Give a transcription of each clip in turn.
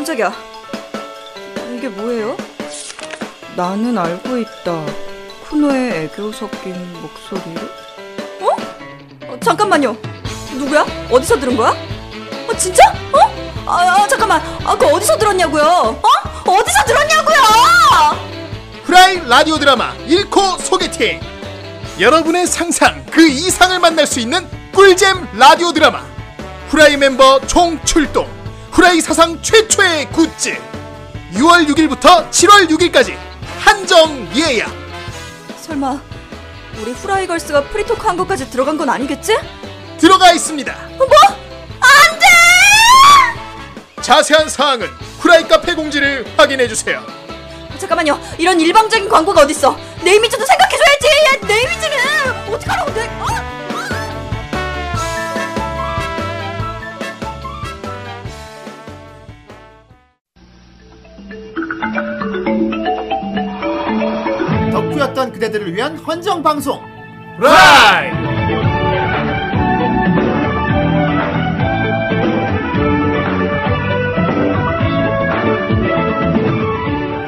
깜짝이야. 이게 뭐예요? 나는 알고 있다. 쿠노의 애교 섞인 목소리를? 어? 어, 잠깐만요. 누구야? 어디서 들은 거야? 어, 진짜? 어? 아, 아, 잠깐만. 아, 그거 어디서 들었냐고요? 어? 어디서 들었냐고요? 프라이 라디오 드라마 1코 소개팅 여러분의 상상 그 이상을 만날 수 있는 꿀잼 라디오 드라마 후라이 멤버 총 출동 후라이 사상 최초의 굿즈 6월 6일부터 7월 6일까지 한정 예약 설마 우리 후라이걸스가 free talk 한 것까지 들어간 건 아니겠지? 들어가 있습니다 뭐? 안 돼! 자세한 사항은 후라이 카페 공지를 확인해주세요 잠깐만요. 이런 일방적인 광고가 어딨어? 내 이미지도 생각해줘야지. 야, 내 이미지는 어떡하라고 내. 어? 그대들을 위한 헌정 방송. 프라이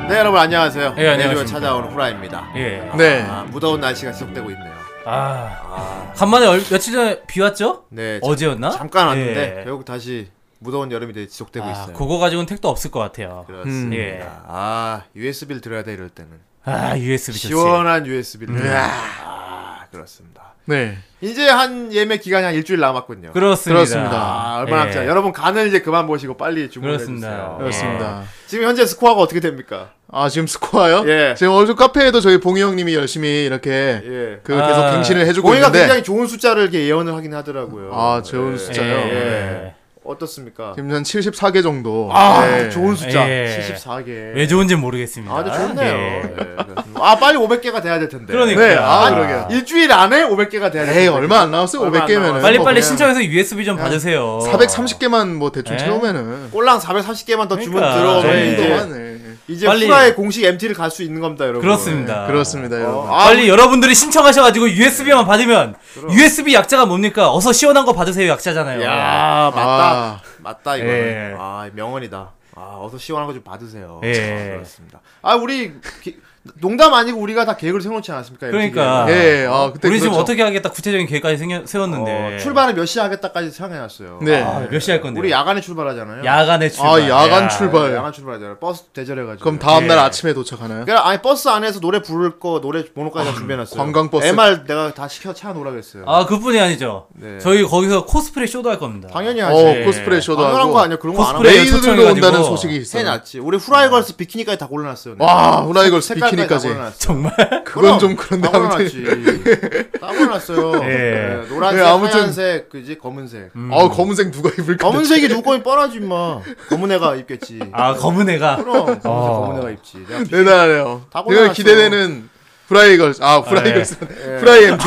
네 여러분 안녕하세요. 예, 안녕하십니까. 찾아오는 후라입니다. 예. 네 아, 무더운 날씨가 지속되고 있네요. 아, 간만에 얼, 며칠 전에 비 왔죠? 네. 어제였나? 잠깐 왔는데 예. 결국 다시 무더운 여름이 되- 지속되고 아, 있어요. 그거 가지고는 택도 없을 것 같아요. 그렇습니다. 예. 아 USB를 들어야 돼 이럴 때는 아, USB 좋지. 시원한 USB를. 아 그렇습니다. 네. 이제 한 예매 기간이 한 일주일 남았군요. 그렇습니다. 그렇습니다. 아 얼마나 예. 남지 않- 여러분 간을 이제 그만 보시고 빨리 주문해 그렇습니다. 주세요. 그렇습니다 지금 현재 스코어가 어떻게 됩니까? 아 지금 스코어요? 예. 지금 어제 카페에도 저희 봉이 형님이 열심히 이렇게 예. 그 계속 아, 갱신을 해주고 공이가 있는데 굉장히 좋은 숫자를 이렇게 예언을 하긴 하더라고요. 아, 좋은 예. 숫자요? 예. 예. 어떻습니까? 지금 한 74개 정도 아, 네. 좋은 숫자. 예. 74개. 왜 좋은지 모르겠습니다. 아, 근데 좋네요. 예. 예, 그렇습니다. 아, 빨리 500개가 돼야 될 텐데. 그러니까. 네, 아, 한 그러게요. 일주일 안에 500개가 돼야 될 텐데. 에이 얼마 안 나왔어요 얼마 안 500개면은 나왔어요. 빨리 빨리 신청해서 USB 좀 받으세요. 430개만 뭐 대충 예? 채우면은 꼴랑 430개만 더 주문 그러니까. 들어오면 예. 이제, 동안에 이제 빨리- 후라의 공식 MT를 갈 수 있는 겁니다, 여러분. 그렇습니다. 그렇습니다 여러분 아, 빨리 여러분들이 신청하셔가지고 USB만 받으면 USB 약자가 뭡니까? 어서 시원한 거 받으세요 약자잖아요. 야, 맞다. 아. 맞다, 이거는. 예. 아, 명언이다. 아, 어서 시원한 거 좀 받으세요. 예. 아, 그렇습니다. 아, 우리, 기- 농담 아니고 우리가 다 계획을 세워놓지 않았습니까? 그러니까. 예, 아 그때 우리 지금 그렇죠. 어떻게 하겠다 구체적인 계획까지 생겨, 세웠는데 어, 출발을 몇 시 하겠다까지 생각해놨어요. 네. 아, 몇 시 할 건데? 우리 야간에 출발하잖아요. 야간에 출발. 아 야간 야. 출발 야간 출발하잖아요. 버스 대절해가지고. 그럼 다음 날 예. 아침에 도착하나요? 그러니까 아니 버스 안에서 노래 부를 거 노래 번호까지 다 준비해놨어요. 관광버스. MR 내가 다 시켜 차 놓으라 그랬어요. 아 그뿐이 아니죠. 네. 저희 거기서 코스프레 쇼도 할 겁니다. 당연히 어 하지. 예. 코스프레 쇼도 당연한 하고 거 아니야. 그런 거 안 하고. 코스프레 maid들도 초청해가지고. 온다는 소식이 해 있어요 놨지. 우리 후라이걸스 비키니까지 다 골라놨어요. 내가. 와 후라이걸스 비 키니까지. 정말? 그건 좀 그런데 다 아무튼. 다 골라놨어요. 예. 네, 노란색, 예, 아무튼- 하얀색, 그지 검은색. 아 검은색 누가 입을까 검은색이 누구 거니 뻔하지 마. 검은 애가 입겠지. 아 검은 애가. 그럼 검은색 어. 검은 애가 입지. 내가 대단하네요 다 내가 골라놨어. 기대되는 후라이걸스 아 후라이걸스 예. 후라이 MT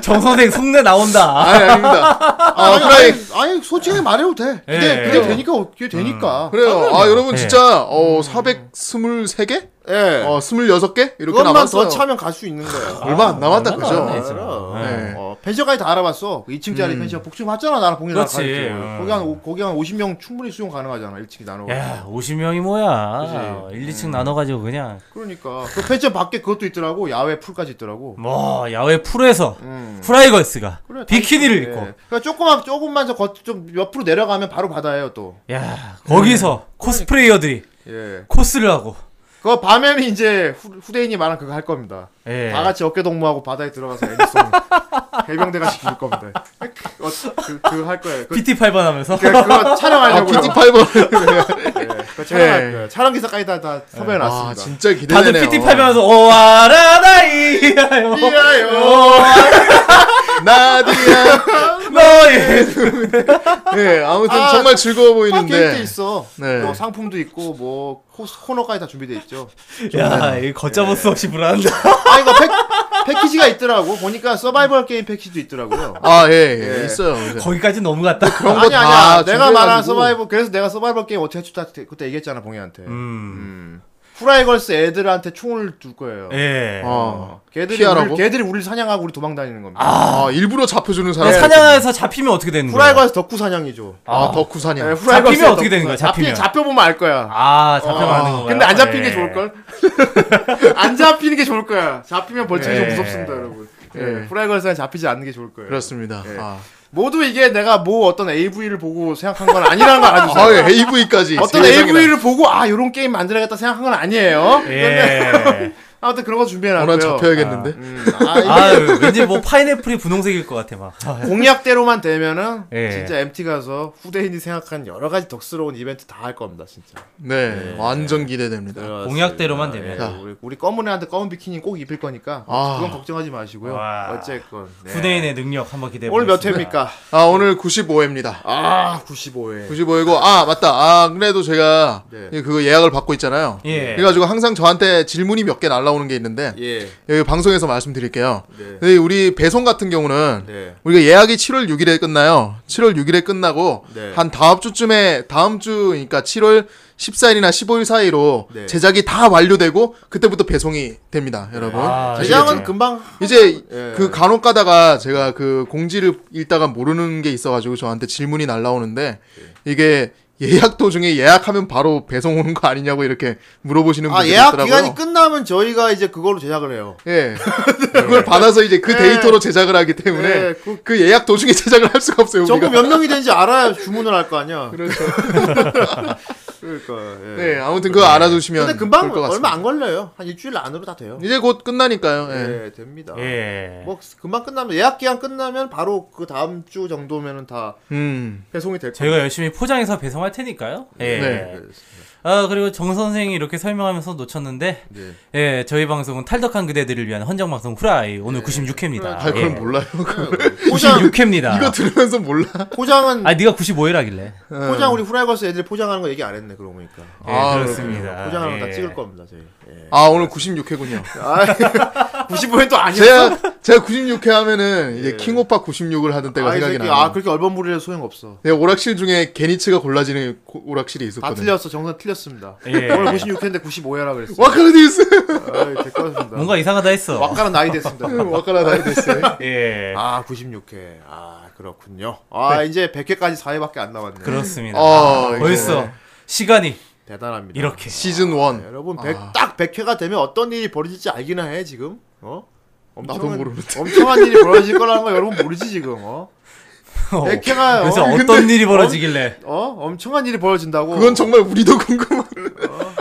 정 선생 속내 나온다. 아니 아닙니다 아 아니, 후라이 아니, 아니 솔직히 말해도 돼. 기대 예. 기대 되니까 기대 되니까. 그래요 아 여러분 예. 진짜 어 423개 예. 어 26개 이렇게 그것만 남았어요 더 차면 갈 수 있는 거예요. 얼마 안 남았다 얼마 그죠 남았네, 진짜. 그럼. 네. 어, 펜션까지 다 알아봤어. 2층짜리 펜션 복층 봤잖아. 나랑 봉이랑 그렇지. 어. 거기 한 오- 거기 한 50명 충분히 수용 가능하잖아. 1층이 나눠. 야 50명이 뭐야. 1, 2층 나눠가지고 그냥 그러니까 그 펜션 밖에 그것도 있더라고. 야외 풀까지 있더라고. 뭐 야외 풀에서 음. 후라이걸스가 그래, 비키니를 예. 입고. 그러니까 조금만 조금만 저좀 옆으로 내려가면 바로 바다예요 또. 야 거기서 코스프레이어들이 예. 코스를 하고. 그거 밤에는 이제 후, 후대인이 말한 그거 할 겁니다. 예. 다 같이 어깨 동무하고 바다에 들어가서 애니송 해병대 같이 부를 겁니다. 어, 그, 그거 할 거예요. 그, PT 8번 하면서. 그, 그거 아 촬영하려고. PT 8번 예, 그거 촬영할 예. 거예요. 촬영 기사까지 다, 다 섭외해 아 놨습니다. 진짜 다들 기대되네요 PT 8번 하면서 오아라나이야요. 이야요. 나디야 너의 예 아무튼 아, 정말 즐거워 다 계획돼 보이는데 있어. 네. 뭐 상품도 있고 뭐 코, 코너까지 다 준비돼 있죠. 야, 이 걷잡을 수 없이 불안한다. 아 이거 패, 패키지가 있더라고. 보니까 서바이벌 게임 패키지도 있더라고요. 아, 예, 예, 예. 있어요. 이제. 거기까지 너무 갔다. 그런 거 아니 다 아니야. 내가 준비해가지고. 말한 서바이벌 그래서 내가 서바이벌 게임 어떻게 했다 그때 얘기했잖아 봉이한테. 음. 음. 후라이걸스 애들한테 총을 줄 거예요. 예. 어. 걔들이 피하라고? 우리, 걔들이 우리를 사냥하고 우리 도망 다니는 겁니다. 아, 일부러 잡혀주는 사람. 그럼 사냥해서 잡히면 어떻게 되는 거야? 후라이걸스 덕후 사냥이죠. 아, 덕후 사냥. 네, 잡히면 어떻게 되는 거야, 잡히, 잡히면? 잡혀 보면 알 거야. 아, 잡히면 어, 건가요? 근데 안 잡히는 게 예. 좋을 걸. 안 잡히는 게 좋을 거야. 잡히면 벌칙이 좀 예. 무섭습니다, 여러분. 예. 예. 후라이걸스는 잡히지 않는 게 좋을 거예요. 그렇습니다. 예. 아, 모두 이게 내가 뭐 어떤 AV를 보고 생각한 건 아니라는 거 알아주세요. 아 예, AV까지. 어떤 세상에나. AV를 보고 아 이런 게임 만들어야겠다 생각한 건 아니에요. 예. 아무튼 그런 거 준비해놨고요. 어, 난 잡혀야겠는데. 음, 아, 이게 아, 왠지 뭐 파인애플이 분홍색일 것 같아, 막. 아, 공약대로만 되면은 예. 진짜 MT 가서 후대인이 생각한 여러 가지 덕스러운 이벤트 다 할 겁니다 진짜. 네, 완전 기대됩니다. 공약대로만 되면. 예, 자. 우리, 우리 검은 애한테 검은 비키니 꼭 입힐 거니까 아. 그건 걱정하지 마시고요. 와. 어쨌건 네. 후대인의 능력 한번 기대해 오늘 몇. 회입니까? 아, 오늘 95회입니다. 아 95회. 95회고, 아, 맞다. 아, 그래도 제가 네. 그거 예약을 받고 있잖아요. 예. 그래가지고 항상 저한테 질문이 몇 개 날라 오는 게 있는데, 예. 여기 방송에서 말씀드릴게요. 네. 우리 배송 같은 경우는 네. 우리가 예약이 7월 6일에 끝나요. 7월 6일에 끝나고 네. 한 다음 주쯤에 다음 주 그러니까 7월 14일이나 15일 사이로 네. 제작이 다 완료되고 그때부터 배송이 됩니다, 여러분. 아, 제작은? 금방 이제 예. 그 간혹 가다가 제가 그 공지를 읽다가 모르는 게 있어가지고 저한테 질문이 날라오는데 이게 예약 도중에 예약하면 바로 배송 오는 거 아니냐고 이렇게 물어보시는 아 분들이 예약 있더라고요. 기간이 끝나면 저희가 이제 그걸로 제작을 해요. 예. 그걸 받아서 이제 그 네. 데이터로 제작을 하기 때문에 네, 그- 그 예약 도중에 제작을 할 수가 없어요. 전부 우리가. 몇 명이 되는지 알아야 주문을 할 거 아니야. 그렇죠. 그러니까. 예. 네, 아무튼 그거 알아두시면 근데 금방 좋을 것 같습니다. 얼마 안 걸려요. 한 일주일 안으로 다 돼요. 이제 곧 끝나니까요. 예. 예, 됩니다. 예. 뭐 금방 끝나면 예약 기간 끝나면 바로 그 다음 주 정도면은 다 음. 배송이 될 거예요. 저희가 열심히 포장해서 배송할 테니까요. 예. 네. 아, 그리고 정 선생이 이렇게 설명하면서 놓쳤는데, 네. 예, 저희 방송은 탈덕한 그대들을 위한 헌정 방송 후라이, 오늘 96회입니다. 아, 그건 몰라요. 포장 96회입니다. 이거 들으면서 몰라. 포장은 아, 네가 95회라길래. 포장 우리 후라이걸스 애들이 포장하는 거 얘기 안 했네 그러고 보니까 예, 아, 그렇습니다. 포장하는 거다 예. 찍을 겁니다 저희. 예. 아, 오늘 96회군요. 아, 95회 또 아니었어? 제가, 제가 96회 하면은 이제 예. 킹오파 96을 하던 때가 아, 이 생각이 새끼, 나요. 아 그렇게 얼버무리려 소용 없어. 네, 오락실 중에 게니츠가 골라지는 고- 오락실이 다 있었거든요. 틀렸어 정선 틀렸습니다. 예. 오늘 96회인데 95회라 그랬어. 와카라디우스! 아, 됐습니다. 뭔가 이상하다 했어. 왁가는 나이 됐습니다. 와카라 다이 됐어요. 예. 아 96회. 아 그렇군요. 아 이제 100회까지 4회밖에 안 남았네. 그렇습니다. 어, 이제 벌써 시간이 대단합니다. 이렇게. 시즌 1. 네, 여러분 100, 아. 딱 100회가 되면 어떤 일이 벌어질지 알기나 해 지금. 어? 나도 모르는데. 엄청난 일이 벌어질 거라는 거 여러분 모르지 지금. 어? 100회가 그래서 어? 어떤 일이 벌어지길래 어? 엄청난 일이 벌어진다고. 그건 정말 우리도 궁금한.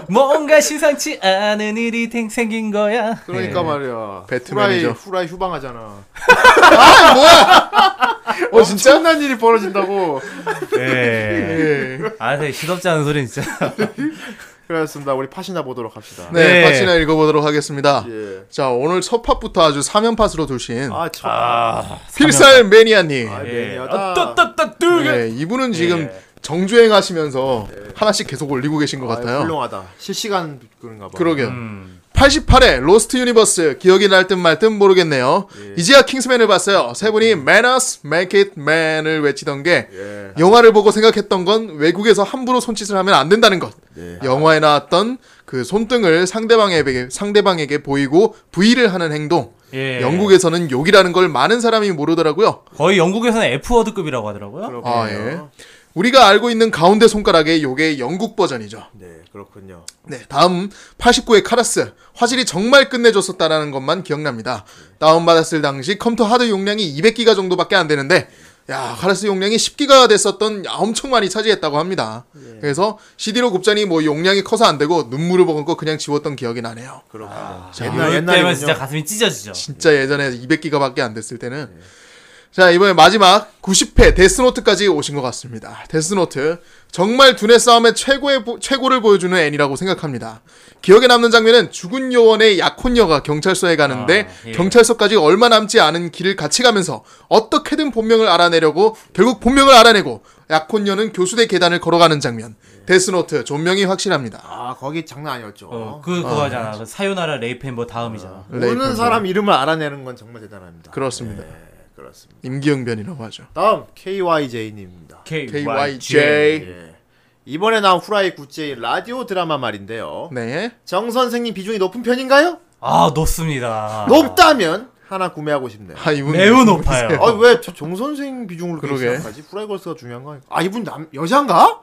뭔가 시상치 않은 일이 생- 생긴 거야. 그러니까 예. 말이야. 배트맨이죠. 후라이, 후라이 휴방하잖아. 어, 진짜? 엄청난 일이 벌어진다고. 예. 예. 아, 되게 시덥지 않은 소리 진짜. 그렇습니다. 우리 팟이나 보도록 합시다. 네, 네. 파치나 읽어보도록 하겠습니다. 예. 자, 오늘 첫 팟부터 아주 3연팟으로 두신 아, 참. 아, 필살 매니아님. 아, 예. 매니아다. 따따따뚜. 네, 이분은 지금 예. 정주행 하시면서 하나씩 계속 올리고 계신 것 아, 같아요. 훌륭하다. 실시간 그런가 봐. 그러게요. 음. 88회 로스트 유니버스 기억이 날 듯 말 듯 모르겠네요. 예. 이제야 킹스맨을 봤어요. 세 분이 Maketh Man을 외치던 게 예. 영화를 보고 생각했던 건 외국에서 함부로 손짓을 하면 안 된다는 것. 네. 영화에 나왔던 그 손등을 상대방에게 상대방에게 보이고 브이를 하는 행동. 예. 영국에서는 욕이라는 걸 많은 사람이 모르더라고요. 거의 영국에서는 F word급이라고 하더라고요. 그렇군요. 아, 예. 우리가 알고 있는 가운데 손가락의 요게 영국 버전이죠. 네, 그렇군요. 네, 다음 89의 카라스. 화질이 정말 끝내줬었다라는 것만 기억납니다. 다운받았을 당시 컴퓨터 하드 용량이 200기가 정도밖에 안 되는데, 야, 카라스 용량이 10기가가 됐었던 야, 엄청 많이 차지했다고 합니다. 그래서 CD로 굽자니 뭐 용량이 커서 안 되고 눈물을 먹고 그냥 지웠던 기억이 나네요. 그렇군요. 옛날 옛날 옛날이군요. 진짜 가슴이 찢어지죠. 진짜 예전에 200기가밖에 안 됐을 때는. 자, 이번에 마지막 90회 데스노트까지 오신 것 같습니다. 데스노트. 정말 두뇌 싸움의 최고의, 보- 최고를 보여주는 애니라고 생각합니다. 기억에 남는 장면은 죽은 요원의 약혼녀가 경찰서에 가는데 아, 예. 경찰서까지 얼마 남지 않은 길을 같이 가면서 어떻게든 본명을 알아내려고 결국 본명을 알아내고 약혼녀는 교수대 계단을 걸어가는 장면. 데스노트 존명이 확실합니다. 아, 거기 장난 아니었죠. 어, 그 그거 하잖아. 그 さよなら 레이 펜버 다음이잖아. 모르는 사람 이름을 알아내는 건 정말 대단합니다. 그렇습니다. 네, 그렇습니다. 임기응변이라고 하죠. 다음 KYJ님입니다. KYJ. 예. 이번에 나온 후라이 굿즈의 라디오 드라마 말인데요. 네. 정 선생님 비중이 높은 편인가요? 아 높습니다. 높다면 하나 구매하고 싶네요. 아 이분 매우 높아요. 아왜정 선생 비중으로 그렇게. 생각하지? 후라이 걸스가 중요한 거 아닐까? 아 이분 남 여잔가?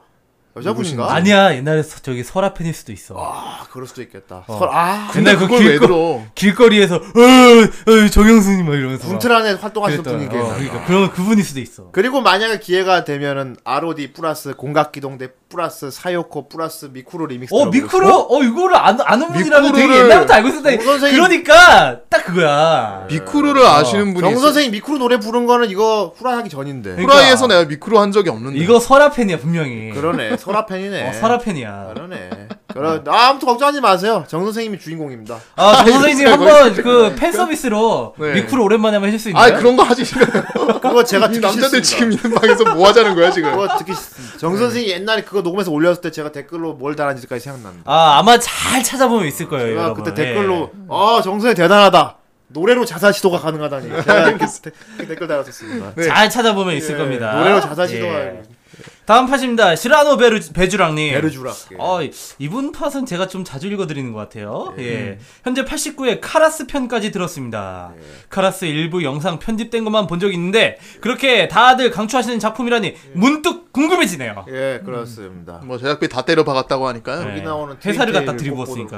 여자분인가? 아니야 옛날에 서- 저기 설아 팬일 수도 있어. 아 그럴 수도 있겠다. 어. 설, 아 옛날 그 길거? 길거리에서 어, 어, 정영수님 막 이러면서 막 군트란에 활동하시는 분이 어, 계세요. 그러니까 그런 그분일 수도 있어. 그리고 만약에 기회가 되면은 ROD 플러스 공각기동대 플러스 사요코 플러스 미쿠로 리믹스 어 미쿠루 어 이거를 안 아는 분이라면 되게 옛날부터 알고 있었다. 정 선생님- 그러니까 딱 그거야. 미쿠루를 아시는 분이 정 있어. 선생님 미쿠루 노래 부른 거는 이거 후라이 하기 전인데. 그러니까. 후라이에서 내가 미쿠루 한 적이 없는데. 이거 설아 팬이야 분명히. 그러네 설아 팬이네. 어, 설아 팬이야. 그러네. 그러 아, 아무튼 걱정하지 마세요. 정 선생님이 주인공입니다. 아, 정 선생님 한번 그 팬 서비스로 네. 미크로 오랜만에 한번 해줄 수 있나요? 아 그런 거 하지. 그거 제가 이 듣기 남자들 지금 싫습니다. 있는 방에서 뭐 하자는 거야 지금? 그거 듣기 싫- 정 선생이 옛날에 그거 녹음해서 올렸을 때 제가 댓글로 뭘 달았는지까지 생각납니다. 아 아마 잘 찾아보면 있을 거예요. 제가 여러분. 그때 예. 댓글로 아 정선이 대단하다. 노래로 자살 시도가 가능하다니. 제가 그 댓글 달았었습니다. 네. 잘 찾아보면 있을 예, 겁니다. 노래로 자살 시도가 예. 다음 팟입니다. 시라노 베르, 베주랑님. 베르주라. 예. 어, 이분 팟은 제가 좀 자주 읽어드리는 것 같아요. 네. 예. 현재 89회 카라스 편까지 들었습니다. 네. 카라스 일부 영상 편집된 것만 본 적이 있는데, 그렇게 다들 강추하시는 작품이라니, 문득 궁금해지네요. 예, 그렇습니다. 뭐 제작비 다 때려 박았다고 하니까요. 네. 여기 나오는 회사를 갖다.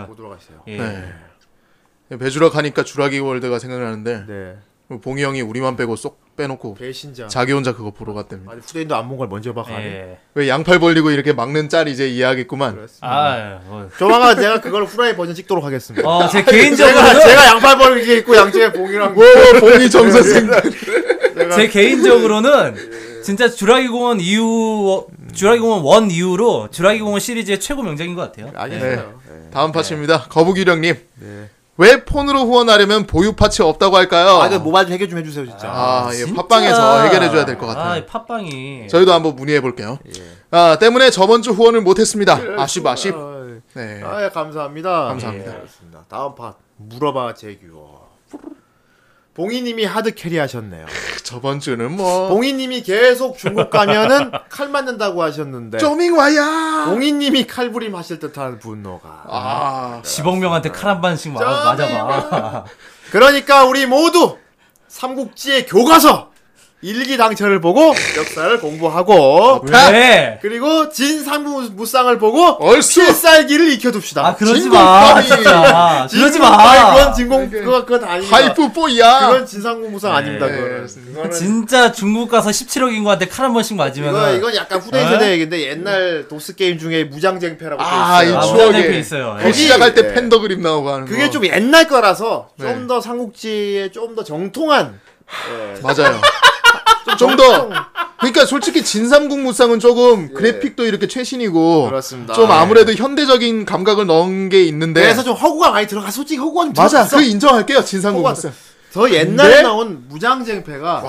보도록 하세요. 예. 네. 배주락 하니까 주라기 월드가 생각나는데 네. 봉이 형이 우리만 빼고 쏙 빼놓고 배신자. 자기 혼자 그거 보러 갔답니다. 아니 후대인도 안 본 걸 먼저 봐 가네. 예. 왜 양팔 벌리고 이렇게 막는 짤 이제 이해하겠구만. 그렇습니다. 아, 어, 조만간 제가 그걸 후라이 버전 찍도록 하겠습니다. 어, 제 제가 개인적으로는, 제가 양팔 벌리게 있고 양쪽에 봉이랑 오 봉이 정 선생. 제가 제 개인적으로는, 진짜 주라기 공원 이후, 주라기 공원 1 이후로 주라기 공원 시리즈의 최고 명작인 것 같아요. 알겠어요. 네. 다음 파츠입니다. 거북이령님. 네. 왜 폰으로 후원하려면 보유 파츠 없다고 할까요? 아, 그 모바일 좀 해결 좀 해주세요 진짜. 아, 예, 진짜. 팟빵에서 해결해줘야 될것 아, 같아요. 이 팟빵이. 저희도 한번 문의해 볼게요. 예. 아, 때문에 저번 주 후원을 못했습니다. 아쉽 아쉽. 아, 네. 아, 예, 감사합니다. 감사합니다. 예, 알겠습니다. 다음 팟 물어봐 재규어. 봉이님이 하드 캐리 하셨네요. 저번 주는 뭐 봉이님이 계속 중국 가면은 칼 맞는다고 하셨는데 쪼밍 와야. 봉이님이 칼부림 하실 듯한 분노가. 아, 10억 명한테 칼 한 반씩 마- 맞아봐. 그러니까 우리 모두 삼국지의 교과서 일기당천을 보고 역사를 공부하고 왜? 그리고 진상무상을 보고 얼쑤. 필살기를 익혀둡시다. 아, 그러지 진공 마. 진짜. 그러지 마. 그건 진공 그거 그건 아닙니다. 하이프 뽀이야. 그건 진상무상 아닙니다. 네, 그거는. 그렇습니다. 그거는 진짜 중국 가서 17억 인구한테 칼 한 번씩 맞으면 이거 이건 약간 후대 어? 세대 얘기인데 옛날 도스 게임 중에 무장쟁패라고 아, 또이 있어요. 아, 추억에 무장쟁패 있어요. 그 예. 시작할 때 예. 팬더 그림 나오고 하는 그게 거. 좀 옛날 거라서 네. 좀더 삼국지에 좀 더 정통한 예. 맞아요. 좀 더. 그러니까 솔직히 진삼국 무쌍은 조금 그래픽도 이렇게 최신이고 예. 그렇습니다. 좀 아무래도 현대적인 감각을 넣은 게 있는데 그래서 좀 허구가 많이 들어가. 솔직히 허구가 좀 맞아. 들어갔어. 그 인정할게요. 진삼국 무쌍. 더 옛날에 근데- 나온 무장쟁패가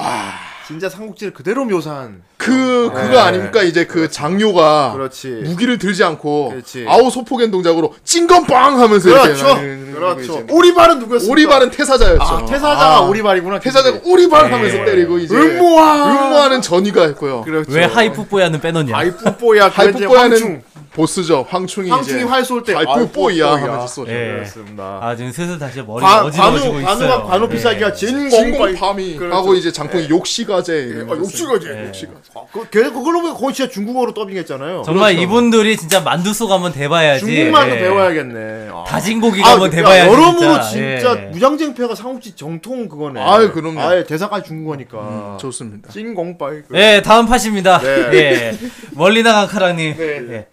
진짜 삼국지를 그대로 묘사한 그 그거 네. 아닙니까? 이제 그 장료가 그렇지. 무기를 들지 않고 그렇지. 아우 소포겐 동작으로 찡건빵 하면서 그렇죠. 이렇게 그렇죠. 이제 오리발은 누구였습니까? 오리발은 태사자였죠. 아, 태사자가 아, 오리발이구나. 태사자가 오리발 하면서 때리고 이제 음모아. 음모하는 전이가 했고요. 그렇죠. 왜 하이프뽀야는 빼놓냐? 하이프뽀야. 하이프뽀야는 황충. 보스죠. 황충이 황충이 이제 활쏠 때 하이프뽀야 아이프뽀야. 하면서 쏘죠. 예. 그렇습니다. 아 지금 슬슬 다시 머리 관우 있어요. 관우가 관우 예. 필살기가 진공 그렇죠. 하고 이제 장풍이 욕시가제 아, 이러면서 욕심가지. 예. 욕심가지. 아, 그, 걔 그걸로 보면 거의 진짜 중국어로 더빙했잖아요. 정말 그렇죠. 이분들이 진짜 만두속 한번 대봐야지. 중국말도 예. 배워야겠네. 아. 다진 고기가 아, 한번 야, 대봐야지. 여러모로 진짜, 진짜 예. 무장쟁패가 삼국지 정통 그거네. 아유, 그럼요. 아예 대사까지 중국어니까. 좋습니다. 찐공빠이. 예, 다음 팟입니다. 네. 예. 멀리 나간 카랑님. 네. 예.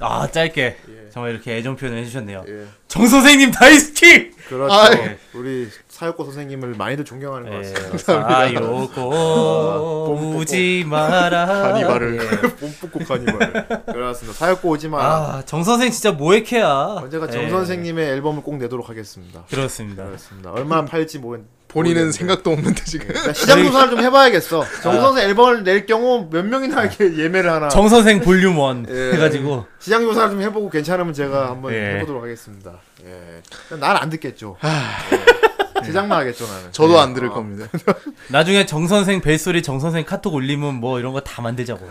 아, 짧게. 정말 이렇게 애정 표현을 해주셨네요. 예. 정 선생님 다이스키! 그렇죠. 아이. 우리 사육고 선생님을 많이들 존경하는 것 예. 같습니다. 사요고 우지 마라. 카니발을. 예. 뽐뿌고 카니발. 그렇습니다. 사육고 오지 마. 아, 정 선생 진짜 모에케야. 언제가 정 예. 선생님의 앨범을 꼭 내도록 하겠습니다. 그렇습니다. 그렇습니다. 얼마나 팔지 모르. 본인은 모르겠는데. 생각도 없는데 지금. 그러니까 시장 조사를 좀 해봐야겠어. 정 선생 앨범을 낼 경우 몇 명이나 이렇게 예매를 하나. 정 선생 볼륨 1 예. 해가지고. 시장 조사를 좀 해보고 괜찮 으면 제가 한번 예. 해보도록 하겠습니다. 예. 난 안 듣겠죠. 제작만 하겠죠 나는. 저도 네. 안 들을 어. 겁니다. 나중에 정 선생 벨소리 정 선생 카톡 올리면 뭐 이런 거 다 만들자고.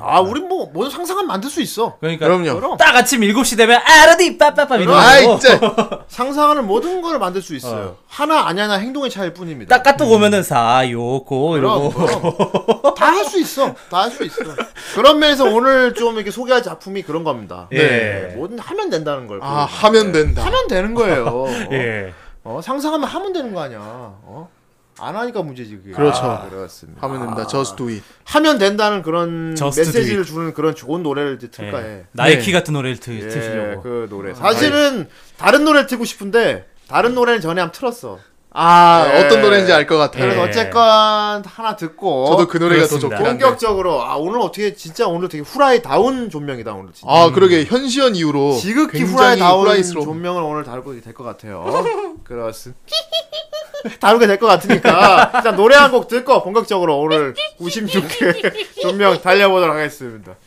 아 우린 뭐 뭐든 상상하면 만들 수 있어. 그러니까 그럼요. 그럼 딱 아침 7시 되면 아라디 빠빠빠 이런 아이 거. 진짜 상상하는 모든 걸 만들 수 있어요. 하나 아니하나 행동의 차이일 뿐입니다. 딱 카톡 오면은 사요고 이러고. 다할 수 있어. 다 할 수 있어. 그런 면에서 오늘 좀 이렇게 소개할 작품이 그런 겁니다. 예. 네. 뭐든 하면 된다는 걸. 아. 하면 된다. 하면 되는 거예요. 예. 어, 상상하면 하면 되는 거 아니야. 어? 안 하니까 문제지 그게. 그렇죠. 아, 그렇습니다. 하면 된다. Just do it. 하면 된다는 그런 Just 메시지를 주는 그런 좋은 노래를 이제 틀까 해. 예. 나이키 네. 같은 노래를 트, 예, 트시려고. 그 노래. 사실은 다른 노래를 틀고 싶은데 다른 노래는 전에 한번 틀었어. 아 예. 어떤 노래인지 알 것 같아요. 그래서 예. 어쨌건 하나 듣고 저도 그 노래가 더 그렇습니다. 좋긴 한데. 본격적으로 아 오늘 어떻게 진짜 오늘 되게 후라이 다운 존명이다 오늘 진짜. 아 그러게 현시연 이후로 지극히 후라이 다운 후라이스러운 존명을 오늘 다루게 될 것 같아요. 그렇습니다. 다루게 될 것 같으니까 일단 노래 한 곡 듣고 본격적으로 오늘 96회 존명 달려보도록 하겠습니다.「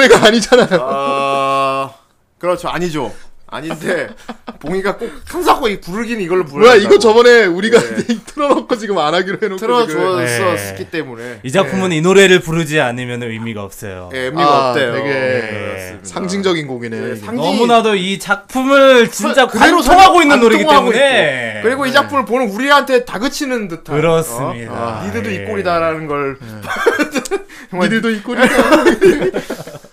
노래가 아니잖아요. 아 그렇죠 아니죠 아닌데 봉이가 꼭 항상 꼭이 부르기는 이걸로 불러 뭐야 이거 저번에 우리가 네. 틀어놓고 지금 안 하기로 해놓고. 틀어줬었기 때문에 이 작품은 이 노래를 부르지 않으면 의미가 없어요 예, 의미가 아, 없대요 되게. 상징적인 곡이네요. 네, 이게. 상- 너무나도 이 작품을 진짜 그대로 관통하고 있는 노래이기 있고. 때문에 그리고 이 작품을 보는 우리한테 다그치는 듯한 그렇습니다. 어? 아, 니들도 예. 이 꼴이다라는 걸 니들도 이 꼴이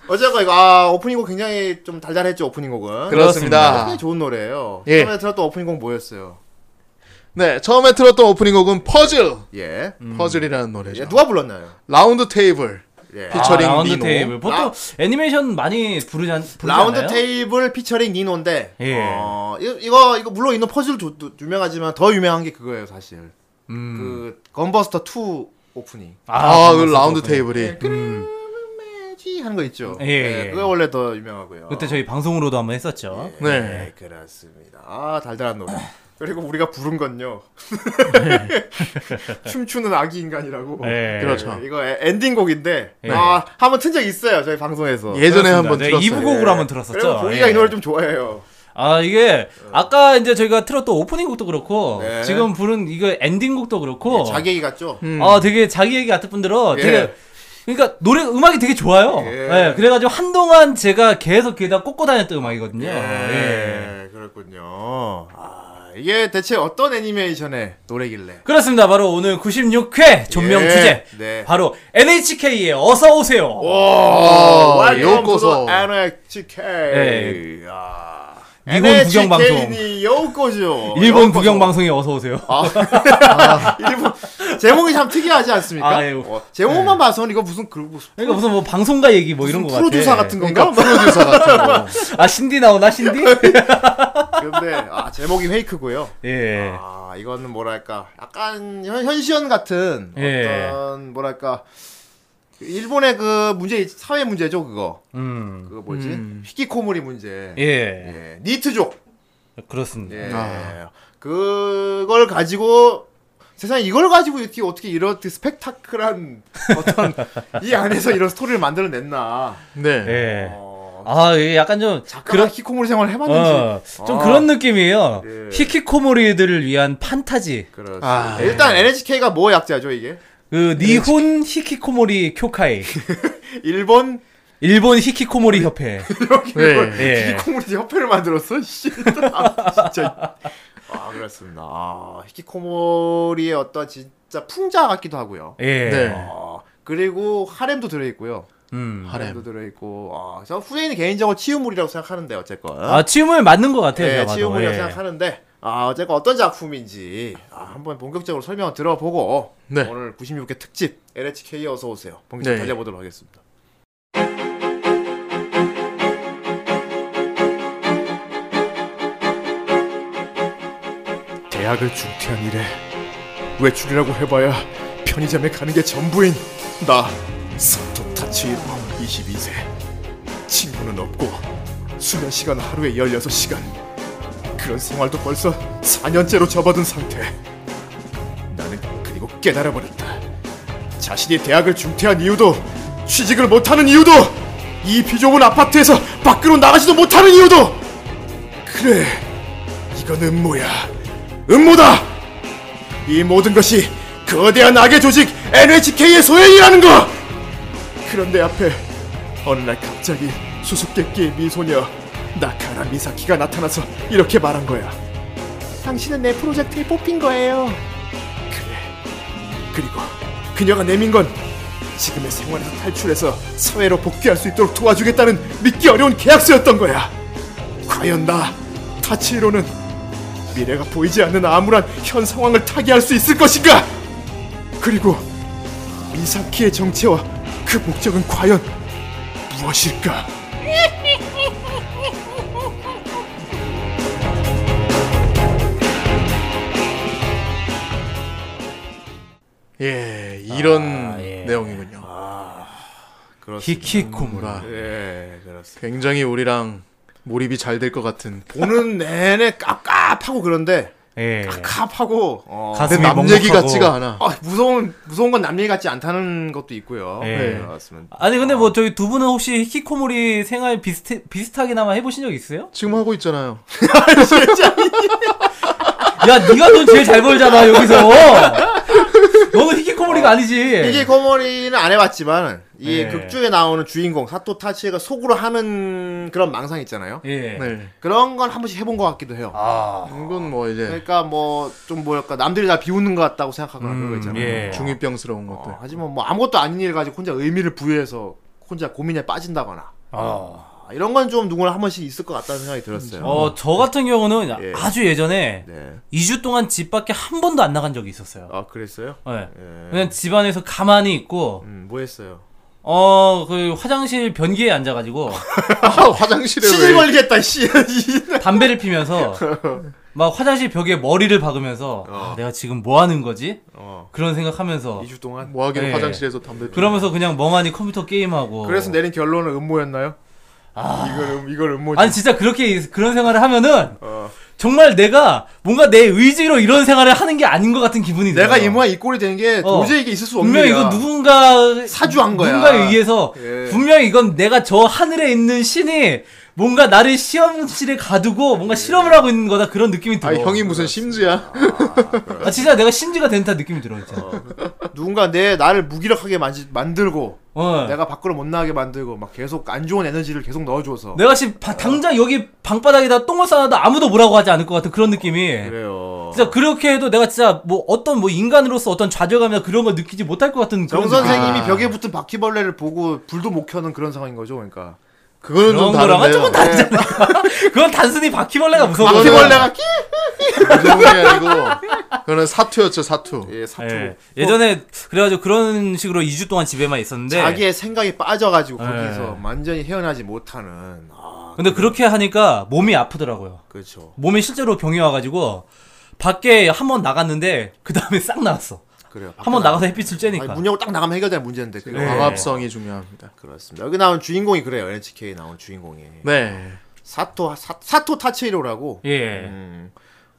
어쨌건 이거 아 오프닝 곡 굉장히 좀 달달했죠 오프닝 곡은 그렇습니다. 굉장히 좋은 노래예요 예. 처음에 들었던 오프닝 곡 뭐였어요 네 처음에 틀었던 오프닝 곡은 퍼즐 예, 퍼즐이라는 노래죠. 예, 누가 불렀나요 라운드 테이블 예. 피처링 아, 라운드 니노. 테이블 보통 라- 애니메이션 많이 부르지, 않, 부르지 라운드 않아요? 테이블 피처링 니노인데 예. 어, 이거, 이거 이거 물론 니노 퍼즐 도, 도 유명하지만 더 유명한 게 그거예요 사실 음. 그 건버스터 2 오프닝 아, 그 그거 라운드 그거. 테이블이 음. 하는 거 있죠 예, 예, 예. 그거 원래 더 유명하고요 그때 저희 방송으로도 한번 했었죠. 네. 네, 그렇습니다. 아, 달달한 노래. 그리고 우리가 부른 건요. 춤추는 아기 인간이라고. 네. 그렇죠. 이거 에- 엔딩곡인데 네. 아, 한번 튼 적 있어요. 저희 방송에서. 예전에 한번 네, 들었어요. 2부곡으로 한번 들었었죠. 보기가 예. 이 노래 좀 좋아해요. 아 이게 아까 이제 저희가 틀었던 오프닝 곡도 그렇고 네. 지금 부른 이거 엔딩곡도 그렇고 자기 얘기 같죠? 음. 아 되게 자기 얘기 같은 분들어 예. 되게 그러니까 노래 음악이 되게 좋아요. 예. 예. 그래가지고 한동안 제가 계속 귀에다 꽂고 다녔던 음악이거든요. 예. 예, 그렇군요. 아, 이게 대체 어떤 애니메이션의 노래길래? 그렇습니다. 바로 오늘 96회 존명 예. 주제 네. 바로 NHK의 어서 오세요. 오, 아, 요코소. NHK. 네. 아, 일본 구경 방송. 요코죠. 일본. 구경 방송에 어서 오세요. 일본 제목이 참 특이하지 않습니까? 아, 예. 어, 제목만 봐서는 이거 무슨 그 무슨 그러니까 무슨 뭐 방송가 얘기 뭐 이런 거 같아. 프로듀서 같은 건가? 그러니까 프로듀서 같은 거. 아 신디 나오나 신디? 근데 아 제목이 페이크고요. 예. 아 이거는 뭐랄까 약간 현, 현시연 같은 예. 어떤 뭐랄까 그 일본의 그 문제 사회 문제죠 그거 음. 그거 뭐지 음. 히키코모리 문제 예. 예. 니트족 그렇습니다. 예. 아. 그걸 가지고 세상에 이걸 가지고 이렇게 어떻게 이렇게 스펙타클한 어떤 이 안에서 이런 스토리를 만들어냈나 네. 예. 어, 아, 이게 약간 좀 그런 히키코모리 생활을 해봤는지 어, 좀 아. 그런 느낌이에요. 네. 히키코모리들을 위한 판타지. 그렇습니다. 아. 일단 NHK가 뭐 약자죠 이게 그 니혼 히키코모리 쿄카이. 일본 일본 히키코모리 협회. 네. 예. 히키코모리 협회를 만들었어 씨 아, 진짜 아 그렇습니다 아, 히키코모리의 어떤 진짜 풍자 같기도 하고요 예. 네. 아, 그리고 하렘도 들어있고요 음. 하렘. 하렘도 들어있고 아, 저 후대인은 개인적으로 치유물이라고 생각하는데 어쨌건 아, 치움을 맞는 것 같아요. 예, 제가 봐도. 치유물이라고 예. 생각하는데 아 어쨌건 어떤 작품인지 아, 한번 본격적으로 설명을 들어보고 네. 오늘 96회 특집 LHK 어서 오세요 본격적으로 네. 달려보도록 하겠습니다 대학을 중퇴한 이래 외출이라고 해봐야 편의점에 가는 게 전부인 나 사토 타치히로 22세. 친구는 없고 수면 시간 하루에 16시간. 그런 생활도 벌써 4년째로 접어든 상태. 나는 그리고 깨달아버렸다. 자신이 대학을 중퇴한 이유도 취직을 못하는 이유도 이 비좁은 아파트에서 밖으로 나가지도 못하는 이유도. 그래 이건 음모야 음모다! 이 모든 것이 거대한 악의 조직 NHK의 소행이라는 거 그런데 앞에 어느 날 갑자기 수수께끼의 미소녀 나카라 미사키가 나타나서 이렇게 말한 거야. 당신은 내 프로젝트에 뽑힌 거예요. 그래. 그리고 그녀가 내민 건 지금의 생활에서 탈출해서 사회로 복귀할 수 있도록 도와주겠다는 믿기 어려운 계약서였던 거야. 과연 나 타치히로는 미래가 보이지 않는 암울한 현 상황을 타개할 수 있을 것인가 그리고 미사키의 정체와 그 목적은 과연 무엇일까 예, 이런 아, 예. 내용이군요. 그렇습니다. 히키코모리. 아, 예, 그렇습니다. 굉장히 우리랑 몰입이 잘 될 것 같은. 보는 내내 깝깝하고 그런데 예. 깝깝하고 어, 가슴이 남 먹먹하고. 얘기 같지가 않아. 아, 무서운 무서운 건 남 얘기 같지 않다는 것도 있고요. 예. 네, 그렇습니다. 아니 근데 뭐 저희 두 분은 혹시 히키코모리 생활 비슷 비슷하게나마 해보신 적 있어요? 지금 하고 있잖아요. 야 네가 돈 제일 잘 벌잖아 여기서. 너는 히키코모리가 아니지. 이게 거머리는 안 해봤지만 이 네. 극중에 나오는 주인공 사토 타치가 속으로 하는 그런 망상 있잖아요. 예. 네. 그런 건 한 번씩 해본 것 같기도 해요. 아. 이건 뭐 이제 그러니까 뭐 좀 뭐랄까 남들이 다 비웃는 것 같다고 생각하거나 그런 거 있잖아요. 예. 중이병스러운 것들. 어, 하지만 뭐 아무것도 아닌 일 가지고 혼자 의미를 부여해서 혼자 고민에 빠진다거나 아. 아, 이런 건 좀 누구나 한 번씩 있을 것 같다는 생각이 들었어요. 어, 저 같은 경우는 예. 아주 예전에 네. 2주 동안 집 밖에 한 번도 안 나간 적이 있었어요. 아 그랬어요? 네. 예. 그냥 집 안에서 가만히 있고, 음, 뭐 했어요? 어, 그 화장실 변기에 앉아가지고, 아, 화장실에 시질 왜? 걸리겠다 씨. 담배를 피면서, 막 화장실 벽에 머리를 박으면서, 아, 내가 지금 뭐 하는 거지? 어. 그런 생각하면서, 2주 동안. 뭐 하기로 예. 화장실에서 담배. 그러면서 그냥 멍하니 컴퓨터 게임하고. 그래서 내린 결론은 음모였나요? 아. 이걸 음, 이걸 음모지. 아니, 진짜 그렇게, 그런 생활을 하면은, 어. 정말 내가 뭔가 내 의지로 이런 생활을 하는 게 아닌 것 같은 기분이 들어요. 내가 이 모양 이 꼴이 된게 어. 도저히 이게 있을 수 없는 일이야. 이건 누군가 사주한 거야. 누군가에 의해서 예. 분명히 이건 내가 저 하늘에 있는 신이 뭔가 나를 시험실에 가두고 뭔가 실험을 하고 있는 거다 그런 느낌이 들어. 아 형이 무슨 심즈야? 아, 진짜 내가 심지가 된다 느낌이 들어 진짜. 누군가 내 나를 무기력하게 만지, 만들고 어. 내가 밖으로 못 나가게 만들고 막 계속 안 좋은 에너지를 계속 넣어줘서 내가 지금 바- 당장 여기 방바닥에다 똥을 싸놔도 아무도 뭐라고 하지 않을 것 같은 그런 느낌이. 그래요. 진짜 그렇게 해도 내가 진짜 뭐 어떤 뭐 인간으로서 어떤 좌절감이나 그런 걸 느끼지 못할 것 같은 정 그런 선생님이 아. 벽에 붙은 바퀴벌레를 보고 불도 못 켜는 그런 상황인 거죠, 그러니까. 그거는 좀 거랑은 다른데요. 조금 다르지 않을까? 그건 단순히 바퀴벌레가 무서워. 바퀴벌레가 끼. 무서운 게 아니고 그거는 사투였죠 사투. 예, 사투. 예. 예전에 그래가지고 그런 식으로 2주 동안 집에만 있었는데 자기의 생각이 빠져가지고 예. 거기서 완전히 헤어나지 못하는. 아, 근데 그렇게 하니까 몸이 아프더라고요. 그렇죠. 몸이 실제로 병이 와가지고 밖에 한 번 나갔는데 그 다음에 싹 나왔어. 그래요. 한 번 나가서 햇빛을 쬐니까. 아니, 문 열고 딱 나가면 해결될 문제인데. 그거. 네. 광합성이 중요합니다. 그렇습니다. 여기 나온 주인공이 그래요. NHK 나온 주인공이. 네. 사토 사, 사토 타치히로라고. 예. 음.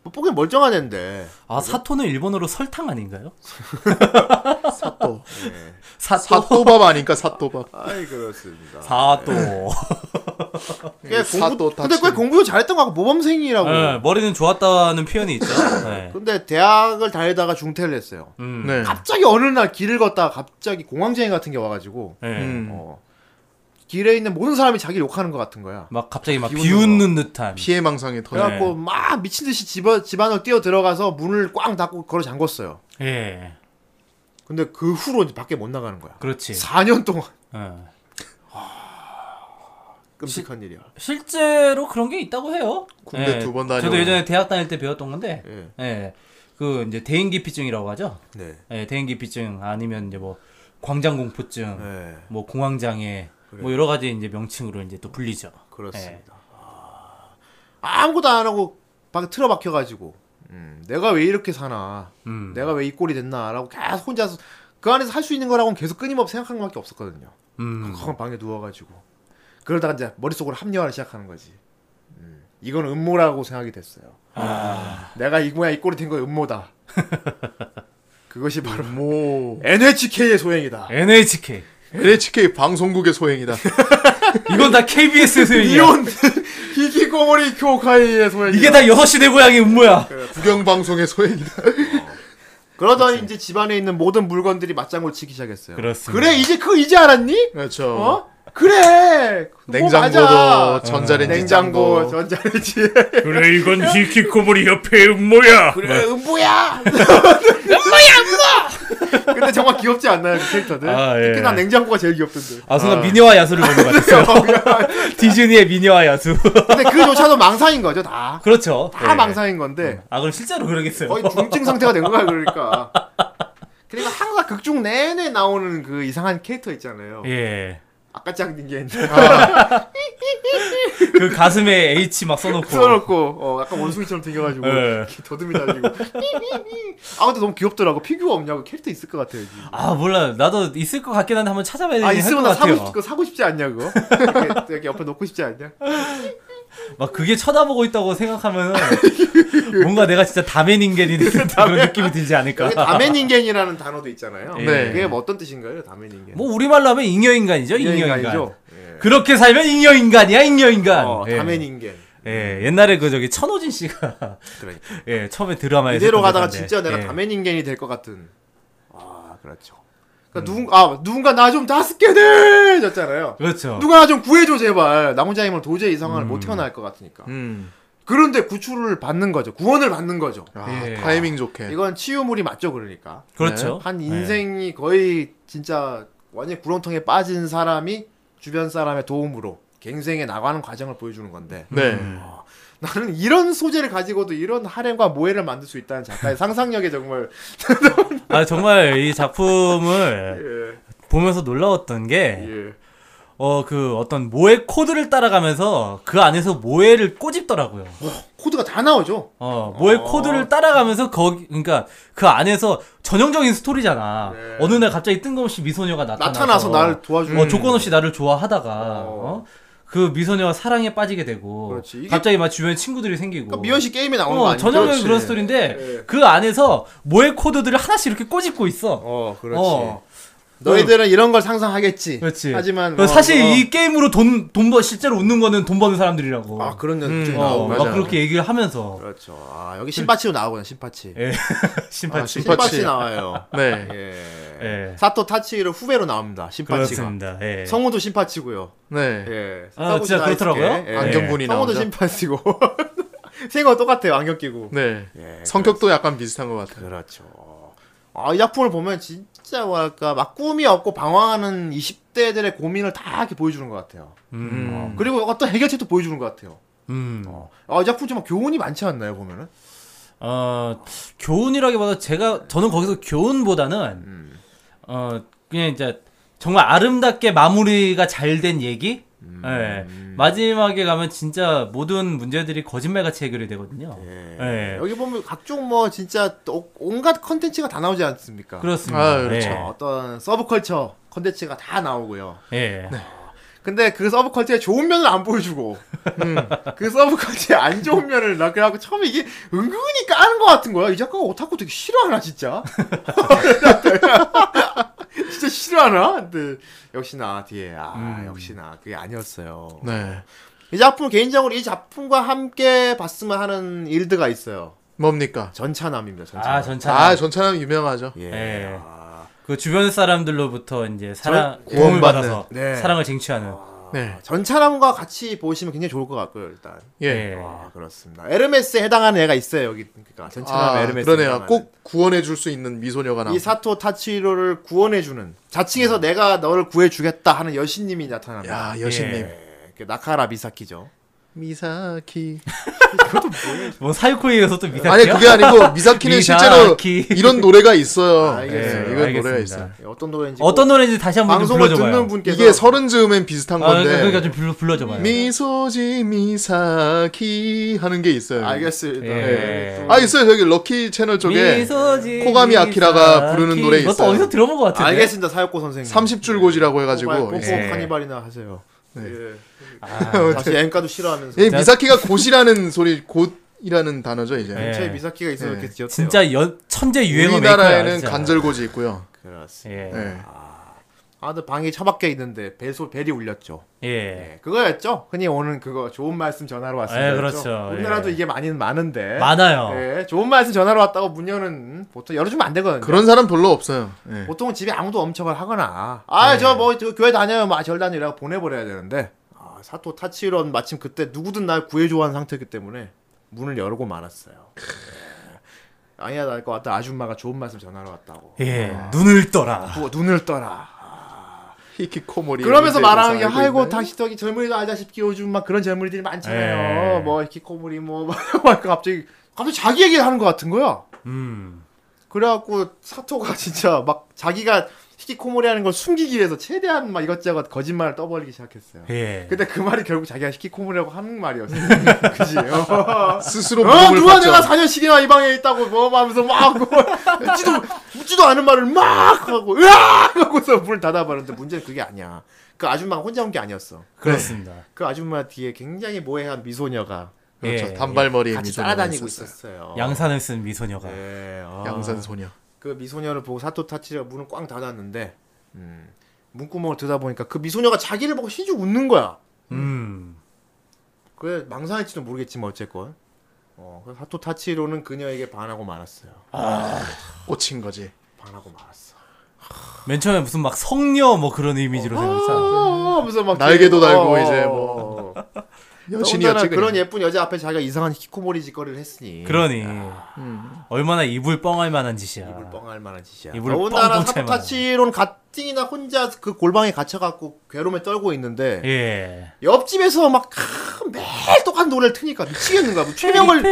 뭐 보기엔 멀쩡한 애인데. 아 사토는 일본어로 설탕 아닌가요? 사또. 예. 사토. 사또 밥 아니까 사또밥. 아이 그렇습니다. 사토. 꽤 사또 공부, 근데 꽤. 공부 잘했던 것 같고 모범생이라고. 예, 머리는 좋았다는 표현이 있죠. 예. 근데 대학을 다니다가 중퇴를 했어요. 음. 네. 갑자기 어느 날 길을 걷다가 갑자기 공황장애 같은 게 와가지고 예. 음. 어, 길에 있는 모든 사람이 자기 욕하는 것 같은 거야. 막 갑자기 막 비웃는 듯한. 피해망상에 터져. 그래갖고 막 미친 듯이 집, 집 안으로 뛰어 들어가서 문을 꽝 닫고 걸어 잠궜어요. 예. 근데 그 후로 이제 밖에 못 나가는 거야. 그렇지. 4년 동안 예. 끔찍한 일이야. 실제로 그런 게 있다고 해요. 군대 예. 두번 다녀. 저도 예전에 대학 다닐 때 배웠던 건데. 예. 예. 그 이제 대인기피증이라고 하죠. 네. 예, 대인기피증 아니면 이제 뭐 광장공포증, 네. 뭐 공황장애, 뭐 여러 가지 이제 명칭으로 이제 또 불리죠. 그렇습니다. 아, 아무것도 안 하고 밖에 틀어박혀 가지고 음, 내가 왜 이렇게 사나 음. 내가 왜 이 꼴이 됐나라고 계속 혼자서 그 안에서 할 수 있는 거라고는 계속 끊임없이 생각한 것밖에 없었거든요. 음. 방에 누워가지고 그러다가 이제 머릿속으로 합리화를 시작하는 거지. 음, 이건 음모라고 생각이 됐어요. 아. 내가 이 모양 이 꼴이 된건 음모다. 그것이 바로 뭐 NHK의 소행이다. NHK. NHK 방송국의 소행이다. 이건 다 KBS의 소행이야. 이온 히키코모리 교카이의 소행이다. 이게 다 6시 내 고향의 음모야. 국영 방송의 소행이다. 그러더니 이제 집안에 있는 모든 물건들이 맞장구 치기 시작했어요. 그렇습니다. 그래 이제 그거 이제 알았니? 그렇죠. 어? 그래. 냉장고도 맞아. 전자레인지 냉장고. 전자레인지. 그래 이건 히키코모리 협회의 음모야. 그래 음보야. 음보야 음보. 근데 정말 귀엽지 않나요 그 캐릭터들? 아, 예. 특히 난 냉장고가 제일 귀엽던데. 아, 순간 미녀와 야수를 본것 같았어요. 디즈니의 미녀와 야수. 근데 그조차도 망상인 거죠 다. 그렇죠. 다 예. 망상인 건데 아, 그럼 실제로 그러겠어요. 거의 중증 상태가 된 거야 그러니까. 그리고 항상 극중 내내 나오는 그 이상한 캐릭터 있잖아요. 예. 아까 짱닌게인데 그 가슴에 H 막 써놓고. 써놓고 어 약간 원숭이처럼 생겨가지고 예. 이렇게 더듬이 달리고 아 근데 너무 귀엽더라고 피규어 없냐고 캐릭터 있을 것 같아요 지금. 아, 몰라. 나도 있을 것 같긴 한데 한번 찾아봐야 아 되긴 있으면 나 사고. 싶, 사고 싶지 않냐 그거 이렇게, 이렇게 옆에 놓고 싶지 않냐 막 그게 쳐다보고 있다고 생각하면 뭔가 내가 진짜 되는 그런 느낌이 들지 않을까. 여기 다멘인겐이라는 단어도 있잖아요. 네. 그게 뭐 어떤 뜻인가요, 다멘인겐? 뭐 우리말로 하면 잉여 인간이죠. 잉여 인간. 인간이죠. 예. 그렇게 살면 잉여 인간이야, 잉여 인간. 어, 예. 다멘인겐. 예, 옛날에 그 저기 천호진 씨가 그러니까. 예, 처음에 드라마에서 이대로 가다가 대사인데. 진짜 내가 예. 다멘인겐이 될 것 같은. 아, 그렇죠. 그러니까 누군 아 누군가 나 좀 다스게 돼 졌잖아요. 그렇죠. 누가 나 좀 구해줘 제발. 나 혼자 힘으로 도저히 이 상황을 음. 못 태어날 것 같으니까. 음. 그런데 구출을 받는 거죠. 구원을 받는 거죠. 아, 예. 타이밍 좋게. 이건 치유물이 맞죠, 그러니까. 그렇죠. 한 인생이 거의 진짜 완전 구렁텅이에 빠진 사람이 주변 사람의 도움으로 갱생해 나가는 과정을 보여주는 건데 네. 나는 이런 소재를 가지고도 이런 하렘과 모해를 만들 수 있다는 작가의 상상력에 정말 아 정말 이 작품을 예, 보면서 놀라웠던 게 예. 어 그 어떤 모에 코드를 따라가면서 그 안에서 모에를 꼬집더라고요. 코드가 다 나오죠. 어 모에 어. 코드를 따라가면서 거기 그러니까 그 안에서 전형적인 스토리잖아. 네. 어느 날 갑자기 뜬금없이 미소녀가 나타나서 나타나서 나를 도와주는 어, 조건 없이 나를 좋아하다가 어. 어? 그 미소녀와 사랑에 빠지게 되고 그렇지. 이게- 갑자기 막 주변에 친구들이 생기고 그러니까 미연시 게임에 나오는 거 어, 아니죠? 전형적인 그렇지. 그런 스토리인데 예. 그 안에서 모해 코드들을 하나씩 이렇게 꼬집고 있어. 어, 그렇지. 어. 너희들은 이런 걸 상상하겠지. 그렇지. 하지만 그 뭐, 사실 뭐, 이 게임으로 돈, 돈 버, 실제로 웃는 거는 돈 버는 사람들이라고. 아 그런 음, 연출이 어, 나오고 막 맞아요. 그렇게 얘기를 하면서. 그렇죠. 아 여기 신파치도 나오거든 신파치. 예. 아, 신파치. 신파치. 신파치 나와요. 네. 예. 예. 사토 타츠히로 후배로 나옵니다. 신파치가. 그렇습니다. 예. 성우도 신파치고요. 네. 예. 아, 사카구치 진짜 그렇더라고요? 다이스케. 예. 안경분이 성우도 나오죠. 신파치고. 생긴 거 똑같아요. 안경 끼고. 네. 예, 성격도 약간 비슷한 것 같아요. 그렇죠. 아, 이 작품을 보면 진짜 뭐랄까 막 꿈이 없고 방황하는 20대들의 고민을 다 이렇게 보여주는 것 같아요. 음. 어, 그리고 어떤 해결책도 보여주는 것 같아요. 음. 아, 이 작품 정말 교훈이 많지 않나요 보면은? 어, 교훈이라기보다 제가, 저는 거기서 교훈보다는, 음. 어, 그냥 이제, 정말 아름답게 마무리가 잘 된 얘기? 음. 예. 마지막에 가면 진짜 모든 문제들이 거짓말같이 해결이 되거든요. 예. 예. 여기 보면 각종 뭐 진짜 또 온갖 컨텐츠가 다 나오지 않습니까? 그렇습니다. 아, 그렇죠. 어, 어떤 서브컬처 컨텐츠가 다 나오고요. 예. 근데 그 서브컬처의 좋은 면을 안 보여주고 그 서브컬처의 안 좋은 면을 나 그래갖고 처음에 이게 은근히 까는 것 같은 거야. 이 작가가 오타쿠 되게 싫어하나 진짜? 진짜 싫어하나? 근데 역시나 뒤에 아 역시나 그게 아니었어요. 네. 이 작품 개인적으로 이 작품과 함께 봤으면 하는 일드가 있어요. 뭡니까? 전차남입니다. 전차남. 아, 전차. 아, 전차남 유명하죠. 예. 예. 아, 그 주변 사람들로부터 이제 사랑, 절- 구원을 구원받는. 받아서 네. 사랑을 쟁취하는. 네. 전차남과 같이 보시면 굉장히 좋을 것 같고요. 일단. 예. 예. 아, 그렇습니다. 에르메스에 해당하는 애가 있어요. 여기 그러니까 전차남 아, 에르메스. 그러네요. 꼭 구원해 줄 수 있는 미소녀가 나와. 이 사토 타치로를 구원해 주는 자칭해서 내가 너를 구해 주겠다 하는 여신님이 나타납니다. 야, 여신님. 예. 그 나카라 미사키죠. 미사키. 뭐 사유코이에서 또 미사키야? 아니, 그게 아니고 미사키는 실제로 미사키. 이런 노래가 있어요. 알겠어요. 예, 예, 이건 알겠습니다. 노래가 있어요. 예, 어떤 노래인지 어떤 꼭 노래인지 다시 한번 좀 방송을 불러줘봐요. 듣는 분께서 이게 서른 즈음엔 비슷한 아, 건데. 그러니까, 그러니까 좀 불러, 불러줘봐요. 미소지 미사키 하는 게 있어요. 알겠습니다. 예. 네. 아 있어요 저기 럭키 채널 쪽에 미소지 코가미 아키라가 부르는 노래 있어요. 어디서 들어본 것 같은데? 알겠습니다. 사육고 선생님. 30줄 고지라고 해가지고 꼭 예. 카니발이나 하세요. 네. 예. 아, 다시 엔카도 싫어하면서. 예, 미사키가 곧이라는 소리 곧이라는 단어죠 이제. 예. 제 미사키가 있어서 예. 이렇게 지었대요. 진짜 여, 천재 유행어. 우리나라에는. 간절고지 있고요. 그렇습니다. 예. 예. 아, 근데 방이 처박혀 있는데 벨소 벨이 울렸죠. 예. 예, 그거였죠. 흔히 오는 그거 좋은 말씀 전하러 왔습니다. 예, 그렇죠. 우리나라도 예. 이게 많이 많은데. 많아요. 예, 좋은 말씀 전하러 왔다고 문 여는 보통 열어주면 안 되거든요. 그런 사람 별로 없어요. 예. 보통은 집에 아무도 엄청을 하거나 아 저뭐 교회 다녀요 뭐절 다니라고 보내버려야 되는데 아, 사토 타치론 마침 그때 누구든 날 구해줘 하는 상태였기 때문에 문을 열고 말았어요 예. 아니야 날 것 같다 아줌마가 좋은 말씀 전하러 왔다고 예. 눈을 떠라. 부- 눈을 떠라 히키코모리. 그러면서 말하는 게 아이고 저기 젊은이도 알다시피 요즘 막 그런 젊은이들이 많잖아요 예. 뭐 히키코모리 뭐 막 갑자기 갑자기 자기 얘기를 하는 것 같은 거야 음. 그래갖고 사토가 진짜 막 자기가 히키코모리 하는 걸 숨기기 위해서 최대한 막 이것저것 거짓말을 떠벌리기 시작했어요. 예. 근데 그 말이 결국 자기가 히키코모리라고 하는 말이었어. 그지? 어, 스스로 어 누가 꿇죠. 내가 4년씩이나 이 방에 있다고 뭐 하면서 막 뭐, 묻지도 묻지도 않은 말을 막 하고 으악 하고서 문을 닫아버렸는데 문제는 그게 아니야. 그 아줌마가 혼자 온 게 아니었어. 그렇습니다. 그 아줌마 뒤에 굉장히 모해한 미소녀가 그렇죠. 예, 단발머리에 같이 미소녀가 따라다니고 있었어요. 양산을 쓴 미소녀가. 네, 아. 양산 소녀. 그 미소녀를 보고 사토 타치가 문을 꽝 닫았는데 음, 문구멍을 들여다보니까 그 미소녀가 자기를 보고 시주 웃는 거야. 음. 그게 망상일지도 모르겠지만 어쨌건 어, 그 사토 타치로는 그녀에게 반하고 말았어요. 꽂힌 거지. 반하고 말았어. 맨 처음에 무슨 막 성녀 뭐 그런 이미지로 생각했어. 아, 무슨 막 날개도 뒤에- 달고 어, 이제 어, 뭐. 어. 여신이었지. 그런 예쁜 여자 앞에 자기가 이상한 히코모리 짓거리를 했으니 그러니 음. 얼마나 이불 뻥할 만한 짓이야. 이불 뻥할 만한 짓이야. 이불 더군다나 뻥뻥 찰 사토타치로는 가뜩이나 혼자 그 골방에 갇혀갖고 괴로움에 떨고 있는데 예. 옆집에서 막 크, 매일 똑같은 노래를 트니까 미치겠는 거야. 뭐 최명을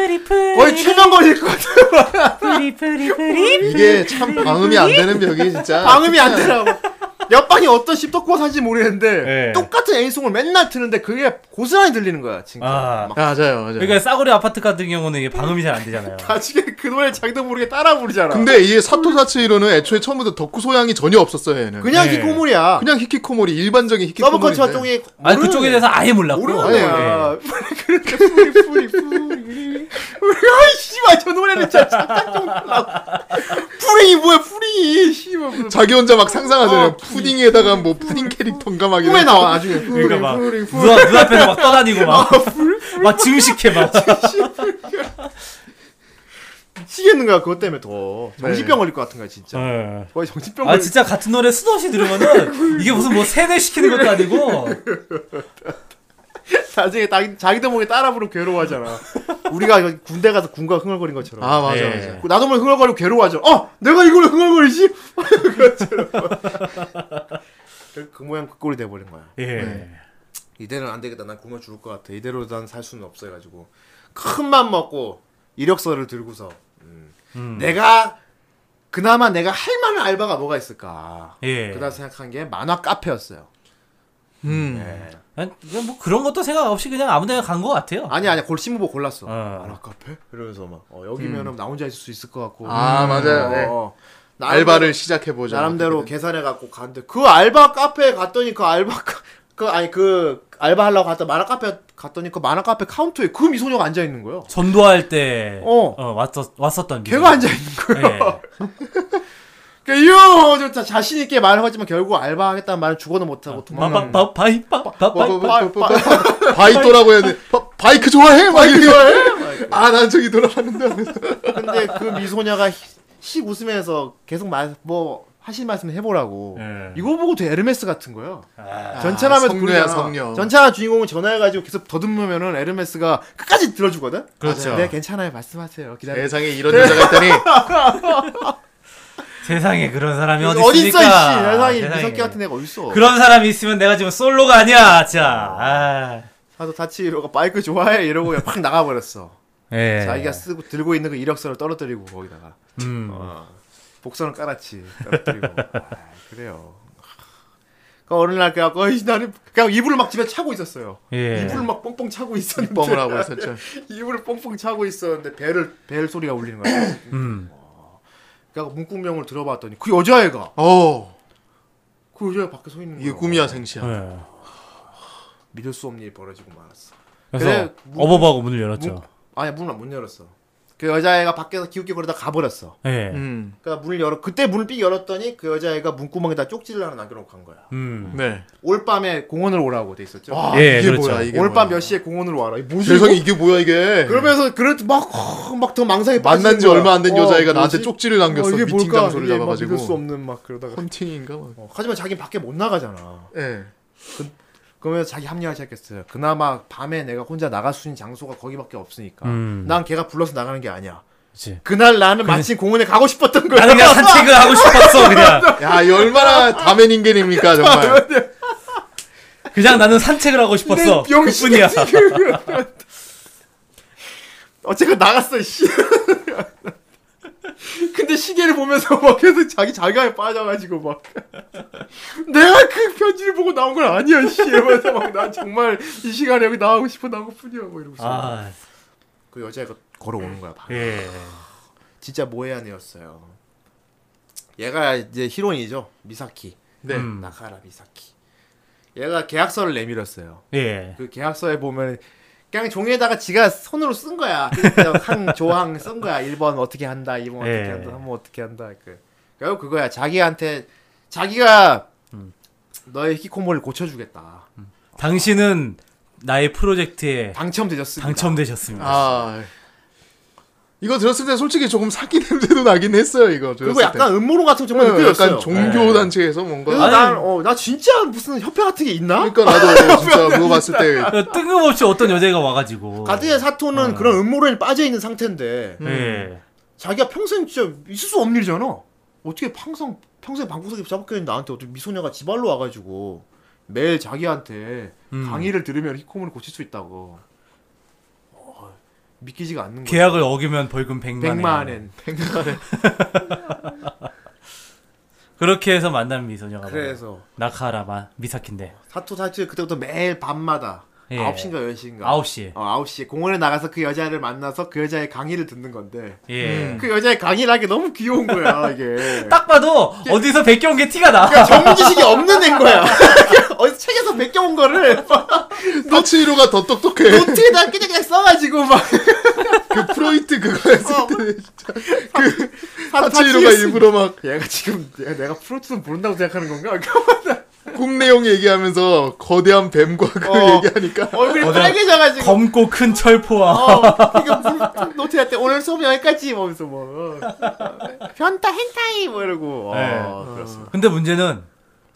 거의 최명 걸릴 것 같아. 이게 참 방음이 안 되는 벽이 진짜. 방음이 안 되라고. 옆방이 어떤 씹덕구가 사는지 모르겠는데 예. 똑같은 애송을 맨날 트는데 그게 고스란히 들리는 거야. 진짜. 아. 막 맞아요, 맞아요. 그러니까 싸구려 아파트 같은 경우는 이게 방음이 잘 안 되잖아요. 나중에 그 노래 자기도 모르게 따라 부르잖아. 근데 이게 사토 타츠히로는 애초에 처음부터 덕후 소양이 전혀 없었어요, 얘는. 그냥 네. 히키코모리야. 그냥 히키코모리 일반적인 히키코모리. 서브컬처 쪽에 아그 쪽에 대해서 아예 몰랐고. 모르는 예. 거야. 그렇게 뿌리 뿌리 뿌리. 씨발 저 노래는 진짜 좀 나고. 뿌링이 뭐야 뿌링이 씨발 자기 혼자 막 상상하잖아요. 어, 푸딩에다가 뭐 푸딩 캐릭터인가 막 꿈에 이런. 나와 나중에. 그러니까 막 뿌링 뿌링 눈, 눈앞에서 막 떠다니고 막, 막 증식해 막. 미치겠는 거야 그것 때문에 더 정신병 걸릴 것 같은 거야 진짜. 예. 거의 정신병 아 걸릴. 진짜 같은 노래 수도 없이 들으면은 이게 무슨 뭐 세뇌 시키는 것도 아니고 나중에 자기, 자기도 모르게 따라 부르고 괴로워하잖아. 우리가 군대 가서 군가 흥얼거린 것처럼. 아 맞아 예. 맞아. 나도 모르게 흥얼거리고 괴로워하죠. 어, 내가 이걸 흥얼거리지? 그것처럼. 그 모양 그 꼴이 돼버린 거야. 예. 네. 이대로는 안 되겠다. 난 굶어 죽을 것 같아. 이대로 난 살 수는 없어 가지고 큰 맘 먹고 이력서를 들고서 음, 음. 내가 그나마 내가 할 만한 알바가 뭐가 있을까? 예. 그다 생각한 게 만화 카페였어요. 음. 네. 아니, 그냥 뭐 그런 것도 생각 없이 그냥 아무데나 간 것 같아요. 아니 아니 골 신문 보고 골랐어. 어. 만화 카페? 이러면서 막 어, 여기면은 나 혼자 있을 수 있을 것 같고. 아, 맞아요. 네. 어, 나름대로- 알바를 시작해 보자. 나름대로 계산해 갖고 갔는데 그 알바 카페에 갔더니 그 알바 카- 그 아니 그 알바 하려고 갔다 만화 카페 갔더니 그 만화 카페 카운터에 그 미소녀가 앉아 있는 거예요. 전도할 때 어. 왔었 왔었던 걔가 앉아 있는 거예요. 예. 그러니까 자신 있게 말을 하지만 결국 알바하겠다는 말은 죽어도 못 하고 도망간. 바바 바이 바바 바이 뭐, 뭐, 뭐, 뭐, バイト라고 해야 돼. 바, 바이크 좋아해? 막 이렇게. 아, 난 저기 돌아가는데. 하면서. 근데 그 미소녀가 히- 씩 웃으면서 계속 말 뭐 하실 말씀 해보라고. 예. 이거 보고 되게 에르메스 같은 거예요. 아, 전차라면 성녀야, 성녀. 전차 주인공은 전화해가지고 계속 더듬으면은 에르메스가 끝까지 들어주거든. 그렇죠. 네 괜찮아요 말씀하세요. 기다려. 세상에 이런 여자가 있다니. 세상에 그런 사람이 어디 있습니까? 이씨 세상에 세상에. 미성기 같은 애가 어디 있어. 그런 사람이 있으면 내가 지금 솔로가 아니야. 자. 아. 하도 타치로가 바이크 좋아해 이러고 그냥 팍 나가버렸어. 예. 자기가 쓰고 들고 있는 그 이력서를 떨어뜨리고 거기다가 음. 어, 복선을 깔았지 떨어뜨리고 아, 그래요. 그 어느 날 그냥 어이 나는 그냥 이불을 막 집에 차고 있었어요. 예. 이불을 막 뻥뻥 차고 있었는데 뻥을 하고 있었죠. 이불을 뻥뻥 차고 있었는데 벨을 벨 소리가 울리는 거야. 음. 그러니까 문구명을 들어봤더니 그 여자애가 어, 그 여자애 밖에 서 있는 거야. 이게 꿈이야 생시야. 예. 믿을 수 없는 일이 벌어지고 말았어. 그래서 그래, 문- 어버버하고 문을 열었죠. 문- 아니 문을 못 열었어. 그 여자애가 밖에서 기웃기 거리다 가버렸어. 예. 음, 그러니까 문을 열어 그때 문을 삑 열었더니 그 여자애가 문구멍에다 쪽지를 하나 남겨놓고 간 거야. 음. 네. 올밤에 공원으로 오라고 돼 있었죠. 아, 예, 이게 그렇죠. 뭐야 이게. 올밤 뭐야. 몇 시에 공원으로 와라. 이게 뭐지? 세상에? 이게 뭐야 이게. 그러면서 그래 막막 더 망상에 만난 지 빠지는 거야. 얼마 안 된 어, 여자애가 나한테 뭐지? 쪽지를 남겼어. 어, 이게 미팅 뭘까? 장소를 이게 막 잡아가지고. 없는 막 그러다가. 헌팅인가 막. 어, 하지만 자기 밖에 못 나가잖아. 예. 그 러면서 자기 합리화를 시작했어요. 그나마 밤에 내가 혼자 나갈 수 있는 장소가 거기밖에 없으니까. 음. 난 걔가 불러서 나가는 게 아니야. 그렇지. 그날 나는 마침 공원에 가고 싶었던 거야. 나는 그냥 산책을 하고 싶었어. 그냥. 야, 이 얼마나 다멘 인간입니까 정말. 그냥 나는 산책을 하고 싶었어. 내 병신 그뿐이야. 어쨌든 나갔어, 씨. 근데 시계를 보면서 막 계속 자기 자가에 빠져가지고 막 내가 그 편지를 보고 나온 건 아니야, 씨. 이러면서 막 난 정말 이 시간에 여기 나가고 싶어 나온 것 뿐이야, 뭐 이러고서 아, 그 여자애가 걸어오는 거야. 바로. 예. 진짜 모해한 애였어요. 얘가 이제 히로인이죠. 미사키. 네. 음. 나카라 미사키. 얘가 계약서를 내밀었어요. 예. 그 계약서에 보면 그냥 종이에다가 지가 손으로 쓴 거야. 한 조항 쓴 거야. 1번 어떻게 한다, 2번 어떻게 예. 한다, 3번 어떻게 한다. 그 결국 그거야. 자기한테 자기가 음. 너의 히키코모를 고쳐주겠다. 당신은 나의 프로젝트에 당첨되셨습니다. 당첨되셨습니다. 아 이거 들었을 때 솔직히 조금 사기 냄새도 나긴 했어요. 이거 그리고 약간 때. 음모론 같은 거 정말 네, 느껴졌어요. 약간 종교 단체에서 뭔가. 아니, 난, 어, 나 진짜 무슨 협회 같은 게 있나? 그러니까 나도 진짜 그거 봤을 때 어, 뜬금없이 어떤 여자가 와가지고. 가드의 사토는 어. 그런 음모론에 빠져 있는 상태인데 예. 자기가 평생 진짜 있을 수 없는 일이잖아. 어떻게 평생 평생 방구석에 잡혀 있는 나한테 어떻게 미소녀가 지발로 와가지고 매일 자기한테 음. 강의를 들으면 히키코모리를 고칠 수 있다고. 어, 믿기지가 않는 거야. 계약을 어기면 벌금 100만, 100만 엔. 엔. 그렇게 해서 만난 미소녀가 그래서 나카라 마, 미사키인데 사토 타치 그때부터 매일 밤마다 예. 9시인가 10시인가 9시에. 어, 9시에 공원에 나가서 그 여자를 만나서 그 여자의 강의를 듣는 건데 예. 그 여자의 강의를 하기 너무 귀여운 거야 이게 딱 봐도 어디서 베껴온 게 티가 나. 그러니까 전문 지식이 없는 애인 거야 어디서 책에서 베껴온 거를 터치히로가 더 똑똑해. 노트에다 그냥 써가지고 막 그 프로이트 그거 했을 어. 때 진짜 사- 터치히로가 사치했으니- 일부러 막 얘가 지금 내가, 내가 프로트는 모른다고 생각하는 건가? 곡 내용 얘기하면서 거대한 뱀과 그 어. 얘기하니까 얼굴이? 빨개져가지고 검고 큰 철포와 어, 물- 노트 할때 오늘 수업 여기까지 이러면서 뭐 어. 변타 hen타이 뭐 이러고 네. 어, 그렇습니다 근데 문제는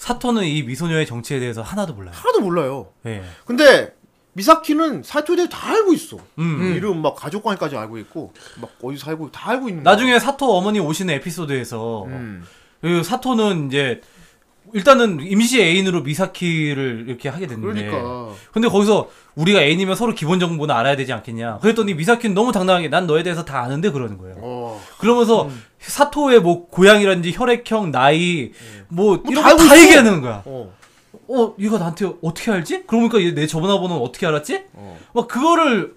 사토는 이 미소녀의 정체에 대해서 하나도 몰라요. 하나도 몰라요 예. 근데 미사키는 사토에 대해 다 알고 있어 음. 이름 막 가족 관계까지 알고 있고 막 어디 살고 다 알고 있는. 나중에 사토 어머니 오시는 에피소드에서 음. 그 사토는 이제 일단은 임시 애인으로 미사키를 이렇게 하게 됐는데 그러니까 근데 거기서 우리가 애인이면 서로 기본 정보는 알아야 되지 않겠냐 그랬더니 미사키는 너무 당당하게 난 너에 대해서 다 아는데 그러는 거예요 어. 그러면서 음. 사토의 뭐 고향이라든지 혈액형 나이 뭐 뭐 이런 다거 알고 다 있어. 얘기하는 거야 어. 어 얘가 나한테 어떻게 알지? 그러니까 얘 내 전화번호는 어떻게 알았지? 어. 막 그거를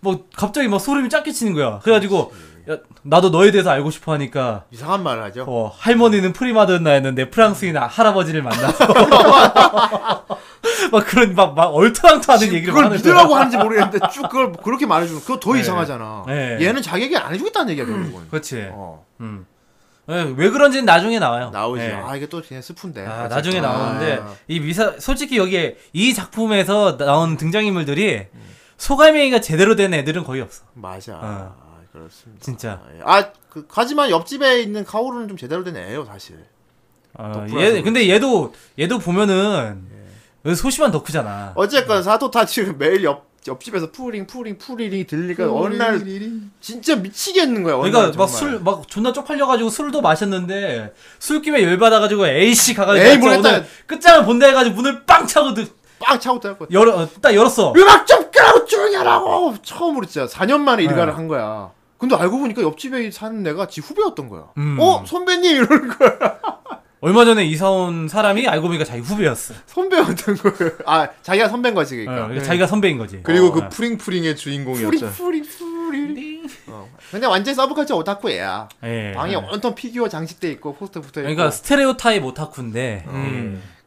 뭐 갑자기 막 소름이 쫙 끼치는 거야 그래가지고 야, 나도 너에 대해서 알고 싶어 하니까 이상한 말을 하죠. 어, 할머니는 프리마돈나였는데 프랑스인 아- 할아버지를 만나서 막 그런 막, 막 얼토당토하는 얘기를 그걸 하는 믿으라고. 하는지 모르겠는데 쭉 그걸 그렇게 말해주는 그거 더 네. 이상하잖아. 네. 얘는 자기 얘기 안 해주겠다는 얘기야 결국은. 그렇지. 어. 음. 예, 왜 그런지는 나중에 나와요. 나오지. 예. 아 이게 또 그냥 슬픈데. 아. 나중에 나오는데 아. 이 미사 솔직히 여기에 이 작품에서 나온 등장인물들이 소갈맹이가 제대로 된 애들은 거의 없어. 맞아. 어. 아, 그렇습니다. 진짜. 아, 그, 하지만 옆집에 있는 카오루는 좀 제대로 된 애예요, 사실. 어, 덕후라서 얘 근데 얘도 얘도 보면은 소심한 덕후잖아. 어쨌건 사토 타치는 매일 옆 옆집에서 푸링 푸링 푸리링 들리니까 어느 날 진짜 미치겠는 거야. 어느 그러니까 날 막. 술 막 존나 쪽팔려가지고 술도 마셨는데 술김에 열 받아가지고 에이씨 가가지고 에이, 모르겠다. 끝장을 본다 해가지고 문을 빵 차고 들- 빵 차고 떠고 열어 어, 딱 열었어. 음악 좀 끄라고 조용히 하라고 처음으로 진짜 4년 만에 일갈을 네. 한 거야. 근데 알고 보니까 옆집에 사는 애가 지 후배였던 거야. 음. 어 선배님 이러는 거야. 얼마 전에 이사 온 사람이 알고 보니까 자기 후배였어. 선배였던 거예요. 아 자기가 선배인 거지 어, 그러니까. 그러니까 자기가 선배인 거지. 그리고 어, 그 어. 푸링푸링의 푸링 주인공이었죠. 푸링 푸링. 어. 근데 완전 서브컬처 오타쿠 애야. 예. 방에 예. 온통 피규어 장식돼 있고 포스터 붙어 있고. 그러니까 스테레오타입 오타쿠인데. 음. 예.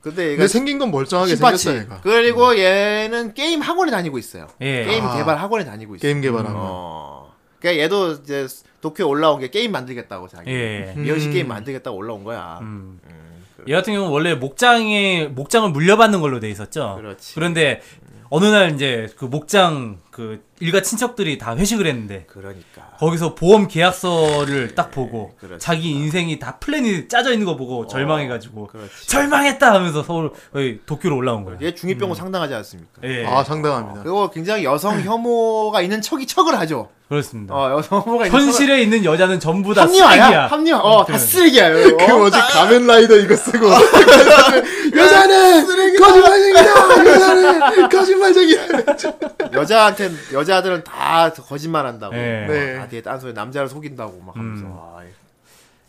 근데 얘가 근데 생긴 건 멀쩡하게. 생겼어 얘가. 그리고 얘는 게임 학원에 다니고 있어요. 예. 게임 아. 개발 학원에 다니고 있어요. 게임 개발하고. 어. 그러니까 얘도 이제 도쿄에 올라온 게 게임 만들겠다고 자기. 예. 미연시 음. 게임 만들겠다고 올라온 거야. 음. 음, 그- 얘 같은 경우는 원래 목장에 목장을 물려받는 걸로 돼 있었죠. 그렇지. 그런데 어느 날 이제 그 목장 그 일가 친척들이 다 회식을 했는데 그러니까. 거기서 보험 계약서를 딱 보고 그렇습니다. 자기 인생이 다 플랜이 짜져 있는 거 보고 절망해가지고 그렇지. 절망했다 하면서 서울 도쿄로 올라온 거예요. 얘 중이병고 상당하지 않습니까? 예, 아 상당합니다. 그리고 굉장히 여성 혐오가 있는 척이 척을 하죠. 그렇습니다. 어, 여성 혐오가 있는 현실에 있는 여자는 전부 다. 합리화야. 쓰레기야. 합리화. 어, 다 그래. 쓰레기야. 그 어, 뭐지 다- 가면라이더 이거 쓰고 여자는 거짓말쟁이다. 여자는 거짓말쟁이다. 여자한테 여자들은 다 거짓말한다고. 예. 네. 다 뒤에 딴 소리 남자를 속인다고 막 하면서. 음. 아이.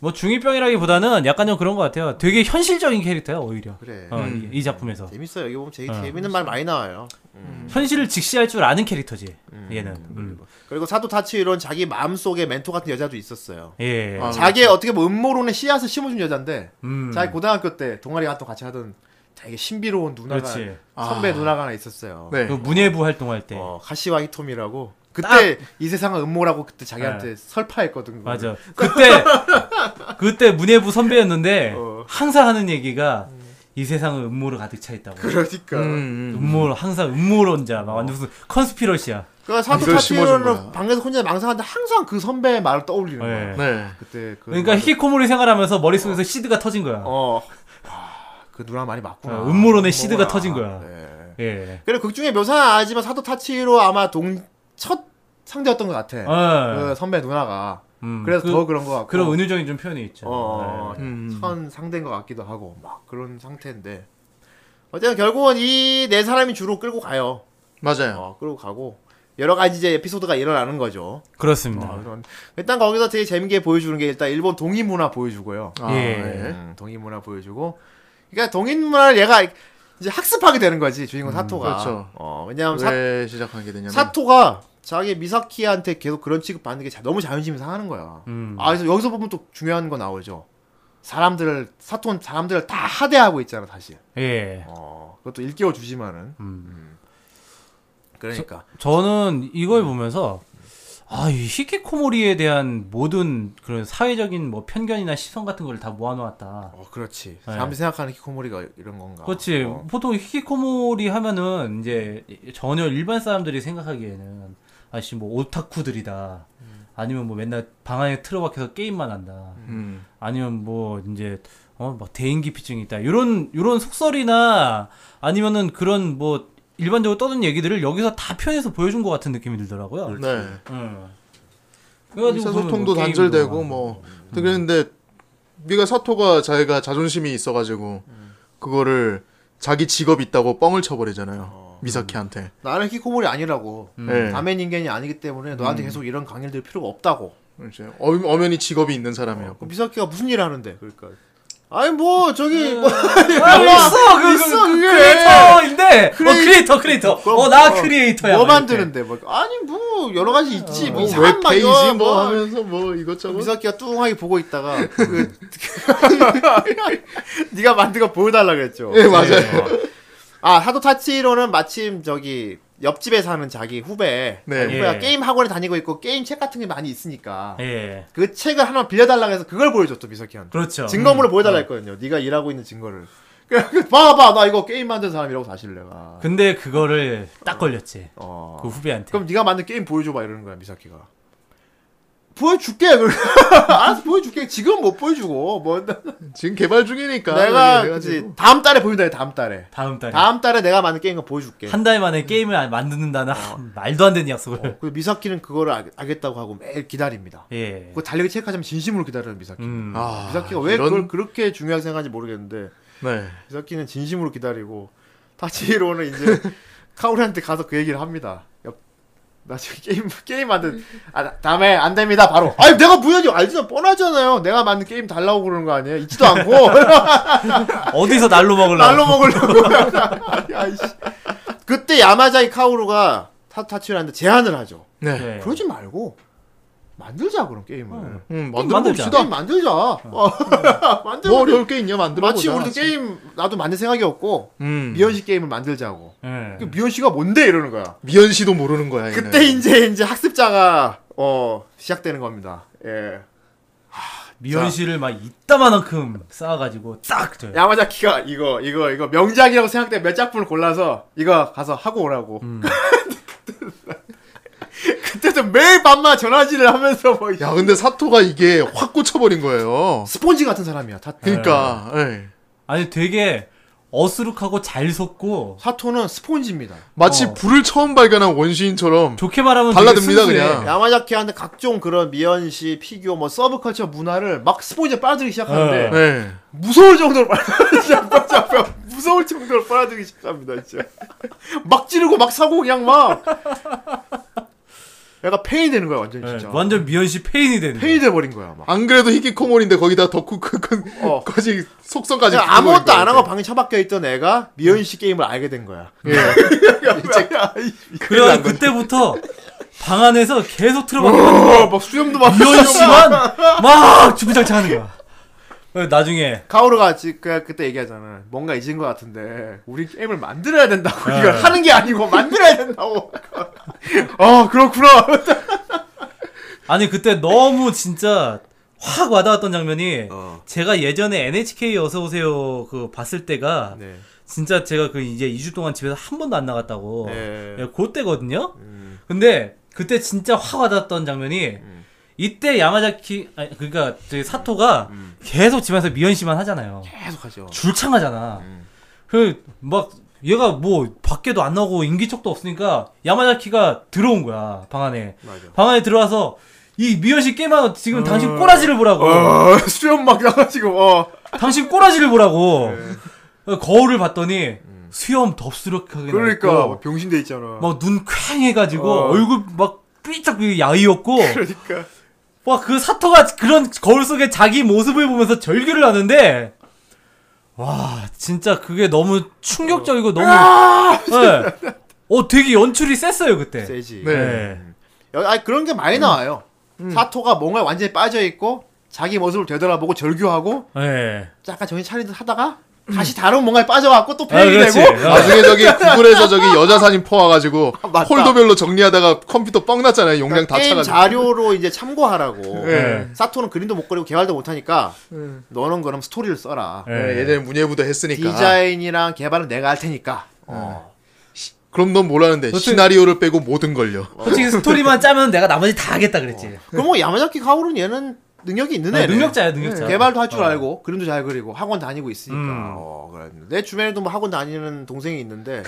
뭐 중이병이라기보다는 약간 좀 그런 것 같아요. 되게 현실적인 캐릭터야 오히려. 그래. 어, 이, 이 작품에서 재밌어요. 여기 보면 되게 어. 재밌는 말 많이 나와요. 현실을 직시할 줄 아는 캐릭터지. 얘는. 음. 그리고 사토 타치로는 자기 마음 속에 멘토 같은 여자도 있었어요. 예. 아, 자기의 어떻게 보면 음모론의 씨앗을 심어준 여잔데 음. 자기 고등학교 때 동아리 활동 같이 하던 되게 신비로운 누나가 그렇지. 선배 아. 누나가 하나 있었어요. 네. 그 문예부 활동할 때. 어, 카시와 히토미라고 그때 이 세상은 음모라고 그때 자기한테 네. 설파했거든. 맞아. 그때 그때 문예부 선배였는데 어. 항상 하는 얘기가 이 세상은 음모로 가득 차 있다고. 그러니까. 음, 음. 음모 항상 음모론자 막 완전 무슨 컨스피러시야. 그러니까 사토 거야. 방에서 혼자 망상하는데 항상 그 선배의 말을 떠올리는 네. 거야. 네. 그때 그 그러니까 히키코모리 생활하면서 머릿속에서 시드가 터진 거야. 어. 아, 그 누나 말이 맞구나. 어, 음모론의 시드가. 터진 거야. 네. 예. 그래 극 중에 묘사는 안 하지만 사토 타치로 아마 동 첫 상대였던 것 같아. 어. 그 선배 누나가. 음, 그래서 그- 더 그런 것 같고. 그런 은유적인 좀 표현이 있죠. 어, 네. 음. 천 상대인 것 같기도 하고 막 그런 상태인데. 어쨌든 결국은 이 네 사람이 주로 끌고 가요. 맞아요. 어, 끌고 가고 여러 가지 이제 에피소드가 일어나는 거죠. 그렇습니다. 어, 그런- 일단 거기서 되게 재밌게 보여주는 게 일단 일본 동인 문화 보여주고요. 아, 예. 음, 동인 문화 보여주고. 그러니까 동인 문화를 얘가 이제 학습하게 되는 거지 주인공 사토가. 그렇죠. 어, 왜냐하면 사, 왜 시작하게 되냐면 사토가 자기 미사키한테 계속 그런 취급 받는 게 자- 너무 자존심이 상하는 거야. 음. 아, 그래서 여기서 보면 또 중요한 거 나오죠. 사람들을 사토는 사람들을 다 하대하고 있잖아, 사실. 예. 어, 그것도 일깨워 주지만은. 음. 그러니까. 저 는 이걸 보면서 아, 이 히키코모리에 대한 모든 그런 사회적인 뭐 편견이나 시선 같은 걸 다 모아놓았다. 어, 그렇지. 네. 사람들이 생각하는 히코모리가 이런 건가. 그렇지. 어. 보통 히키코모리 하면은 이제 전혀 일반 사람들이 생각하기에는 아씨 뭐 오타쿠들이다. 아니면 뭐 맨날 방 안에 틀어박혀서 게임만 한다. 음. 아니면 뭐 이제 어막 대인기피증이 있다. 이런 이런 속설이나 아니면은 그런 뭐 일반적으로 떠든 얘기들을 여기서 다 표현해서 보여준 것 같은 느낌이 들더라고요. 네. 응. 그래가지고 의사소통도 보면 뭐 단절되고 뭐 그랬는데 미가 사토가 자기가 자존심이 있어가지고 그거를 자기 직업 있다고 뻥을 쳐버리잖아요 미사키한테 나는 히키코모리 아니라고. 네. 남의 인간이 아니기 때문에 너한테 계속 이런 강의를 들 필요가 없다고. 이제 어, 엄연히 직업이 있는 사람이에요 그럼 미사키가 무슨 일을 하는데? 그러니까. 아니 뭐 저기 뭐 아, 있어. 그, 있어, 그, 그게. 크리에이터인데. 어 크리에이- 크리에이터 크리에이터. 그럼 어나 뭐, 크리에이터야 뭐막 만드는데 뭐 아니 뭐 여러 가지 있지. 뭐뭐 이상한 막 웹페이지 이거 뭐 뭐. 하면서 뭐 이것저것? 미사키가 뚱하게 보고 있다가 그 네가 만든 거 보여달라 그랬죠. 예 맞아요. 아 하도 타치로는 마침 저기 옆집에 사는 자기 후배 네. 후배가 예. 게임 학원에 다니고 있고 게임 책 같은 게 많이 있으니까 예. 예그 책을 하나 빌려달라고 해서 그걸 보여줬죠 미사키한테. 그렇죠 증거물을 음. 보여달라 했거든요. 네가 일하고 있는 증거를. 그래, 봐봐 나 이거 게임 만든 사람이라고 사실 내가. 근데 그거를 딱 걸렸지 어. 그 후배한테 그럼 네가 만든 게임 보여줘봐 이러는 거야 미사키가. 보여줄게. 알아서 보여줄게. 지금 못 보여주고 뭐 지금 개발 중이니까 내가 그지. 다음 달에 보여준다. 해, 다음 달에. 다음 달에 다음 달에 내가 만든 게임 거 보여줄게. 한 달 만에 게임을 안 만든다는 한 말도 안 되는 약속을 그 미사키는 그거를 알, 알겠다고 하고 매일 기다립니다. 예 그거 달리기 체크하자면 진심으로 기다려요 미사키. 음. 아, 미사키가 왜 이런- 그걸 그렇게 중요하게 생각하는지 모르겠는데 네 미사키는 진심으로 기다리고 타츠히로는 이제 카오루한테 가서 그 얘기를 합니다. 옆, 나 지금 게임 게임 만든 아 다음에 안 됩니다 바로. 아니 내가 무현이 알지도 뻔하잖아요. 내가 만든 게임 달라고 그러는 거 아니에요? 있지도 않고 어디서 날로 먹으려고 날로 먹으려고. 아니, 아이씨. 그때 야마자이 카오루가 타 타치히로한테 제안을 하죠. 네. 네. 그러지 말고 만들자 그럼 게임을. 음, 만들자. 게임 만들자. 어. 만들자. 뭐 어려울 게 있냐 만들어 마치 우리도 게임 나도 만들 생각이 없고 음. 미연 씨 게임을 만들자고. 예. 그 미연 씨가 뭔데 이러는 거야. 미연 씨도 모르는 거야 얘는. 그때 이제 이제 학습자가 어 시작되는 겁니다. 예. 미연시를 막 이따만큼 쌓아가지고 딱 저. 야마자키가 이거 이거 이거 명작이라고 생각돼 몇 작품을 골라서 이거 가서 하고 오라고. 음. 그때도 매일 밤마다 전화질을 하면서 뭐 야 근데 사토가 이게 확 꽂혀버린 거예요 스폰지 같은 사람이야. 타, 그러니까 예. 아니 되게 어수룩하고 잘 속고 사토는 스폰지입니다. 마치 어. 불을 처음 발견한 원시인처럼 좋게 말하면 달라듭니다, 순수해. 그냥. 야마자키한테 각종 그런 미연시 피규어 뭐 서브컬처 문화를 막 스폰지에 빨아들이기 시작하는데 어. 예. 무서울 정도로 빨아들이기 시작합니다. 무서울 정도로 빨아들이기 시작합니다. 진짜 막 지르고 막 사고 그냥 막 약간 폐인이 되는 거야 완전 예, 진짜. 완전 미연시 폐인이 되는. 폐인이 돼 버린 거야 막. 안 그래도 히키코모리인데 거기다 덕후까지 어. 속성까지 아무것도 안 하고 방에 처박혀 있던 애가 미연시 게임을 알게 된 거야. 예. 그래 그때부터 방 안에서 계속 틀어박혀 어, 막 수염도 막 미연시만 막 주구장창 하는 거야. 나중에 카오루가 지- 그 그때 얘기하잖아. 뭔가 잊은 것 같은데 우리 게임을 만들어야 된다고. 네. 이걸 하는 게 아니고 만들어야 된다고. 아 그렇구나. 아니 그때 너무 진짜 확 와닿았던 장면이 어. 제가 예전에 NHK 어서 오세요 그 봤을 때가 네. 진짜 제가 그 이제 2주 동안 집에서 한 번도 안 나갔다고 네. 예, 그때거든요. 음. 근데 그때 진짜 확 와닿았던 장면이 이때 야마자키 아니 그러니까 저기 사토가 음. 계속 집에서 미연 씨만 하잖아요. 계속 하죠. 줄창하잖아. 음. 그막 얘가 뭐 밖에도 안 나오고 인기척도 없으니까 야마자키가 들어온 거야 방 안에. 맞아. 방 안에 들어와서 이 미연 씨 게임하고 지금 당신 꼬라지를 보라고. 어, 수염 막 나가지고 어. 당신 꼬라지를 보라고. 어, 거울을 봤더니 수염 덥수룩하게 그러니까 막 병신돼 있잖아. 막눈 퀭해가지고 어. 얼굴 막 삐쩍 야위었고 그러니까. 와 그 사토가 그런 거울 속에 자기 모습을 보면서 절규를 하는데 와 진짜 그게 너무 충격적이고 너무 네. 어 되게 연출이 셌어요 그때 세지. 네. 네. 여- 아니 그런 게 많이 나와요. 사토가 뭔가 완전히 빠져 있고 자기 모습을 되돌아보고 절규하고 네. 약간 정신 차린 듯 하다가 다시 다른 뭔가에 빠져갖고 또 아, 페인이 그렇지. 되고 어. 나중에 저기 구글에서 저기 여자 사진 퍼와가지고 맞다. 폴더별로 정리하다가 컴퓨터 뻥 났잖아요. 용량 다 게임 차가지고. 자료로 이제 참고하라고. 네. 사토는 그림도 못 그리고 개발도 못 하니까 너는 그럼 스토리를 써라. 네. 네, 예전에 문예부도 했으니까. 디자인이랑 개발은 내가 할 테니까. 그럼 넌뭘 하는데? 어떻게- 시나리오를 빼고 모든 걸요. 솔직히 스토리만 짜면 내가 나머지 다 하겠다 그랬지 그럼 뭐 야마자키 가오는 얘는 능력이 있는 네, 애네. 능력자야 능력자 개발도 할줄 어. 알고 그림도 잘 그리고 학원 다니고 있으니까. 음. 어, 그랬는데 내 주변에도 뭐 학원 다니는 동생이 있는데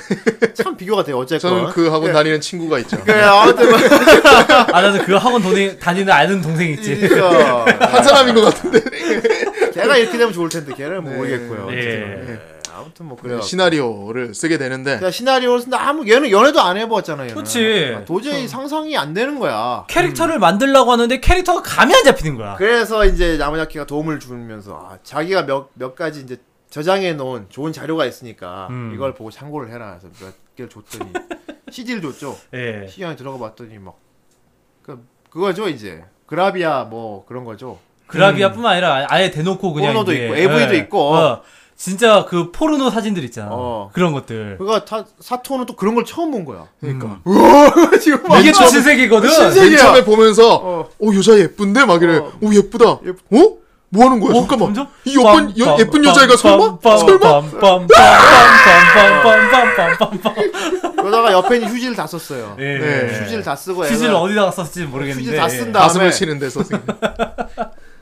참 비교가 돼요. 어쨌건. 저는 그 학원 예. 다니는 친구가 있죠. 그래 아무튼 뭐아 나는 그 학원 돈이 다니는 아는 동생 있지 그러니까 한 사람인 것 같은데. 걔가 이렇게 되면 좋을 텐데 걔는 모르겠고요. 예. 예. 아무튼 뭐 그래요. 시나리오를 쓰게 되는데 그러니까 시나리오를 쓴다 아무 얘는 연애도 안 해봤잖아요. 얘는. 그치. 도저히 상상이 안 되는 거야. 캐릭터를 만들려고 하는데 캐릭터가 감이 안 잡히는 거야 그래서 이제 야마자키가 도움을 주면서 아, 자기가 몇, 몇 가지 이제 저장해 놓은 좋은 자료가 있으니까 음. 이걸 보고 참고를 해라 해서 몇 개를 줬더니 CD를 줬죠. 예. 안에 들어가 봤더니 막 그, 그거죠 이제 그라비아 뭐 그런 거죠. 그라비아뿐만 아니라 아예 대놓고 그냥 포르노도 이제, 있고, AV 도 있고. 어, 진짜 그 포르노 사진들 있잖아. 어. 그런 것들. 그러니까 타, 사토는 또 그런 걸 처음 본 거야. 그러니까 지금 막 이게 또 신세계거든. 신세계- 맨 처음에 보면서 어. 오 여자 예쁜데 막 이래. 어. 오 예쁘다. 예- 어? 뭐 하는 거야? 어, 잠깐만. 점점? 이 예쁜 여, 예쁜 여자애가 설마? 설마? 빰빰빰빰빰빰빰빰빰빰빰빰. 그러다가 옆에 있는 휴지를 다 썼어요. 예. 네. 휴지를 다 쓰고 휴지를 어디다가 썼을지 모르겠는데. 휴지 다 예. 쓴 다음에 가슴을 치는 데서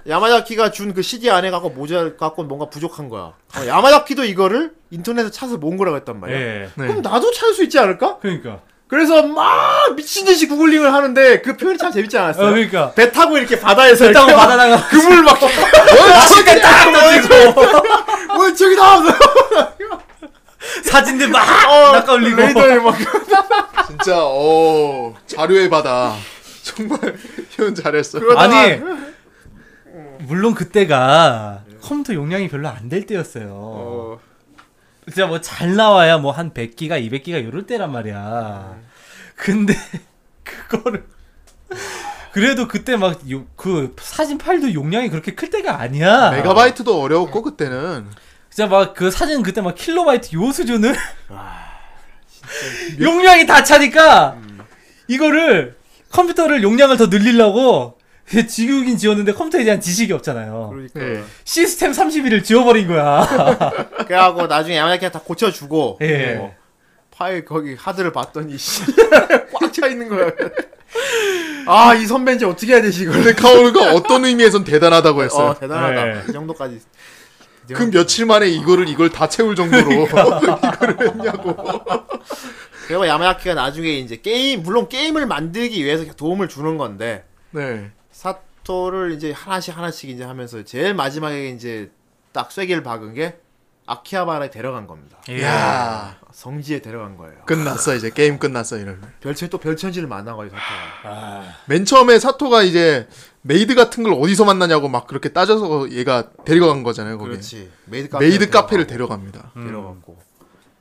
야마자키가 준 그 CD 안에 갖고 모자 갖고 뭔가 부족한 거야. 어, 야마자키도 이거를 인터넷에 찾아서 모은 거라고 했단 말이야. 예. 네. 그럼 나도 찾을 수 있지 않을까? 그러니까. 그래서 막 미친 듯이 구글링을 하는데 그 표현이 참 재밌지 어, 않았어요? 그러니까. 배 타고 이렇게 바다에서 배 타고 바다다가 그물 막 맛있게 딱 던지고 뭐 저기다 사진들 막 어, 낚아 올리고. 레이더에 막 진짜 어 자료의 바다. 정말 표현 잘했어. 아니 물론 그때가 컴퓨터 용량이 별로 안 될 때였어요. 어, 진짜 뭐 잘 나와야 뭐 한 100기가, 200기가 요럴 때란 말이야. 근데 그거를 그래도 그때 막 그 사진 파일도 용량이 그렇게 클 때가 아니야. 메가바이트도 어려웠고 그때는 진짜 막 그 사진 그때 막 킬로바이트 요 수준을 용량이 다 차니까 이거를 컴퓨터를 용량을 더 늘리려고 지우긴 지웠는데 컴퓨터에 대한 지식이 없잖아요. 그러니까 네. 시스템 31을 지워버린 거야. 그래갖고 나중에 야마자키가 다 고쳐주고 예. 어, 파일 거기 하드를 봤더니 꽉 차 있는 거야. 아 이 선배 이제 어떻게 해야 되지 이걸? 근데 카오르가 어떤 의미에선 대단하다고 했어요. 어 대단하다. 네. 이 정도까지. 그 며칠 만에 이거를 이걸 다 채울 정도로 그리고 야마자키가 나중에 이제 게임 물론 게임을 만들기 위해서 도움을 주는 건데 네. 사토를 이제 하나씩 하나씩 이제 하면서 제일 마지막에 이제 딱 쐐기를 박은 게 아키하바라에 데려간 겁니다. 예. 야 성지에 데려간 거예요. 끝났어 이제 게임 끝났어 이러면. 별천 또 별천지를 만나가지고 사토가. 아, 맨 처음에 사토가 이제 메이드 같은 걸 어디서 만나냐고 막 그렇게 따져서 얘가 데려간 거잖아요. 거기. 그렇지. 메이드 카페 메이드 카페를 데려갑니다. 데려갔고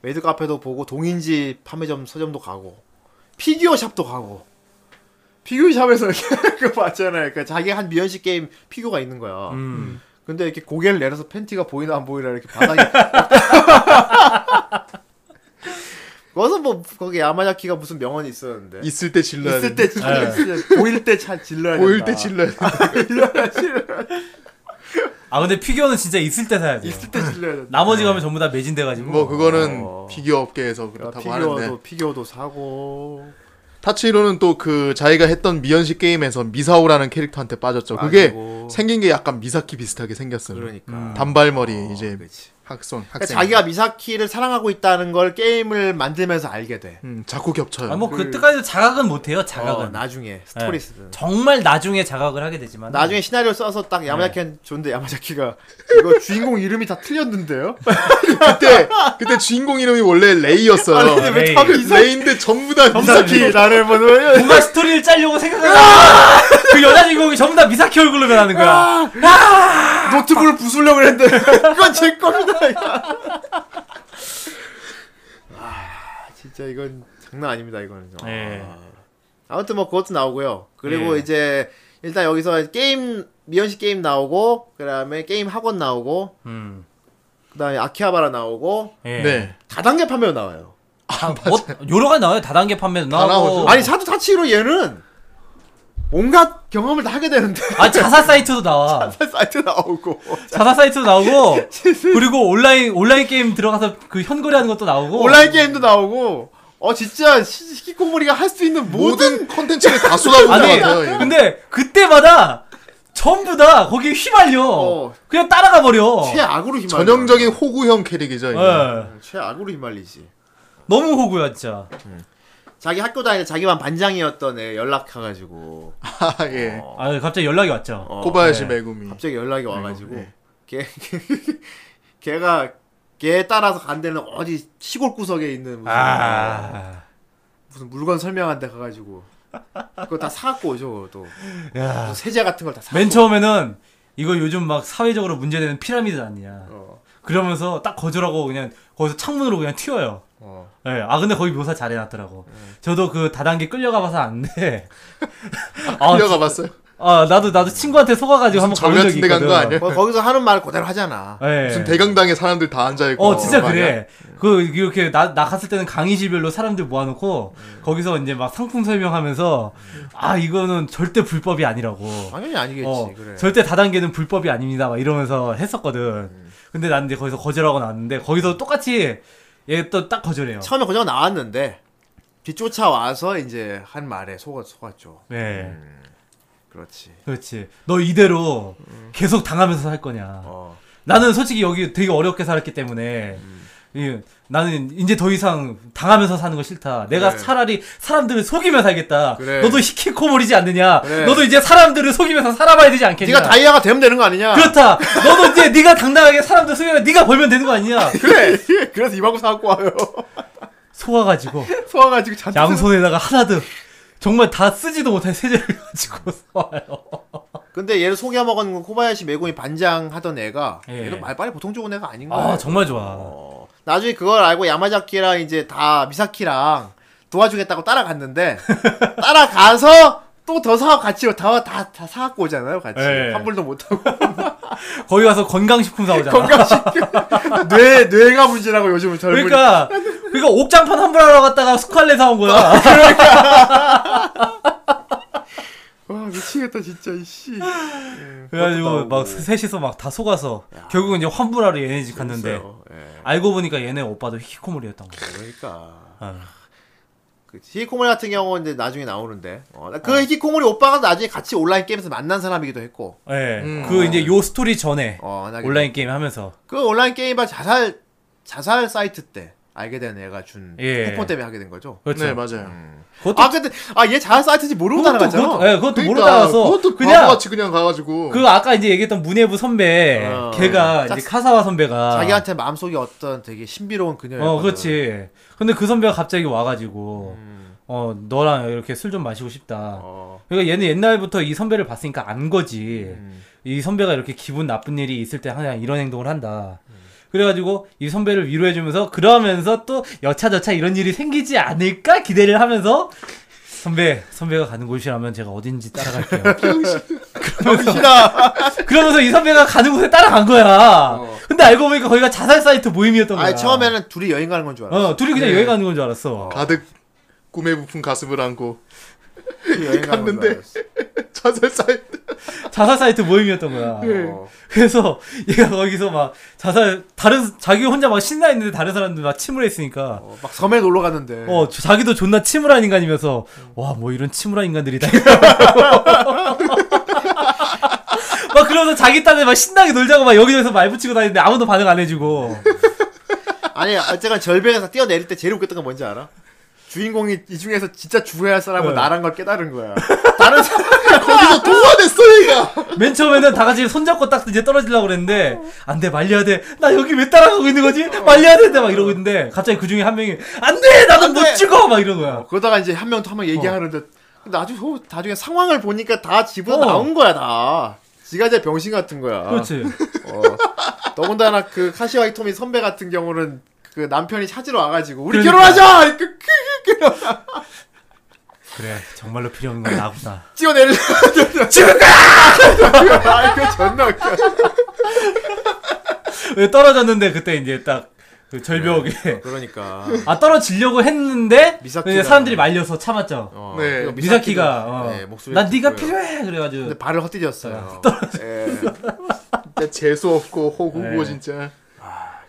메이드 카페도 보고 동인지 판매점 서점도 가고 피규어 샵도 가고 피규어 샵에서 그거 봤잖아요. 그러니까 자기 한 미연시 게임 피규어가 있는 거야. 음. 근데 이렇게 고개를 내려서 팬티가 보이나 안 보이나 이렇게 바닥에 거기서 뭐 거기 야마자키가 무슨 명언이 있었는데 있을 때 질러야 있을 돼. 때 차, 보일 때 차 질러야 된다. 보일 때 질러야 돼. 아 근데 피규어는 진짜 있을 때 사야 돼. 있을 때 질러야 된다. 나머지 가면 전부 다 매진돼가지고. 뭐 그거는 어. 피규어 업계에서 야, 그렇다고 피규어도 하는데 피규어도 사고 타츠히로는 또 그 자기가 했던 미연시 게임에서 미사오라는 캐릭터한테 빠졌죠. 그게 빠지고. 생긴 게 약간 미사키 비슷하게 생겼어요. 그러니까 단발머리 이제 그 학생 그러니까 학생. 자기가 미사키를 사랑하고 있다는 걸 게임을 만들면서 알게 돼. 음, 자꾸 겹쳐요. 아, 뭐 그때까지도 자각은 못해요. 자각은. 어, 나중에 스토리 네. 쓰든. 정말 나중에 자각을 하게 되지만. 나중에 시나리오 써서 딱 야마자키한테 줬는데 야마자키가 이거 주인공 이름이 다 틀렸는데요? 그때 그때 주인공 이름이 원래 레이였어요. 아니, 근데 왜 레이. 다 미사, 레이인데 전부 다 미사키. 나를 보는 뭔가 스토리를 짜려고 생각하는 그 여자 주인공이 전부 다 미사키 얼굴로 변하는 거야. 노트북을 부수려고 했는데 이건 제 겁니다. 아, 진짜 이건 장난 아닙니다. 이거는. 아. 예. 아무튼 뭐 그것도 나오고요. 그리고 예. 이제 일단 여기서 게임 미연시 게임 나오고 그다음에 게임 학원 나오고 음. 그다음에 아키하바라 나오고 예. 네. 다단계 판매로 나와요. 아, 뭐, 여러 가지 나와요. 다단계 판매도 나오고. 나오죠. 아니 사토 타츠히로 얘는 온갖 경험을 다 하게 되는데 아, 자살 사이트도 나와. 사이트 나오고 자살 사이트도 나오고. 그리고 온라인 온라인 게임 들어가서 그 현거래하는 것도 나오고. 온라인 게임도 나오고 어 진짜 시- 히키코모리가 할 수 있는 모든 컨텐츠를 다 쏟아부은 것 아니, 같아요. 얘는. 근데 그때마다 전부 다 거기에 휘말려. 어. 그냥 따라가 버려. 최악으로 휘말려. 전형적인 호구형 캐릭이죠. 이거. 예. 최악으로 휘말리지. 너무 호구야 진짜. 자기 학교 다닐 때 자기만 반장이었던 애 연락해가지고 아, 예. 아 갑자기 연락이 왔죠. 어, 코바야시 네. 메구미. 갑자기 연락이 와가지고 네. 걔 걔 가 걔 따라서 간 데는 어디 시골 구석에 있는 무슨 아, 무슨 물건 설명한 데 가가지고 그거 다 사갖고 오죠 또 세제 같은 걸 다 사갖고 맨 처음에는 이거 요즘 막 사회적으로 문제되는 피라미드 아니냐. 어, 그러면서 딱 거절하고 그냥 거기서 창문으로 그냥 튀어요. 어. 예. 아 근데 거기 묘사 잘 해놨더라고. 저도 그 다단계 끌려가봐서 안돼. 아, 끌려가 봤어요. 아 나도 나도 친구한테 속아가지고 한번 절 가본 적이 있거든. 거 아니야? 거- 거기서 하는 말 그대로 하잖아 예. 무슨 대강당에 사람들 다 앉아 있고. 어 진짜? 그래. 그 이렇게 나, 나 갔을 때는 강의실별로 사람들 모아놓고 거기서 이제 막 상품 설명하면서 아 이거는 절대 불법이 아니라고. 당연히 아니겠지 어, 그래 절대 다단계는 불법이 아닙니다. 막 이러면서 했었거든. 근데 난 이제 거기서 거절하고 나왔는데 거기서 똑같이 얘 또 딱 거절해요. 처음에 그냥 나왔는데 뒤쫓아 와서 이제 한 말에 속아 속았죠 네. 그렇지 그렇지. 너 이대로 계속 당하면서 살 거냐. 어 나는 솔직히 여기 되게 어렵게 살았기 때문에 이, 나는 이제 더 이상 당하면서 사는 거 싫다. 내가 그래. 차라리 사람들을 속이며 살겠다. 그래. 너도 히키코모리지 않느냐. 그래. 너도 이제 사람들을 속이면서 살아봐야 되지 않겠냐. 네가 다이아가 되면 되는 거 아니냐 그렇다. 너도 이제 네가 당당하게 사람들 속이면 네가 벌면 되는 거 아니냐. 그래 그래서 이 방구 사갖고 와요 소화가지고 소화가지고 잔뜩 양손에다가 하나도 정말 다 쓰지도 못할 세제를 가지고 써와요. 근데 얘를 속여 먹은 코바야시 메구미 반장 하던 애가 예. 얘는 말빨이 보통 좋은 애가 아닌 거야. 아 정말 좋아. 어, 나중에 그걸 알고 야마자키랑 이제 다 미사키랑 도와주겠다고 따라갔는데 따라가서 또 더 사고 같이 다, 다, 다 사갖고 오잖아요 같이 예. 환불도 못하고 거기 가서 건강식품 사오잖아. 건강식 뇌 뇌가 문제라고 요즘 젊은 그러니까 그러니까 옥장판 환불하러 갔다가 스칼렛 사온 거야. 와 미치겠다 진짜 이씨 그래가지고 막 셋이서 막 다 속아서 결국은 이제 환불하러 얘네 집 갔는데 예. 알고 보니까 얘네 오빠도 히키코모리였던 거야. 그러니까 어. 그 히키코모리 같은 경우는 이제 나중에 나오는데 어, 그 히키코모리 오빠가 나중에 같이 온라인 게임에서 만난 사람이기도 했고 예. 음. 그 이제 요 스토리 전에 어, 나 온라인 게임 하면서 그 온라인 게임바 자살 자살 사이트 때 알게 된 애가 준 예. 쿠폰 때문에 하게 된 거죠. 그렇죠. 네 맞아요. 그것도 아 근데 아예 자살 사이트인지 모르고 그것도 따라갔잖아. 그것도, 예, 그것도 모르고 그러니까 따라서 그것도 그냥 바보같이 그냥 가가지고 그 아까 이제 얘기했던 문예부 선배 어. 걔가 짝- 이제 카사와 선배가 자기한테 마음속에 어떤 되게 신비로운 그녀였거든. 어 그렇지 근데 그 선배가 갑자기 와가지고 음. 어 너랑 이렇게 술 좀 마시고 싶다 어. 그러니까 얘는 옛날부터 이 선배를 봤으니까 안 거지 음. 이 선배가 이렇게 기분 나쁜 일이 있을 때 항상 이런 행동을 한다 음. 그래가지고 이 선배를 위로해주면서 그러면서 또 여차저차 이런 일이 생기지 않을까 기대를 하면서 선배 선배가 가는 곳이라면 제가 어딘지 따라갈게요 병신아. 그러면서 이 선배가 가는 곳에 따라간 거야. 근데 알고 보니까 거기가 자살 사이트 모임이었던 거야. 아 처음에는 둘이 여행 가는 건 줄 알았어. 어 둘이 그냥 네. 여행 가는 건 줄 알았어. 가득 꿈에 부푼 가슴을 안고 갔는데. 자살 사이트 자살 사이트 모임이었던 거야. 어. 그래서 얘가 거기서 막 자살 다른 자기 혼자 막 신나 있는데 다른 사람들 막 침울했으니까. 어, 막 섬에 놀러 갔는데. 어 저- 자기도 존나 침울한 인간이면서 와 뭐 이런 침울한 인간들이다. 막 그러면서 자기 딴에 막 신나게 놀자고 막 여기저기서 말 붙이고 다니는데 아무도 반응 안 해주고. 아니 어쨌건 절벽에서 뛰어내릴 때 제일 웃겼던 건 뭔지 알아? 주인공이 이 중에서 진짜 죽어야 할 사람은 네. 나란 걸 깨달은 거야. 다른 사람 거기서 동화됐어 얘가 맨 처음에는 다 같이 손잡고 딱 이제 떨어지려고 그랬는데 안돼 말려야 돼 나 여기 왜 따라가고 있는 거지 말려야 되는데 막 이러고 있는데 갑자기 그 중에 한 명이 안돼 나도 안못 돼! 죽어 막 이러는 거야 그러다가 이제 한 명 또 한 명 얘기하는데 나중에 호- 나중에 상황을 보니까 다 집으로 어. 나온 거야 다. 지가 이제 병신 같은 거야. 그렇지 어. 더군다나 그 카시와 이토미 선배 같은 경우는 그 남편이 찾으러 와가지고 우리 그러니까. 결혼하자 이렇게 그래 정말로 필요 없는 건 나구나 뛰어내려 죽을 거야. 아 이거 존나 웃겨. 왜 떨어졌는데 그때 이제 딱 그 절벽에 그러니까. 아 떨어지려고 했는데 미사키가- 사람들이 말려서 참았죠 어, 네. 미사키가 어. 네, 목소리 난 네가. 필요해 그래가지고 근데 발을 헛디뎠어요. 예. 진짜 재수 없고 호구고 네. 진짜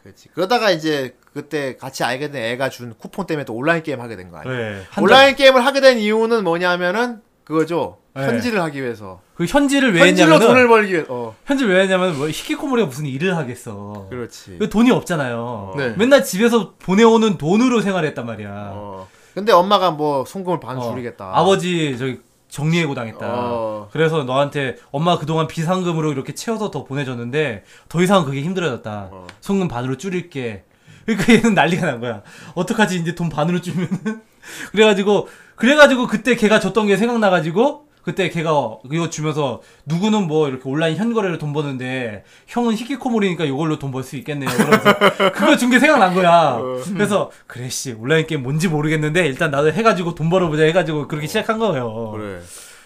그렇지. 그러다가 이제 그때 같이 알게 된 애가 준 쿠폰 때문에 또 온라인 게임 하게 된 거 아니야. 네, 한 온라인 게임을 하게 된 이유는 뭐냐면은 그거죠. 네. 현질을 하기 위해서. 그 현질을 왜 현질로 했냐면은 돈을 벌기 위해. 어. 현질 왜 했냐면 뭐 히키코모리가 무슨 일을 하겠어 그렇지. 그 돈이 없잖아요 네. 맨날 집에서 보내오는 돈으로 생활했단 말이야 어. 근데 엄마가 뭐 송금을 반 어, 줄이겠다. 아버지 저기 정리해고 당했다. 어. 그래서 너한테 엄마 그동안 비상금으로 이렇게 채워서 더 보내줬는데 더 이상 그게 힘들어졌다. 어. 송금 반으로 줄일게. 그러니까 얘는 난리가 난 거야. 어떡하지 이제 돈 반으로 주면은 그래가지고 그래가지고 그때 걔가 줬던 게 생각나가지고 그때 걔가 이거 주면서 누구는 뭐 이렇게 온라인 현거래로 돈 버는데 형은 히키코모리니까 이걸로 돈 벌 수 있겠네요. 그러면서 그거 준 게 생각난 거야. 그래서 그래 씨 온라인 게임 뭔지 모르겠는데 일단 나도 해가지고 돈 벌어보자 해가지고 그렇게 시작한 거예요. 그래.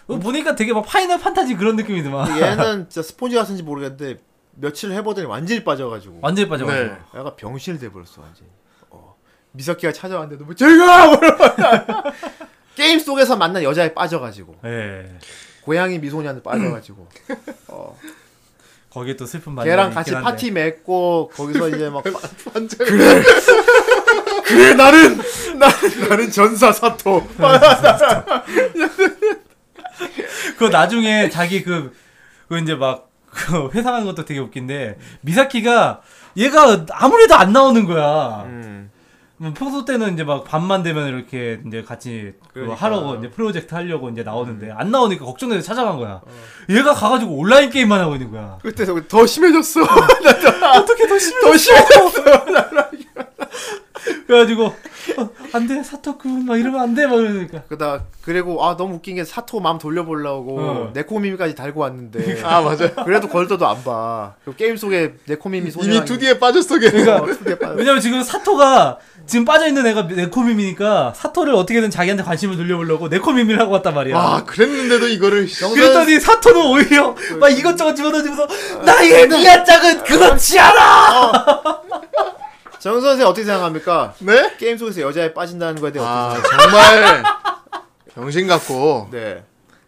어, 보니까 되게 막 파이널 판타지 그런 느낌이더만. 얘는 진짜 스폰지 같은지 모르겠는데 며칠 해보더니 완전히 빠져가지고. 완전히 빠져가지고. 네. 애가 병신이 돼버렸어 완전히. 어. 미사키가 찾아왔는데도 뭐 제가 게임 속에서 만난 여자에 빠져가지고 예. 고양이 미소년한테 빠져가지고 어. 거기에 또 슬픈 반전이 걔랑 같이. 파티 맺고 거기서 이제 막 빠- 완전 그래 나는 나, 나는 전사 사토 그거 나중에 자기 그, 그 이제 막, 그 회상 하는 것도 되게 웃긴데, 미사키가 얘가 아무래도 안 나오는 거야. 음. 뭐 평소 때는 이제 막 밤만 되면 이렇게 이제 같이 그러니까. 하려고 이제 프로젝트 하려고 이제 나오는데 안 나오니까 걱정돼서 찾아간 거야. 얘가 가가지고 온라인 게임만 하고 있는 거야. 그때 더 심해졌어 어떻게 더 심해? 더 심해졌어 그래가지고 어, 안돼 사토군 막 이러면 안돼 막 이러니까. 그다 그리고 아 너무 웃긴 게 사토 마음 돌려보려고 어. 네코미미까지 달고 왔는데 아 맞아 그래도 걸더도 안봐 게임 속에 네코미미 소녀 이미 2D에 빠졌어 걔 그러니까 투디에 빠져 왜냐면 지금 사토가 지금 빠져 있는 애가 네코미미니까 사토를 어떻게든 자기한테 관심을 돌려보려고 네코미미를 하고 왔단 말이야. 와 그랬는데도 이거를 그랬더니 사토는 오히려 막 이것저것 집어던지면서 나의 미야짱은 그렇지 않아! 정 선생 어떻게 생각합니까? 네? 게임 속에서 여자에 빠진다는 거에 대해 아 어떻게 정말 병신 같고? 네.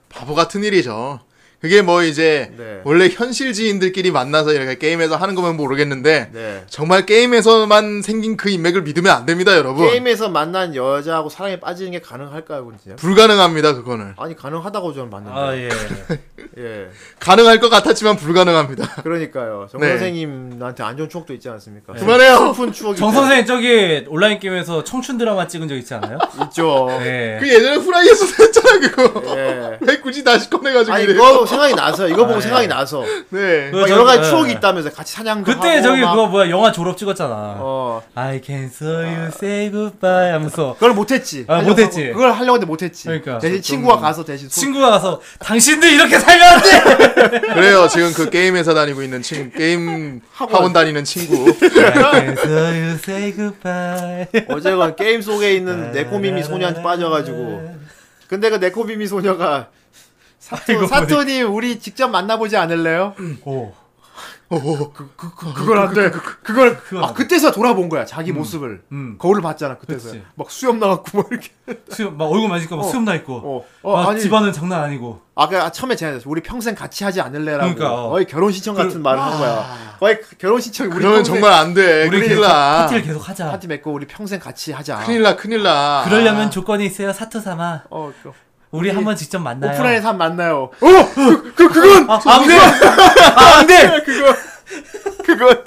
바보 같은 일이죠 그게 뭐 이제 네. 원래 현실 지인들끼리 만나서 이렇게 게임에서 하는 거면 모르겠는데 네. 정말 게임에서만 생긴 그 인맥을 믿으면 안 됩니다, 여러분. 게임에서 만난 여자하고 사랑에 빠지는 게 가능할까요, 그건 진짜? 불가능합니다, 그거는. 아니 가능하다고 저는 봤는데. 아 예. 예. 가능할 것 같았지만 불가능합니다. 그러니까요. 정 네. 선생님한테 안 좋은 추억도 있지 않습니까? 그만해요. 슬픈 추억이 정 선생 저기 온라인 게임에서 청춘 드라마 찍은 적 있지 않아요? 있죠. 예. 그 예전에 후라이에서 했잖아, 그거. 예. 왜 굳이 다시 꺼내가지고 아니 이래. 이거 생각이 나서 이거 보고 아, 예. 생각이 나서 네. 막 여러 가지 예. 추억이 있다면서 같이 사냥도 그때 하고 저기 막, 그거 뭐야 영화 졸업 찍었잖아. 어 I can saw you say goodbye 하면서 그걸 못했지. 아, 하려고 못했지. 하고, 그걸 하려고 했는데 못했지. 그러니까. 대신 친구가 가서 대신 손- 친구가 가서 당신들 이렇게 살면 안 돼. 그래요. 지금 그 게임 회사 다니고 있는 친 게임 학원, 다니는 친구. I can saw you say goodbye. 어제건 게임 속에 네. 있는 네코미미 소녀한테 빠져가지고 근데 그 네코미미 소녀가 사토, 사토님 우리 직접 만나보지 않을래요? 오. 그걸 안 돼. 그걸 그건 아. 그때서 돌아본 거야 자기 모습을 음. 거울을 봤잖아 그때서 그치. 막 수염 나갖고 막 이렇게 수염 막 얼굴 만지니까 막 어. 수염 나 있고. 어, 어막 아니 집안은 장난 아니고. 아까 처음에 제가 우리 평생 같이 하지 않을래라고 그러니까, 어. 거의 결혼 신청 같은 그- 말을 한 거야 거의 결혼 신청 우리 그러면 평생 정말 안 돼. 우리 큰일 나. 파티를 계속 하자. 파티 맺고 우리 평생 같이 하자 큰일 나, 큰일 나. 그러려면 조건이 있어요, 사토 사마. 어 그, 우리 한번 직접 만나요. 오프라인에서 한 만나요 어 그, 그 그건 아, 안 돼. 아, 안 돼. 그거 그거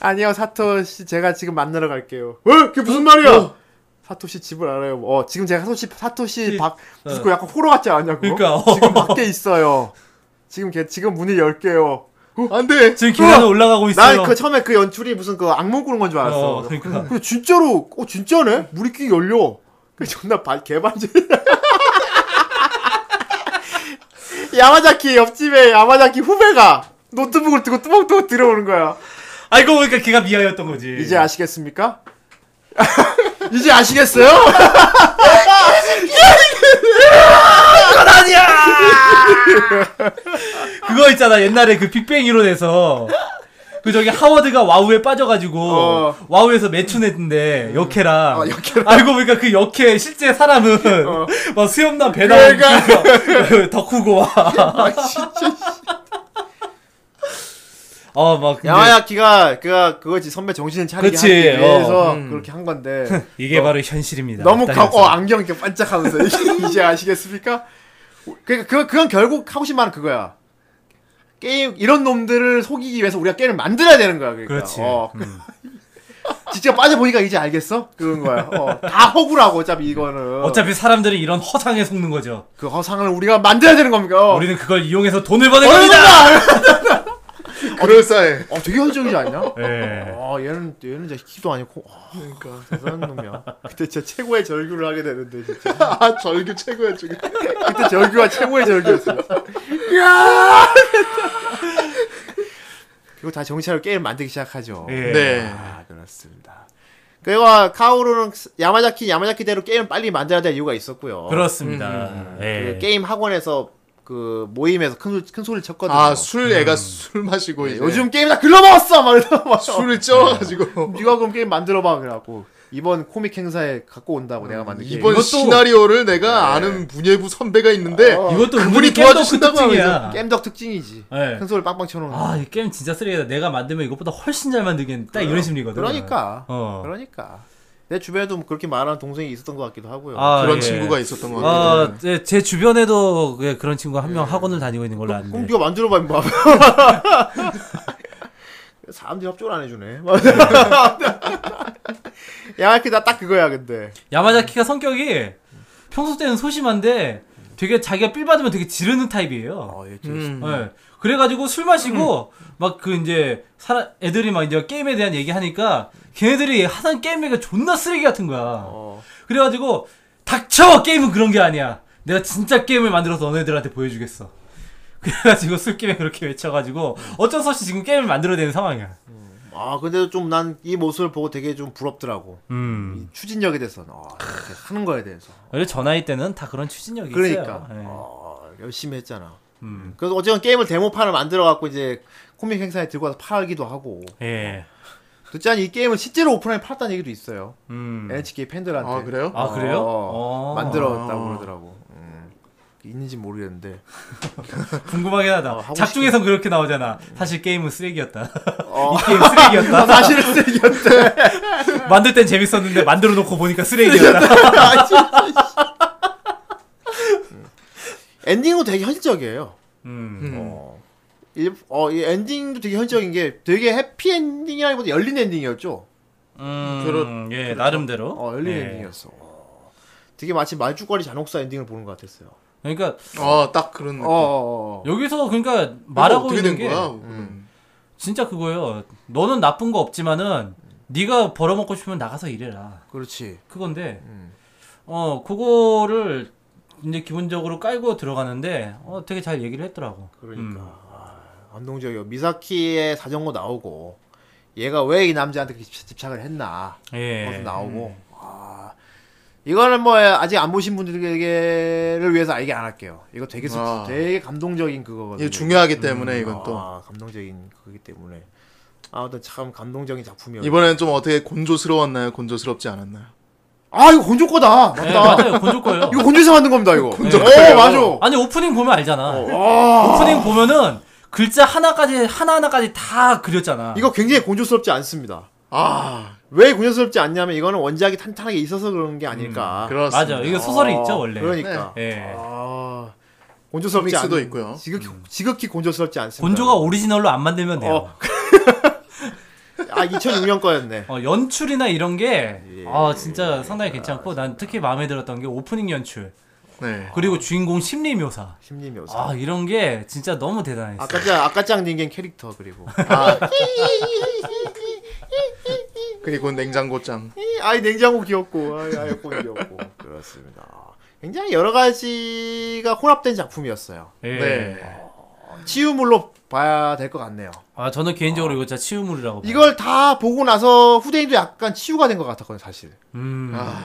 아니요 사토 씨 제가 지금 만나러 갈게요. 어? 그게 무슨 말이야? 사토 씨 집을 알아요. 어 지금 제가 사토 씨 사토 씨 이- 밖 어. 무슨 거 약간 호러 같지 않냐고. 그러니까, 어. 지금 밖에 있어요. 지금 걔 지금 문을 열게요. 안 돼. 지금 계단에 올라가고 있어요. 난그 처음에 그 연출이 무슨 그 악몽 꾸는 건 줄 알았어. 어, 그러니까. 근데 진짜로 어 진짜네? 물이 끼 열려. 그 존나 발 개반지. 야마자키 옆집에 야마자키 후배가 노트북을 들고 뚜벅뚜벅 들어오는 거야. 알고 보니까 걔가 미아였던 거지. 이제 아시겠습니까? 이제 아시겠어요? 그거 있잖아 옛날에 그 빅뱅 이론에서 그 저기 하워드가 와우에 빠져가지고 어. 와우에서 매춘했는데 역해랑 아, 역해랑. 알고 보니까 그 역해 실제 사람은 막 수염난 배 나오고 그러니까. 덕후고 와. 어막 야마야키가 그가 그거지 선배 정신을 차리게 그치, 하기 위해서 어, 그렇게 한 건데 이게 바로 현실입니다. 너무 가, 따라서. 어 안경 이렇게 반짝하면서 이제 아시겠습니까? 그러니까 그 그건 결국 하고 싶은 말은 그거야. 게임 이런 놈들을 속이기 위해서 우리가 게임을 만들어야 되는 거야. 그러니까. 그렇지. 어, 음. 직접 빠져보니까 이제 알겠어? 그런 거야. 어, 다 허구라고 어차피 이거는. 어차피 사람들이 이런 허상에 속는 거죠. 그 허상을 우리가 만들어야 되는 겁니까? 어. 우리는 그걸 이용해서 돈을 버는 겁니다. 그럴싸해. 어, 되게 현실적이지 않냐? 예. 어, 얘는 얘는 진짜 키도 아니고. 어, 그러니까 대단한 놈이야. 그때 진짜 최고의 절규를 하게 되는데 진짜. 아, 절규 최고야, 지금. 그때 절규가 최고의 절규였어. 그리고 다 정신차려 게임 만들기 시작하죠. 예. 네. 아, 그렇습니다. 그리고 카오루는 야마자키 야마자키대로 게임을 빨리 만들어야 될 이유가 있었고요. 그렇습니다. 그 예. 게임 학원에서 그 모임에서 큰, 소, 큰 소리를 쳤거든요. 아, 술, 애가 술 마시고 이제. 네, 요즘 게임 다 글러먹었어! 막 막. 술을 쪄가지고. 네가 그럼 게임 만들어봐. 그래갖고 이번 코믹 행사에 갖고 온다고 내가 만든 게임. 이번 이것도- 시나리오를 내가 아는 문예부 선배가 있는데 어. 이것도 그분이 겜덕 도와주신다고 특징이야. 게임덕 특징이지. 예. 큰 소리 빵빵 쳐놓는 거. 아, 이 게임 진짜 쓰레기다. 내가 만들면 이것보다 훨씬 잘 만들겠네. 딱 이런 심리거든. 그러니까. 어. 그러니까. 내 주변에도 그렇게 말하는 동생이 있었던 것 같기도 하고요. 아, 그런 예. 친구가 있었던 것 아, 같아요. 제, 제 주변에도 그- 그런 친구가 한명 학원을 다니고 있는 걸로 그럼 아는데. 네가 만들어봐 임마. 사람들이 협조를 안 해주네. 야마키 나딱 그거야 근데. 야마자키가 성격이 평소 때는 소심한데 되게 자기가 삘 받으면 되게 지르는 타입이에요. 어, 얘 음. 예. 그래가지고 술 마시고 막그 이제 사람 애들이 막 이제 게임에 대한 얘기하니까 걔네들이 하는 게임이 존나 쓰레기 같은 거야. 어. 그래가지고 닥쳐 게임은 그런 게 아니야. 내가 진짜 게임을 만들어서 너네들한테 보여주겠어. 그래가지고 술 게임에 그렇게 외쳐가지고 어쩔 수 없이 지금 게임을 만들어야 되는 상황이야. 아 근데도 좀 난 이 모습을 보고 되게 좀 부럽더라고. 음. 추진력에 대해서 어, 이렇게 하는 거에 대해서. 원래 저 나이 때는 다 그런 추진력이 그러니까 있어요. 예. 어, 열심히 했잖아. 음. 그래서 어쨌든 게임을 데모판을 만들어 갖고 이제 코믹 행사에 들고 와서 팔기도 하고. 예. 듣지 않이 게임을 실제로 오프라인 팔았다는 얘기도 있어요. 음. NHK 팬들한테. 아, 그래요? 아 그래요? 어, 어. 만들었다고 아. 그러더라고. 음. 있는지 모르겠는데. 궁금하긴 하다. 어, 작중에선 그렇게 나오잖아. 사실 게임은 쓰레기였다. 어. 이 게임 쓰레기였다. 사실은 쓰레기였대. 만들 땐 재밌었는데 만들어 놓고 보니까 쓰레기였다. 엔딩도 되게 현실적이에요. 음. 음. 어, 일, 어, 이 엔딩도 되게 현실적인 게 되게 해피 엔딩이라기보다 열린 엔딩이었죠. 음, 그렇- 예, 나름대로. 어, 열린 예. 엔딩이었어. 어, 되게 마치 말죽거리 잔혹사 엔딩을 보는 것 같았어요. 그러니까 어, 딱 그런 어, 느낌. 어, 어. 여기서 그러니까 말하고 있는 된게 거야? 음. 진짜 그거예요. 너는 나쁜 거 없지만은 네가 벌어먹고 싶으면 나가서 일해라. 그렇지. 그건데 음. 어 그거를 이제 기본적으로 깔고 들어가는데 어 되게 잘 얘기를 했더라고. 그러니까 음. 아, 감동적이요. 미사키의 사정도 나오고 얘가 왜 이 남자한테 그렇게 집- 집착을 했나 예. 그것도 나오고 아, 이거는 뭐 아직 안 보신 분들에게를 위해서 얘기 안 할게요. 이거 되게 슬- 아. 되게 감동적인 그거거든요. 이게 중요하기 때문에 이건 또 아, 감동적인 그거기 때문에 아무튼 참 감동적인 작품이었어요. 이번에는 좀 어떻게 곤조스러웠나요? 곤조스럽지 않았나요? 아 이거 곤조 거다 맞다. 예, 맞아요. 곤조 거예요. 이거 곤조에서 만든 겁니다 이거. 곤조 어 거예요. 맞아. 아니 오프닝 보면 알잖아. 아, 오프닝 보면은 글자 하나까지 하나 하나까지 다 그렸잖아. 이거 굉장히 곤조스럽지 않습니다. 아, 왜 곤조스럽지 않냐면 이거는 원작이 탄탄하게 있어서 그런 게 아닐까. 그렇습니다. 맞아. 이거 소설이 아, 있죠 원래. 그러니까. 예. 아, 곤조스럽지 코믹스도 않- 있고요. 지극히 지극히 곤조스럽지 않습니다. 곤조가 오리지널로 안 만들면 돼요. 어. 아 2006년 거였네. 어, 연출이나 이런 게, 예. 아, 진짜 상당히 괜찮고, 난 특히 마음에 들었던 게 오프닝 연출, 네. 그리고 주인공 심리 묘사. 심리 묘사. 아, 이런 게 진짜 너무 대단했어. 아까짱 아까짱 닌겐 캐릭터 그리고 아. 그리고 냉장고장. 아이 냉장고 귀엽고 아이 아이폰 귀엽고 그렇습니다. 굉장히 여러 가지가 혼합된 작품이었어요. 예. 네. 치유물로 봐야 될 것 같네요. 아, 저는 개인적으로 이거 진짜 치유물이라고. 봐요. 이걸 다 보고 나서 후대인도 약간 치유가 된 것 같았거든요, 사실. 음. 아,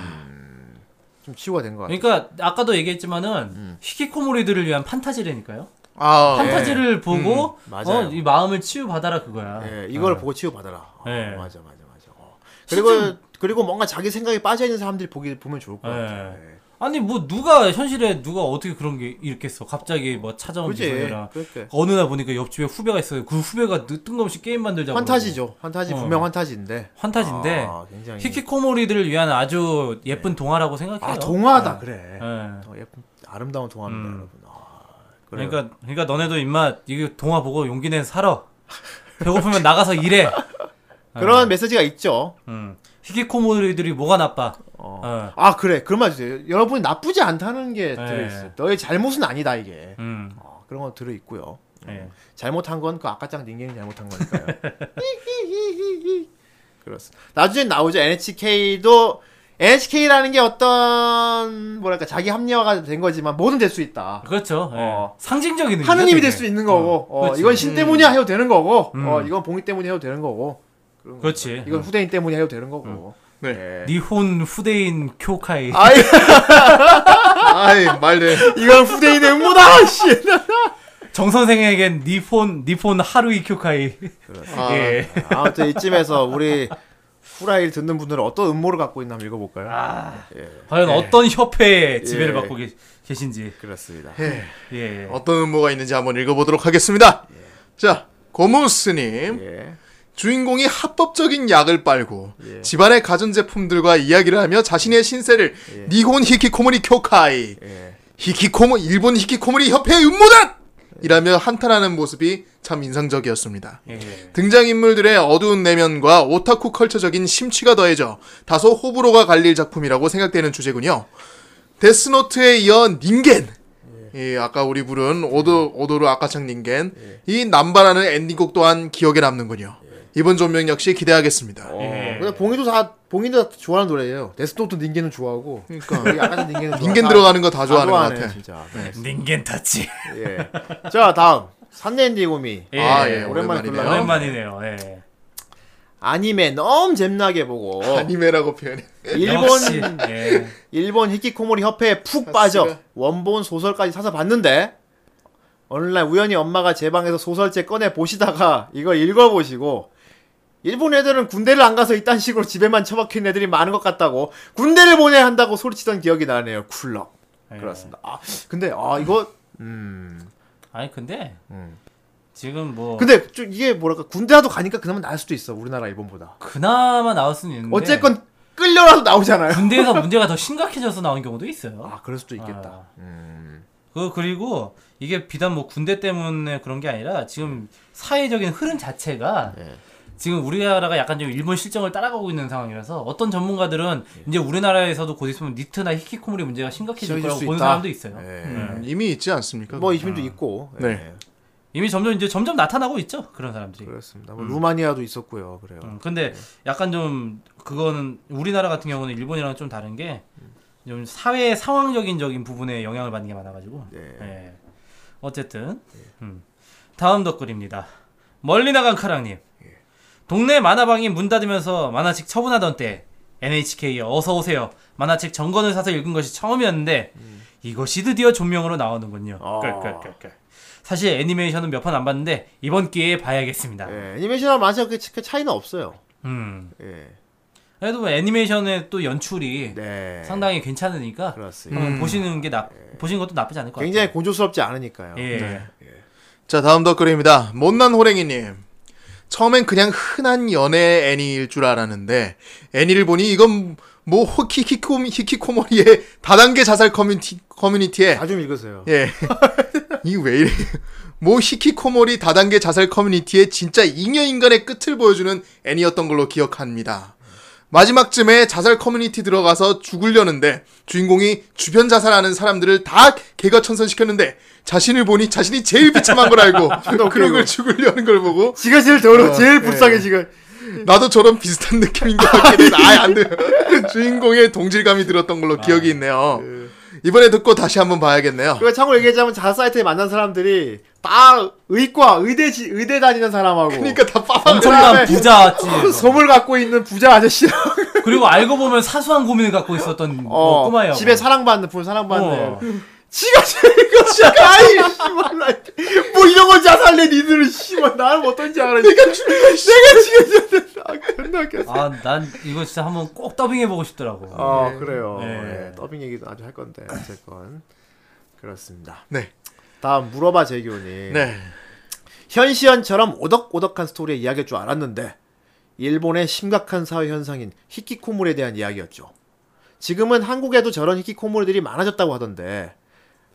좀 치유가 된 것 같아요. 그러니까, 아까도 얘기했지만은, 음. 히키코모리들을 위한 판타지라니까요? 아, 판타지를 보고, 음, 맞아요. 어, 이 마음을 치유받아라 그거야. 예, 이걸 어. 보고 치유 받아라. 어, 예. 맞아, 맞아, 맞아. 어. 그리고 그리고 뭔가 자기 생각에 빠져 있는 사람들이 보기 보면 좋을 것 예. 같아요. 예. 아니, 뭐, 누가, 현실에 누가 어떻게 그런 게 있겠어. 갑자기 뭐 찾아온? 기분이라. 그렇게. 어느 날 보니까 옆집에 후배가 있어요. 그 후배가 느- 뜬금없이 게임 만들자고. 환타지죠. 환타지 어. 분명 환타지인데. 환타지인데 아, 굉장히. 히키코모리들을 위한 아주 예쁜 동화라고 생각해요. 아 동화다 네. 그래. 예. 어, 예쁜 아름다운 동화입니다, 음. 여러분. 아. 그러니까 그러니까 너네도 임마 이거 동화 보고 용기 내서 살아. 배고프면 나가서 일해. 그런 메시지가 있죠. 음. 히키코모리들이 뭐가 나빠? 어. 어. 아 그래 그런 말 주세요. 여러분이 나쁘지 않다는 게 네. 들어있어요. 너의 잘못은 아니다 이게. 음. 어, 그런 거 들어 있고요. 예. 잘못한 건 그 아까짱 닌겐이 잘못한 거니까요. 그렇습니다. 나중에 나오죠. NHK도 NHK라는 게 어떤 뭐랄까 자기 합리화가 된 거지만 뭐든 될 수 있다. 그렇죠. 예. 어. 상징적인 의미죠, 하느님이. 될 수 있는 거고, 어, 그렇지. 이건 신 때문이야 해도 되는 거고, 음. 어, 이건 봉이 때문에 해도 되는 거고, 거. 그렇지. 이건 후대인 때문에 해도 되는 거고. 네. 예. 니혼 후대인 쿄카이. 아이, 아이, 말돼. 이건 후대인의 음모다, 씨. 정 선생에겐 니폰 니폰 하루이 쿄카이. 아, 예. 아무튼 이쯤에서 우리 후라이를 듣는 분들은 어떤 음모를 갖고 있나 한번 읽어볼까요? 아, 예, 과연 어떤 협회의 지배를 예. 받고 계, 계신지. 그렇습니다. 예. 예. 어떤 음모가 있는지 한번 읽어보도록 하겠습니다. 자, 고무스님. 예. 주인공이 합법적인 약을 빨고 예. 집안의 가전제품들과 이야기를 하며 자신의 신세를 예. 니혼 히키코모리 쿄카이 예. 히키코모 일본 히키코모리 협회의 음모다! 이라며 한탄하는 모습이 참 인상적이었습니다. 예. 등장인물들의 어두운 내면과 오타쿠 컬처적인 심취가 더해져 다소 호불호가 갈릴 작품이라고 생각되는 주제군요. 데스노트에 이어 닌겐 이 아까 우리 부른 오도 오도르 아카창 닌겐 이 남바라는 엔딩곡 또한 기억에 남는군요. 이번 존명 역시 기대하겠습니다. 어, 근데 봉이도 다 봉이도 다 좋아하는 노래예요. 데스노트 닌겐은 좋아하고, 그러니까 아까 닌겐은 좋아. 닌겐 다- 들어가는 거다다 좋아하는 것 좋아하네, 같아. 진짜. 닌겐 타치. 예. 자 다음 산넨디고미. 예. 아, 예, 오랜만에 오랜만이네요. 불러요. 오랜만이네요. 예. 아니메 너무 잼나게 보고 아니메라고 표현해. 일본 역시. 예. 일본 히키코모리 협회에 푹 빠져 원본 소설까지 사서 봤는데 어느 날 우연히 엄마가 제 방에서 소설책 꺼내 보시다가 이걸 읽어보시고 일본 애들은 군대를 안 가서 이딴 식으로 집에만 처박힌 애들이 많은 것 같다고 군대를 보내야 한다고 소리치던 기억이 나네요 쿨럭 예. 그렇습니다. 아 근데 아 이거 음. 아니 근데 음. 지금 뭐 근데 좀 이게 뭐랄까 군대라도 가니까 그나마 나을 수도 있어 우리나라 일본보다. 그나마 나올 수는 있는데 어쨌건 끌려라도 나오잖아요. 군대에서 문제가 더 심각해져서 나온 경우도 있어요. 아 그럴 수도 있겠다. 아. 음. 그 그리고 이게 비단 뭐 군대 때문에 그런 게 아니라 지금 사회적인 흐름 자체가 네. 지금 우리나라가 약간 좀 일본 실정을 따라가고 있는 상황이라서 어떤 전문가들은 이제 우리나라에서도 곧 있으면 니트나 히키코모리 문제가 심각해질 거라고 수 보는 있다. 사람도 있어요. 예. 음. 이미 있지 않습니까? 뭐 이심도 있고. 네. 예. 이미 점점 이제 점점 나타나고 있죠 그런 사람들이. 그렇습니다. 뭐 루마니아도 있었고요. 그래요. 음, 근데 약간 좀 그거는 우리나라 같은 경우는 일본이랑 좀 다른 게 좀 사회 상황적인 적인 부분에 영향을 받는 게 많아가지고. 네. 예. 어쨌든 음. 다음 덧글입니다. 멀리 나간 카랑님. 동네 만화방이 문 닫으면서 만화책 처분하던 때 NHK 어서 오세요. 만화책 정건을 사서 읽은 것이 처음이었는데 이것이 드디어 존명으로 나오는군요. 아. 끌끌끌끌. 사실 애니메이션은 몇번안 봤는데 이번 기회에 봐야겠습니다. 예. 애니메이션이랑 만화책 그 차- 차이는 없어요. 음. 예. 그래도 뭐 애니메이션의 또 연출이 네. 상당히 괜찮으니까 그렇습니다. 한번 보시는 게 나, 보시는 것도 나쁘지 않을 것 같아요. 굉장히 곤조스럽지 않으니까요. 예. 자 다음 덧글입니다. 못난 호랭이님. 처음엔 그냥 흔한 연애 애니일 줄 알았는데 애니를 보니 이건 뭐 히키코 히키코모리의 다단계 자살 커뮤니티 커뮤니티에 다좀 읽으세요. 예. 이 왜 이래? 모 히키코모리 다단계 자살 커뮤니티의 진짜 잉여 인간의 끝을 보여주는 애니였던 걸로 기억합니다. 마지막쯤에 자살 커뮤니티 들어가서 죽으려는데 주인공이 주변 자살하는 사람들을 다 개과천선 시켰는데 자신을 보니 자신이 제일 비참한 걸 알고 그런 걸 죽으려는 걸 보고 지가 제일 더러, 어, 제일 불쌍해 지금. 나도 저런 비슷한 느낌인 것 같긴 해. 아예 안 돼요. 주인공의 동질감이 들었던 걸로 기억이 있네요. 이번에 듣고 다시 한번 봐야겠네요. 그거 참고로 얘기하자면 자살 사이트에 만난 사람들이 다 의과 의대 지- 의대 다니는 사람하고 그러니까 다 빠방 엄청난 그다음에 부자지. 섬을 갖고 있는 부자 아저씨랑 그리고 알고 보면 사소한 고민을 갖고 있었던 뭐 어, 꼬마예요. 집에 사랑받는 부 사랑받는 어. 지가 제일 거지야 아이 씨발 나뭐 이런 거 자살래 니들은 씨발 나는 어떤지 알아 내가 죽여 내가 지금 아 존나 웃겼어 아, 난 이거 진짜 한번 꼭 더빙해 보고 싶더라고. 어 그래요 네. 예, 더빙 얘기도 아주 할 건데 어쨌건 그렇습니다 네. 다음 물어봐 재규님 네. 현시연처럼 오덕오덕한 스토리의 이야기일 줄 알았는데 일본의 심각한 사회 현상인 히키코모리에 대한 이야기였죠. 지금은 한국에도 저런 히키코모리들이 많아졌다고 하던데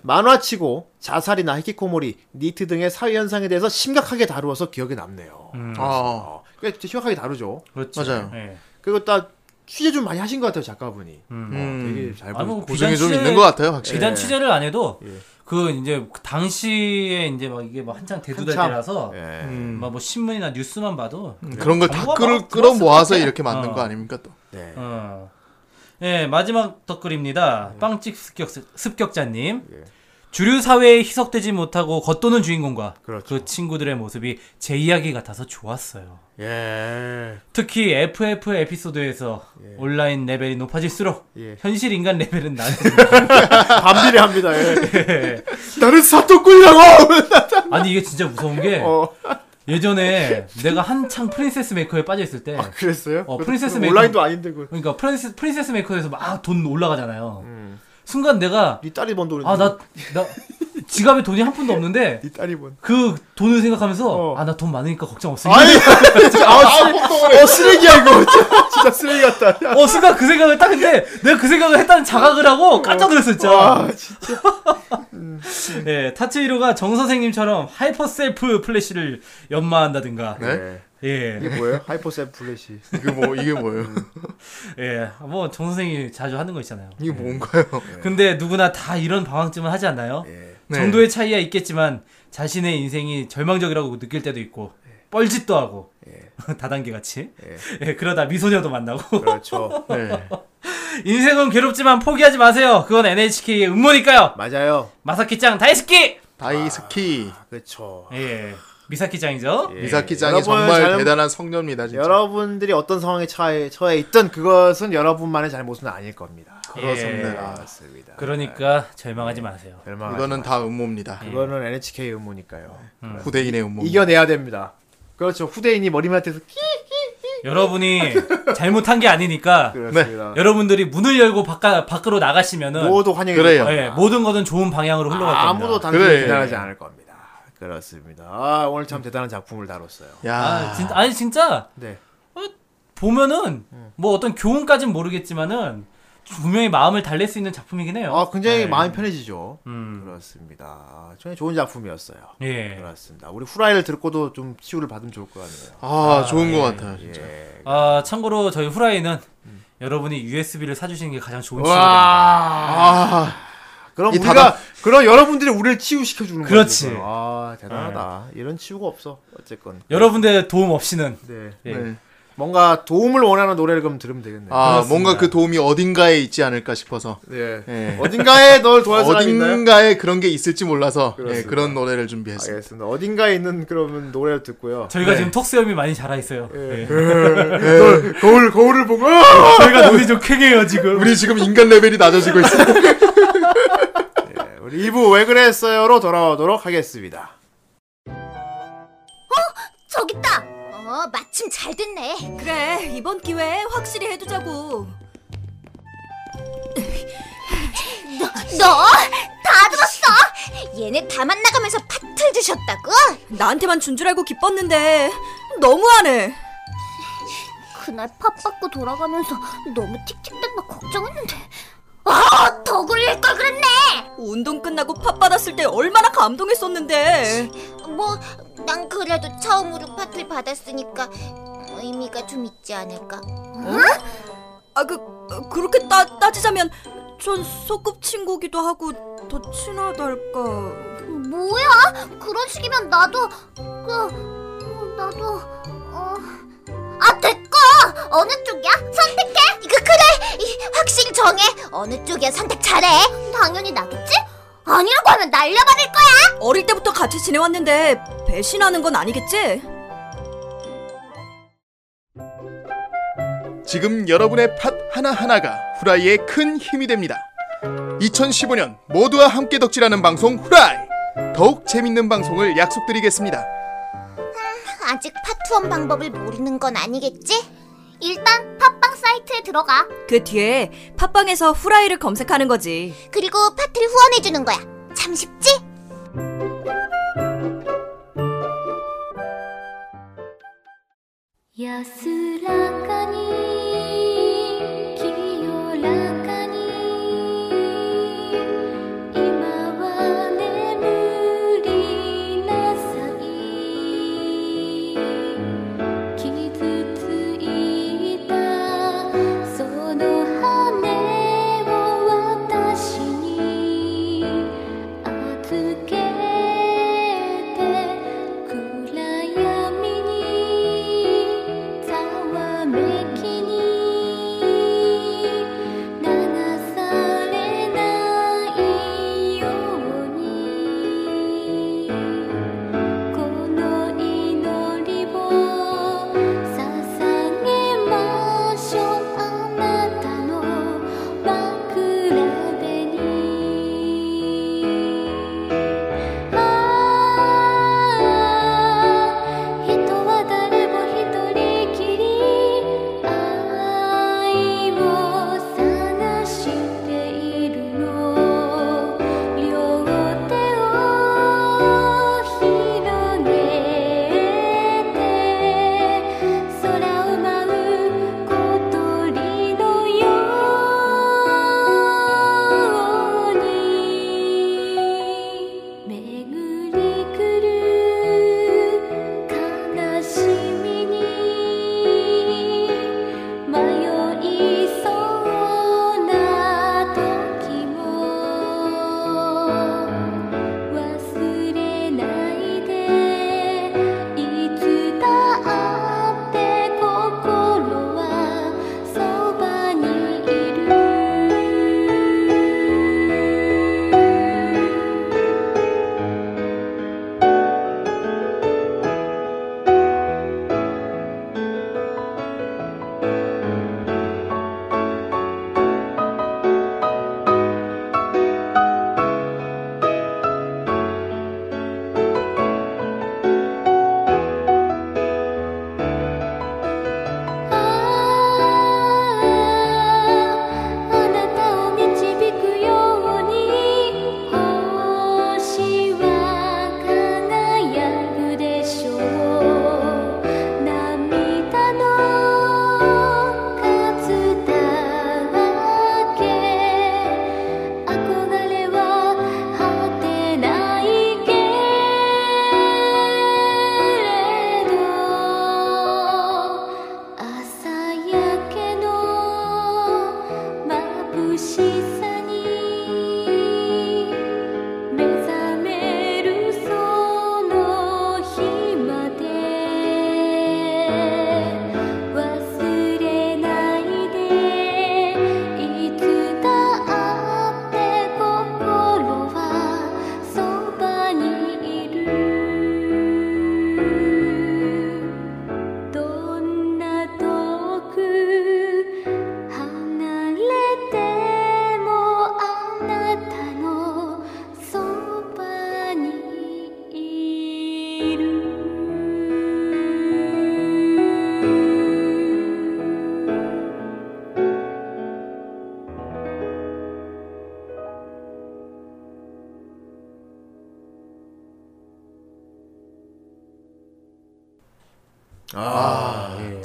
만화치고 자살이나 히키코모리, 니트 등의 사회 현상에 대해서 심각하게 다루어서 기억에 남네요. 음, 아, 어, 꽤 심각하게 다루죠. 그렇죠. 맞아요. 예. 그리고 딱 취재 좀 많이 하신 것 같아요 작가분이. 음. 음. 되게 잘 아, 보. 뭐 고생이 좀 있는 것 같아요, 확실히. 비단 예. 취재를 안 해도 예. 그 이제 그 당시에 이제 막 이게 막 한창 대두될 한참. 때라서 예. 음, 막 뭐 신문이나 뉴스만 봐도 그런 걸 다 정보가 끌어, 막 끌어 모아서. 이렇게 만든 어. 거 아닙니까 또? 네. 어. 예, 마지막 덧글입니다. 빵집 습격, 습격자님. 예. 주류 사회에 희석되지 못하고 겉도는 주인공과 그렇죠. 그 친구들의 모습이 제 이야기 같아서 좋았어요. 예. 특히 FF 에피소드에서 온라인 레벨이 높아질수록 예. 현실 인간 레벨은 나는 반비례합니다. 예. 나는 사토 꿀려고. 아니 이게 진짜 무서운 게 어. 예전에 내가 한창 프린세스 메이커에 빠져 있을 때 아, 그랬어요? 어, 그- 프린세스 그 메이커- 온라인도 아닌데 그. 그러니까 프린세스, 프린세스 메이커에서 막 돈 올라가잖아요. 음. 순간 내가 네 딸이 번 돈인데. 아나 나 지갑에 돈이 한 푼도 없는데 네 딸이 번. 그 돈을 생각하면서 어. 아나 돈 많으니까 걱정 없어. 아니, 아, 어, 쓰레기야, 이거. 진짜, 진짜 쓰레기 같다. 야. 어 순간 그 생각을 딱 했는데 내가 그 생각을 했다는 자각을 하고 깜짝 놀랐어 진짜. 와, 진짜. 예, 타츠히로가 정 선생님처럼 hyper self flash를 연마한다든가. 네? 예, 이게 뭐예요? hyper self flash. 이게 뭐 이게 뭐예요? 예, 뭐 정 선생이 자주 하는 거 있잖아요. 이게 뭔가요? 근데 누구나 다 이런 방황쯤은 하지 않나요? 예. 네. 정도의 차이야 있겠지만 자신의 인생이 절망적이라고 느낄 때도 있고 뻘짓도 하고 다단계 같이 예, 그러다 미소녀도 만나고 그렇죠. 네. 인생은 괴롭지만 포기하지 마세요. 그건 NHK의 음모니까요. 맞아요. 마사키짱 다이스키. 다이스키 그렇죠. 예, 미사키짱이죠. 예. 미사키짱이 여러분, 정말 잘- 대단한 성녀입니다 진짜. 여러분들이 어떤 상황에 처해, 처해 있든 그것은 여러분만의 잘못은 아닐 겁니다. 그렇습니다. 예. 그렇습니다. 그러니까 절망하지 마세요. 절망하지 이거는 마세요. 다 음모입니다. 그거는 NHK 음모니까요. 후대인의 음모. 이겨내야 됩니다. 그렇죠. 후대인이 머리맡에서 키 여러분이 잘못한 게 아니니까 그렇습니다. 여러분들이 문을 열고 바깥 밖으로 나가시면은 모두 환영해 그래요. 줄 예, 겁니다. 모든 것은 좋은 방향으로 흘러갈 겁니다. 아무도 당신을 그래. 비난하지 않을 겁니다. 그렇습니다. 아, 오늘 참 대단한 작품을 다뤘어요. 야. 아, 진, 아니 진짜 네. 보면은 뭐 어떤 교훈까진 모르겠지만은 분명히 마음을 달랠 수 있는 작품이긴 해요. 아, 굉장히 네. 마음이 편해지죠. 음. 그렇습니다. 굉장히 좋은 작품이었어요. 예. 그렇습니다. 우리 후라이를 듣고도 좀 치유를 받으면 좋을 것 같네요. 아, 좋은 것 같아요. 진짜. 예. 아 참고로 저희 후라이는 여러분이 USB를 사주시는 게 가장 좋은. 아, 그럼 이 우리가 다다- 그럼 여러분들이 우리를 치유시켜 주는 거죠. 그렇지. 그거. 아, 대단하다. 이런 치유가 없어. 어쨌건. 여러분들의 도움 없이는 네. 예. 네. 뭔가 도움을 원하는 노래를 그럼 들으면 되겠네요. 아, 그렇습니다. 뭔가 그 도움이 어딘가에 있지 않을까 싶어서. 네. 예. 어딘가에 널 도와줄 사람 있나요? 어딘가에 그런 게 있을지 몰라서 예. 그런 노래를 준비했습니다. 알겠습니다. 어딘가에 있는 그러면 노래를 듣고요. 저희가 네. 지금 턱수염이 많이 자라 있어요. 예. 거울 거울을 보고 저희가 눈이 좀 쾌해요 지금. 우리 지금 인간 레벨이 낮아지고 있어. 네, 우리 2부 왜 그랬어요로 돌아오도록 하겠습니다. 저기 있다. 어, 마침 잘 됐네. 그래 이번 기회에 확실히 해두자고. 너, 너? 다 들었어? 얘네 다 만나가면서 파틀 드셨다고? 나한테만 준 줄 알고 기뻤는데 너무하네. 그날 팥 받고 돌아가면서 너무 틱틱댄다 걱정했는데. 아, 더 굴릴 걸 그랬네. 운동 끝나고 팝 받았을 때 얼마나 감동했었는데. 뭐, 난 그래도 처음으로 팥을 받았으니까 의미가 좀 있지 않을까. 아그 그렇게 따, 따지자면 전 소꿉친구기도 하고 더 친하달까. 뭐야? 그런 식이면 나도 그 나도 어. 아 됐고 어느 쪽이야? 선택해. 이거 그래. 이, 확실히 정해. 어느 쪽이야? 선택 잘해. 당연히 나겠지? 아니라고 하면 날려버릴 거야. 어릴 때부터 같이 지내왔는데 배신하는 건 아니겠지? 지금 여러분의 팟 하나하나가 후라이의 큰 힘이 됩니다. 2015년 모두와 함께 덕질하는 방송 후라이! 더욱 재밌는 방송을 약속드리겠습니다. 아직 파투원 방법을 모르는 건 아니겠지? 일단 팟빵 사이트에 들어가. 그 뒤에 팟빵에서 후라이를 검색하는 거지. 그리고 파트를 후원해주는 거야. 참 쉽지? 야스라카니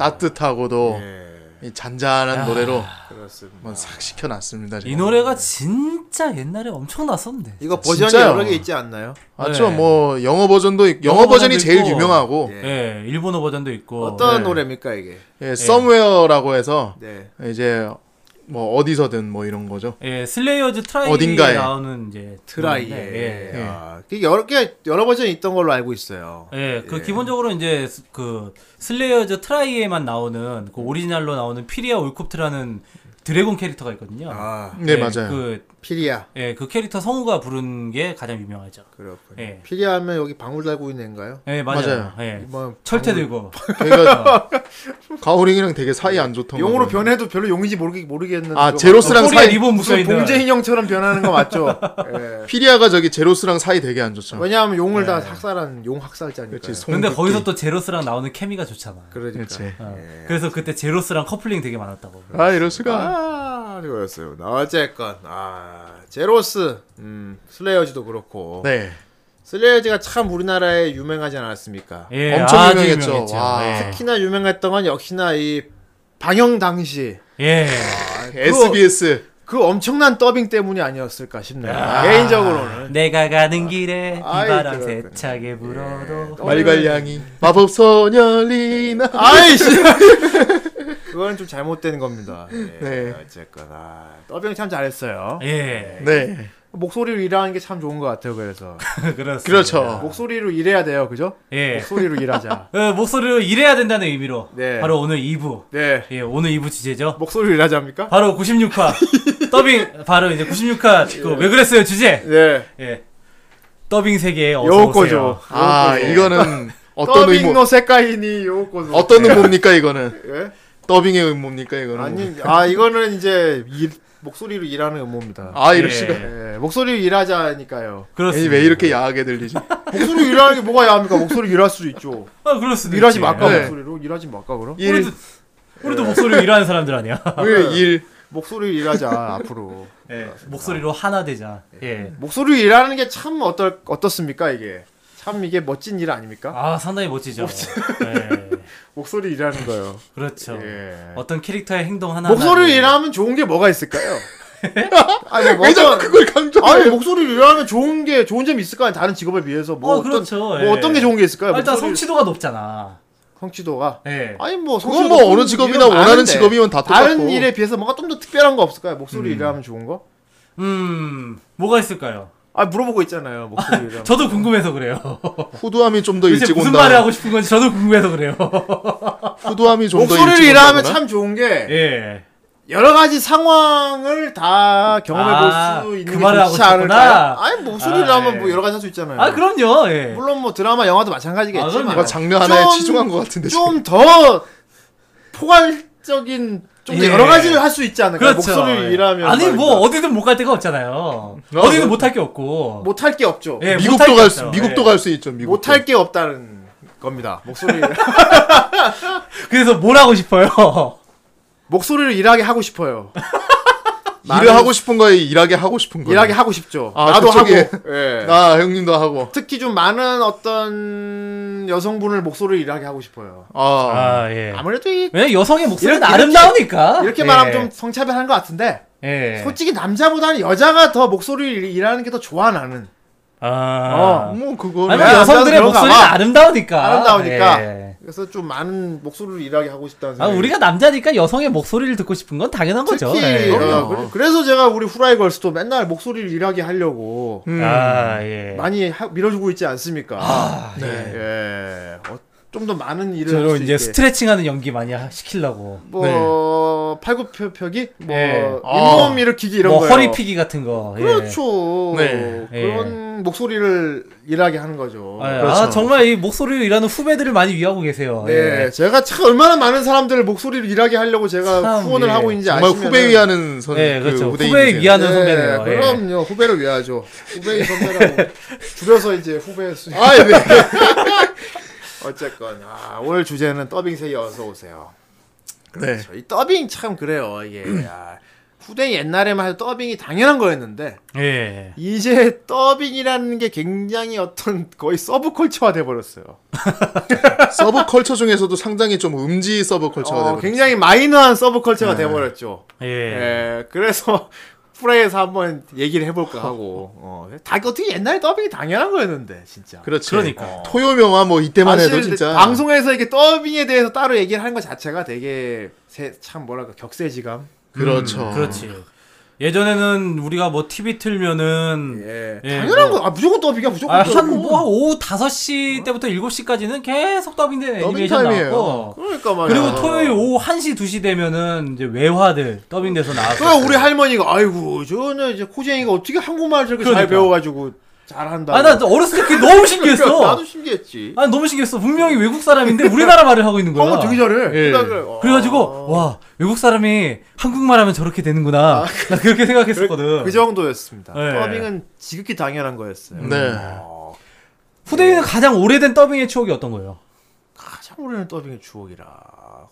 따뜻하고도 예, 이 잔잔한 노래로 그렇습니다. 싹 시켜놨습니다. 이 노래가 진짜 옛날에 엄청 났었는데. 이거 버전이 진짜요? 여러 개 있지 않나요? 맞죠? 네. 뭐 영어 버전도 있- 영어 영어 버전이 제일 있고. 유명하고 예. 예, 일본어 버전도 있고. 어떤 네. 노래입니까 이게? 예, Somewhere라고 해서 네. 이제 뭐 어디서든 뭐 이런 거죠. 예, 슬레이어즈 트라이에 어딘가에. 나오는 이제 트라이에 노래인데, 예. 아, 그게 여러 개 여러 버전이 있던 걸로 알고 있어요. 예, 그 예. 기본적으로 이제 스- 그 슬레이어즈 트라이에만 나오는 그 오리지널로 나오는 피리아 올콥트라는 드래곤 캐릭터가 있거든요. 아 네, 예, 맞아요. 그 피리아 예, 그 캐릭터 성우가 부른 게 가장 유명하죠. 그렇군요. 예. 피리아 하면 여기 방울 달고 있는 애인가요? 예, 맞아요. 맞아요. 예. 뭐 철퇴 들고. 걔가 가오링이랑 되게 사이 안 좋던 용으로 거죠. 변해도 별로 용인지 모르겠 모르겠는데 아, 그거 제로스랑 꼬리에 사이 리본 무슨 묶여 있는. 봉제 인형처럼 변하는 거 맞죠? 예. 피리아가 저기 제로스랑 사이 되게 안 좋죠. 왜냐하면 용을 다 학살한 용 학살자니까. 그렇지. 송 근데. 거기서 또 제로스랑 나오는 케미가 좋잖아. 그러니까. 그렇지. 어. 예. 그래서 그때 제로스랑 커플링 되게 많았다고. 아 이럴 수가. 아, 그렇습니다. 어쨌건 아 제로스, 음 슬레이어즈도 그렇고 네. 슬레이어즈가 참 우리나라에 유명하지 않았습니까? 예, 엄청 유명했죠. 예. 특히나 유명했던 건 역시나 이 방영 당시 예. SBS 그 엄청난 더빙 때문이 아니었을까 싶네요. 개인적으로는. 내가 가는 길에 아이, 비바람 그렇군요. 세차게 불어도 말갈량이 마법 소녀 리나. 아이씨. 그건 좀 잘못된 겁니다. 예, 네. 어쨌건 아, 더빙 참 잘했어요. 예. 네. 목소리로 일하는 게 참 좋은 것 같아요. 그래서 그렇습니다. 그렇죠. 목소리로 일해야 돼요, 그죠? 예. 목소리로 일하자. 어, 목소리로 일해야 된다는 의미로 네. 바로 오늘 2부 네. 예 오늘 2부 주제죠 목소리로 일하자입니까? 바로 96화 더빙 바로 이제 96화 그왜 그랬어요 주제 네. 예 더빙 세계에 어서 요거죠. 오세요 아 이거는 어떤 더빙 의무 노 세카이니 요거죠. 어떤 음모입니까 이거는? 예? 더빙의 음모입니까 이거는? 아니, 아 이거는 이제 일, 목소리로 일하는 음모입니다. 아 이럴 예. 수가. 예, 목소리로 일하자니까요. 그렇습니다 왜 이렇게 야하게 들리지? 목소리로 일하는 게 뭐가 야합니까? 목소리로 일할 수도 있죠. 아 수도 일하지. 말까 네. 목소리로 일하지 말까 그럼? 일, 우리도 우리도 목소리로 일하는 사람들 아니야 일, 일. 목소리로 일하자 앞으로. 예 목소리로 하나 되자 예 목소리로 일하는 게 참 어떨 어떻습니까 이게? 참 이게 멋진 일 아닙니까? 아 상당히 멋지죠 예 목소리 일하는 거요. 그렇죠 예. 어떤 캐릭터의 행동 하나 목소리로 일하면 좋은 게 뭐가 있을까요? 아니 뭐 어떤 그걸 강조해? 아니 목소리로 일하면 좋은 게 좋은 점이 있을 거 아니야 다른 직업에 비해서 뭐 어, 어떤 그렇죠. 뭐 예. 어떤 게 좋은 게 있을까요? 아, 일단 목소리 성취도가 높잖아 성취도가 예 아니 뭐 그건 성취도 뭐 어느 직업이나 원하는 직업이면 다 다른 똑같고. 일에 비해서 뭔가 좀 더 특별한 거 없을까요? 목소리 일하면 좋은 거? 음 뭐가 있을까요 아 물어보고 있잖아요 목소리 일하면 저도 궁금해서 그래요 후두함이 좀 더 일찍 무슨 온다. 말을 하고 싶은 건지 저도 궁금해서 그래요. 후두함이 좀 더 일찍 목소리를 일하면 온다거나? 참 좋은 게 예. 여러 가지 상황을 다 경험해 볼 수 아, 있는 그 게 말을 좋지 하고 않을까요? 싶구나. 아니 목소리를 아, 하면 예. 뭐 여러 가지 할 수 있잖아요. 아 그럼요. 예. 물론 뭐 드라마 영화도 마찬가지겠지만 아, 그럼요. 뭔가 장르 하나에 좀- 치중한 것 같은데. 지금. 좀 더 포괄적인 좀더 예. 여러 가지를 할 수 있지 않을까요? 그렇죠. 목소리를 예. 일하면 아니 말입니다. 뭐 어디든 못 갈 데가 없잖아요. 아, 어디든 뭐- 못할 게 없고. 못 할 게 없죠. 예, 미국도 게 갈. 수, 미국도 예. 갈수 있죠. 미국. 못할 게 없다는 겁니다. 목소리 그래서 뭘 하고 싶어요? 목소리를 일하게 하고 싶어요. 일을 하고 싶은 거에 일하게 하고 싶은 거. 일하게 하고 싶죠. 아, 나도 그쪽에- 하고. 예. 아 형님도 하고. 특히 좀 많은 어떤 여성분을 목소리를 일하게 하고 싶어요. 아, 아 예. 아무래도 이 왜냐 여성의 목소리는 이렇게- 아름다우니까. 이렇게 예. 말하면 좀 성차별하는 것 같은데 예. 솔직히 남자보다는 여자가 더 목소리를 일하는 게 더 좋아 나는. 아. 뭐 그거. 아니 네, 뭐 여성들의 목소리는 봐. 아름다우니까. 아름다우니까. 예. 그래서 좀 많은 목소리를 일하게 하고 싶다는 아 생각이. 우리가 남자니까 여성의 목소리를 듣고 싶은 건 당연한 거죠. 특히 예. 어, 그래- 그래서 제가 우리 후라이 걸스도 맨날 목소리를 일하게 하려고 음. 아 예. 많이 하- 밀어주고 있지 않습니까? 아, 네. 예. 어, 좀더 많은 일을 저로 이제 있게. 스트레칭하는 연기 많이 하- 시키려고. 뭐 팔굽혀펴기, 뭐 예. 잇몸 일으키기 이런 뭐 거요. 허리 피기 같은 거. 예. 그렇죠. 네. 그런 목소리를 일하게 하는 거죠. 아, 그렇죠. 아, 정말 이 목소리로 일하는 후배들을 많이 위하고 계세요. 네, 예. 제가 참 얼마나 많은 사람들을 목소리를 일하게 하려고 제가 참, 후원을 예. 하고 있는지 정말 아시면 후배 위하는 선. 예, 그 그렇죠. 후대인이세요. 후배 위하는 선배네요. 예. 그럼요, 후배를 위하죠. 후배 선배라고 줄여서 이제 후배 수. 아, 네. 어쨌건 아, 오늘 주제는 더빙 세계 어서 오세요. 네. 이 더빙 참 그래요. 이게 아, 후대인 옛날에만 해도 더빙이 당연한 거였는데 예. 이제 더빙이라는 게 굉장히 어떤 거의 서브컬처화 돼버렸어요. 서브컬처 중에서도 상당히 좀 음지 서브컬처가 어, 되고 굉장히 마이너한 서브컬처가 돼버렸죠. 예. 예, 그래서 후라이에서 한번 얘기를 해볼까 하고 어, 다 어떻게 옛날에 더빙이 당연한 거였는데 진짜. 그렇지. 그러니까. 토요명화 뭐 이때만 해도 진짜 방송에서 이렇게 더빙에 대해서 따로 얘기를 하는 것 자체가 되게 세- 참 뭐랄까 격세지감. 그렇죠. 음, 그렇지. 예전에는 우리가 뭐 TV 틀면은 예, 예, 당연한 뭐- 거. 아 무조건 더빙이야 무조건. 아, 더빙. 한, 뭐, 한 오후 5시 때부터 7시까지는 계속 더빙된 더빙 애니메이션 타임이에요. 나왔고. 그러니까 말이야. 그리고 토요일 오후 1시, 2시 되면은 이제 외화들 더빙돼서 나왔고. 그 우리 할머니가 아이고 저는 이제 코쟁이가 어떻게 한국말 저렇게 잘 그러니까. 배워 가지고 잘한다. 아, 나 어렸을 때 그게 너무 신기했어. 그러니까 나도 신기했지. 아, 너무 신기했어. 분명히 외국 사람인데 우리나라 말을 하고 있는 거야. 한국 되게 잘해. 예. 어. 그래가지고, 와, 외국 사람이 한국말 하면 저렇게 되는구나. 나 그렇게 생각했었거든. 그 정도였습니다. 네. 더빙은 지극히 당연한 거였어요. 네. 어, 후대인은 가장 오래된 더빙의 추억이 어떤 거예요? 가장 오래된 더빙의 추억이라.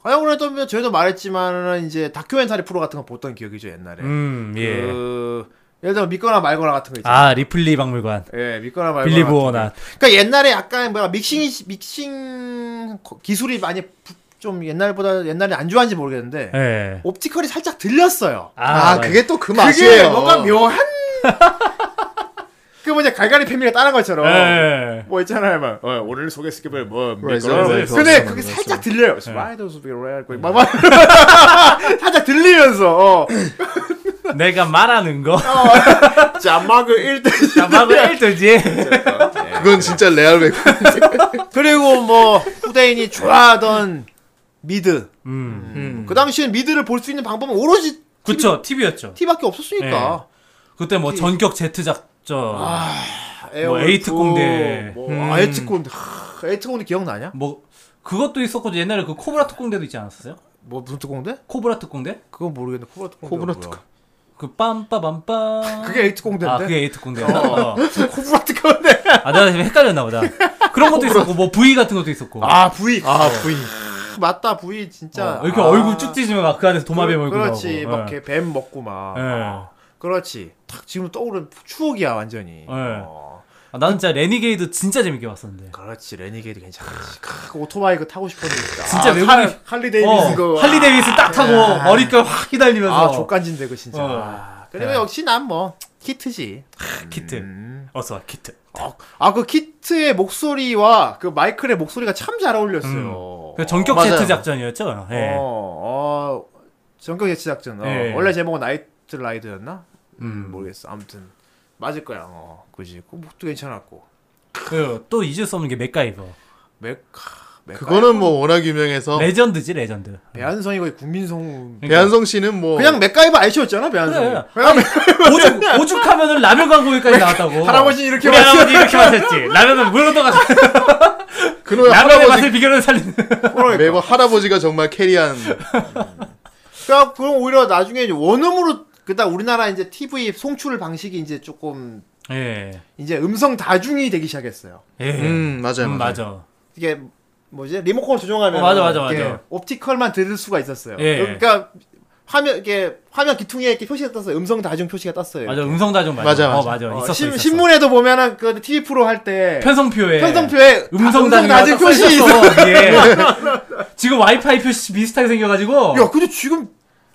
가장 오래된 더빙은 저희도 말했지만은 이제 다큐멘터리 프로 같은 거 봤던 기억이죠 옛날에. 음, 예. 그 예를 들어 믿거나 말거나 같은 거 있잖아요. 아, 리플리 박물관. 예, 믿거나 말거나. believe 같은 거. 워낙. 그러니까 옛날에 약간 뭐야 믹싱 믹싱 거- 기술이 많이 부- 좀 옛날보다 옛날에 안 좋아한지 모르겠는데 예. optical이 살짝 들렸어요. 아, 맞아. 그게 또그 그게 맛이에요. 뭔가 묘한 그 뭐냐 갈갈이 패밀리가 따는 것처럼 예. 뭐 있잖아요 막 어, 오늘 소개시켜볼 뭐 Right, 믿거나 right, 뭐. 근데 그게 살짝 들려요. 스파이더스 비레 막 막- 살짝 들리면서 어, 내가 말하는 거. 자막을 읽듯 자막을 읽듯이. 그건 진짜 레알 웨 그리고 뭐 후대인이 좋아하던 미드 음. 그 당시엔 미드를 볼 수 있는 방법은 오로지 그쵸, TV였죠. TV밖에 없었으니까 그때 뭐 전격 제트 작전. 에어울프, 뭐 A 특공대. 뭐 음. 아, A 특공대 하, A 특공대 기억나냐? 뭐, 그것도 있었고, 옛날에 그 코브라 특공대도 있지 않았어요? 뭐 무슨 특공대? 코브라 특공대? 그건 모르겠네 코브라 특공대 코브라 뭐야? 그 빰빠밤빰. 그게 A 특공대인데? 아, 그게 A 특공대였나? 어. 코브라 특공대 아, 내가 지금 헷갈렸나 보다. 그런 것도 있었고, 뭐 V 같은 것도 있었고. 아 V 아, V. 맞다 V 진짜 어, 이렇게 아. 얼굴 쭉 찢으면 막 그 안에서 도마뱀 그, 얼굴 그렇지 나오고. 막 예. 이렇게 뱀 먹고 막 예. 아, 그렇지 탁 지금 떠오르는 추억이야 완전히 어. 아, 나는 진짜 레니게이드 진짜 재밌게 봤었는데. 그렇지 레니게이드 괜찮았지 크, 그 오토바이 그 타고 싶었는데 진짜 진짜 아, 외국인- 할- 할리 데이비슨 어, 그 할리 데이비슨 딱 타고 머리끈 확 휘날리면서. 아 좆간진데 그 진짜 어. 아, 그리고 네. 역시 난 뭐 키트지 키트. 음. 어서 와, 키트. 아그 키트의 목소리와 그 마이클의 목소리가 참 잘 어울렸어요 그 전격 맞아요. 제트 작전이었죠? 예. 어, 어, 전격 제트 작전. 어, 예. 원래 제목은 나이트 라이더였나? 음. 모르겠어. 아무튼 맞을 거야. 어, 그지. 그 목도 괜찮았고. 그, 또 잊을 수 없는 게 맥가이버. 맥, 맥 그거는 뭐 워낙 유명해서 레전드지, 레전드. 배한성이 거의 국민성. 배한성 씨는 뭐 그냥 맥가이버 아이쇼였잖아 배한성이. 그래. 그냥 오죽, 오죽하면은 라면 광고에까지 나왔다고. 할아버지 이렇게 우리. 할아버지 이렇게 마셨지. 라면은 물로 떠가지고 그놈의 라면의 할아버지 맛을 비교를 살리는. 매번 할아버지가 정말 캐리한 그러니까 그럼 오히려 나중에 원음으로 그다음 우리나라 이제 TV 송출 방식이 이제 조금 예. 이제 음성 다중이 되기 시작했어요. 예. 음 맞아요 음, 맞아요 맞아. 이게 뭐지 리모컨을 조정하면 어, 맞아, 맞아, 맞아. 옵티컬만 들을 수가 있었어요. 예. 그러니까 화면 이게 화면 기퉁이에 이렇게 표시가 떴어요. 음성 다중 표시가 떴어요. 맞아. 이렇게. 음성 다중 맞아. 맞아, 어, 맞아. 맞아. 어, 있었어. 신, 있었어. 신문에도 보면은 그 TV 프로 할 때 편성표에 편성표에 음성 다- 다중 표시 있어. 예. 지금 와이파이 표시 비슷하게 생겨가지고. 야, 근데 지금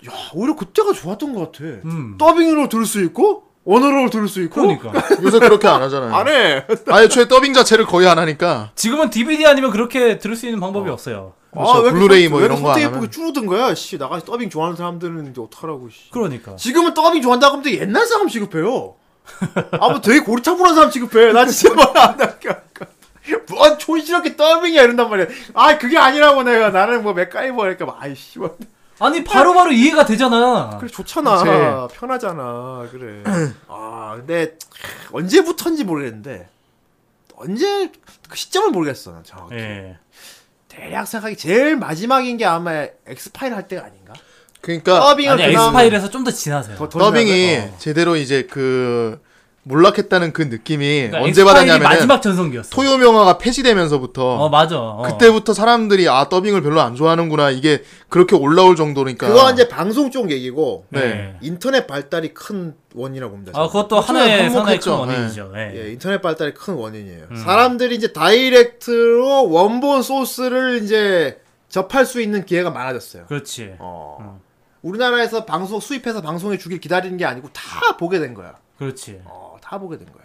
야 오히려 그때가 좋았던 것 같아. 음. 더빙으로 들을 수 있고 원어로 들을 수 있고 그러니까. 요새 그렇게 안 하잖아요 안 해. 아예 최 더빙 자체를 거의 안 하니까 지금은 DVD 아니면 그렇게 들을 수 있는 방법이 없어요. 그렇죠. 블루레이 뭐 이런 거안 테이프가 하면 줄어든 거야. 씨 나가서 더빙 좋아하는 사람들은 이제 어떡하라고. 씨. 그러니까. 지금은 더빙 좋아한다고 하면 되게 옛날 사람 취급해요. 아, 뭐 되게 고리타분한 사람 취급해. 나 진짜 막, 나, 뭐, 촌스럽게 더빙이야, 이런단 말이야. 아, 그게 아니라고 내가. 나는 뭐, 맥가이버 하니까, 막, 아이씨, 뭐. 아니 바로 바로 이해가 되잖아. 그래, 좋잖아. 편하잖아. 그래. 아, 근데, 언제부터인지 모르겠는데, 언제, 그 시점을 모르겠어, 난 정확히. 예. 대략 생각하기 제일 마지막인 게 아마 엑스파일 할 때가 아닌가? 그러니까 더빙은 아니 엑스파일에서 좀 더 지나세요. 더- 더 더빙이 어. 제대로 이제 그 몰락했다는 그 느낌이 그러니까 언제 받았냐면 마지막 전성기였어. 토요 명화가 폐지되면서부터 어 맞아. 어. 그때부터 사람들이 아 더빙을 별로 안 좋아하는구나 이게 그렇게 올라올 정도니까 그거 이제 방송 쪽 얘기고 네. 인터넷 발달이 큰 원이라고 봅니다. 아 저는. 그것도 하나의 하나의 큰 한몫했죠. 원인이죠. 예. 예, 인터넷 발달이 큰 원인이에요. 음. 사람들이 이제 다이렉트로 원본 소스를 이제 접할 수 있는 기회가 많아졌어요. 그렇지. 어. 우리나라에서 방송 수입해서 방송에 주길 기다리는 게 아니고 다 보게 된 거야. 그렇지. 어, 다 보게 된 거야.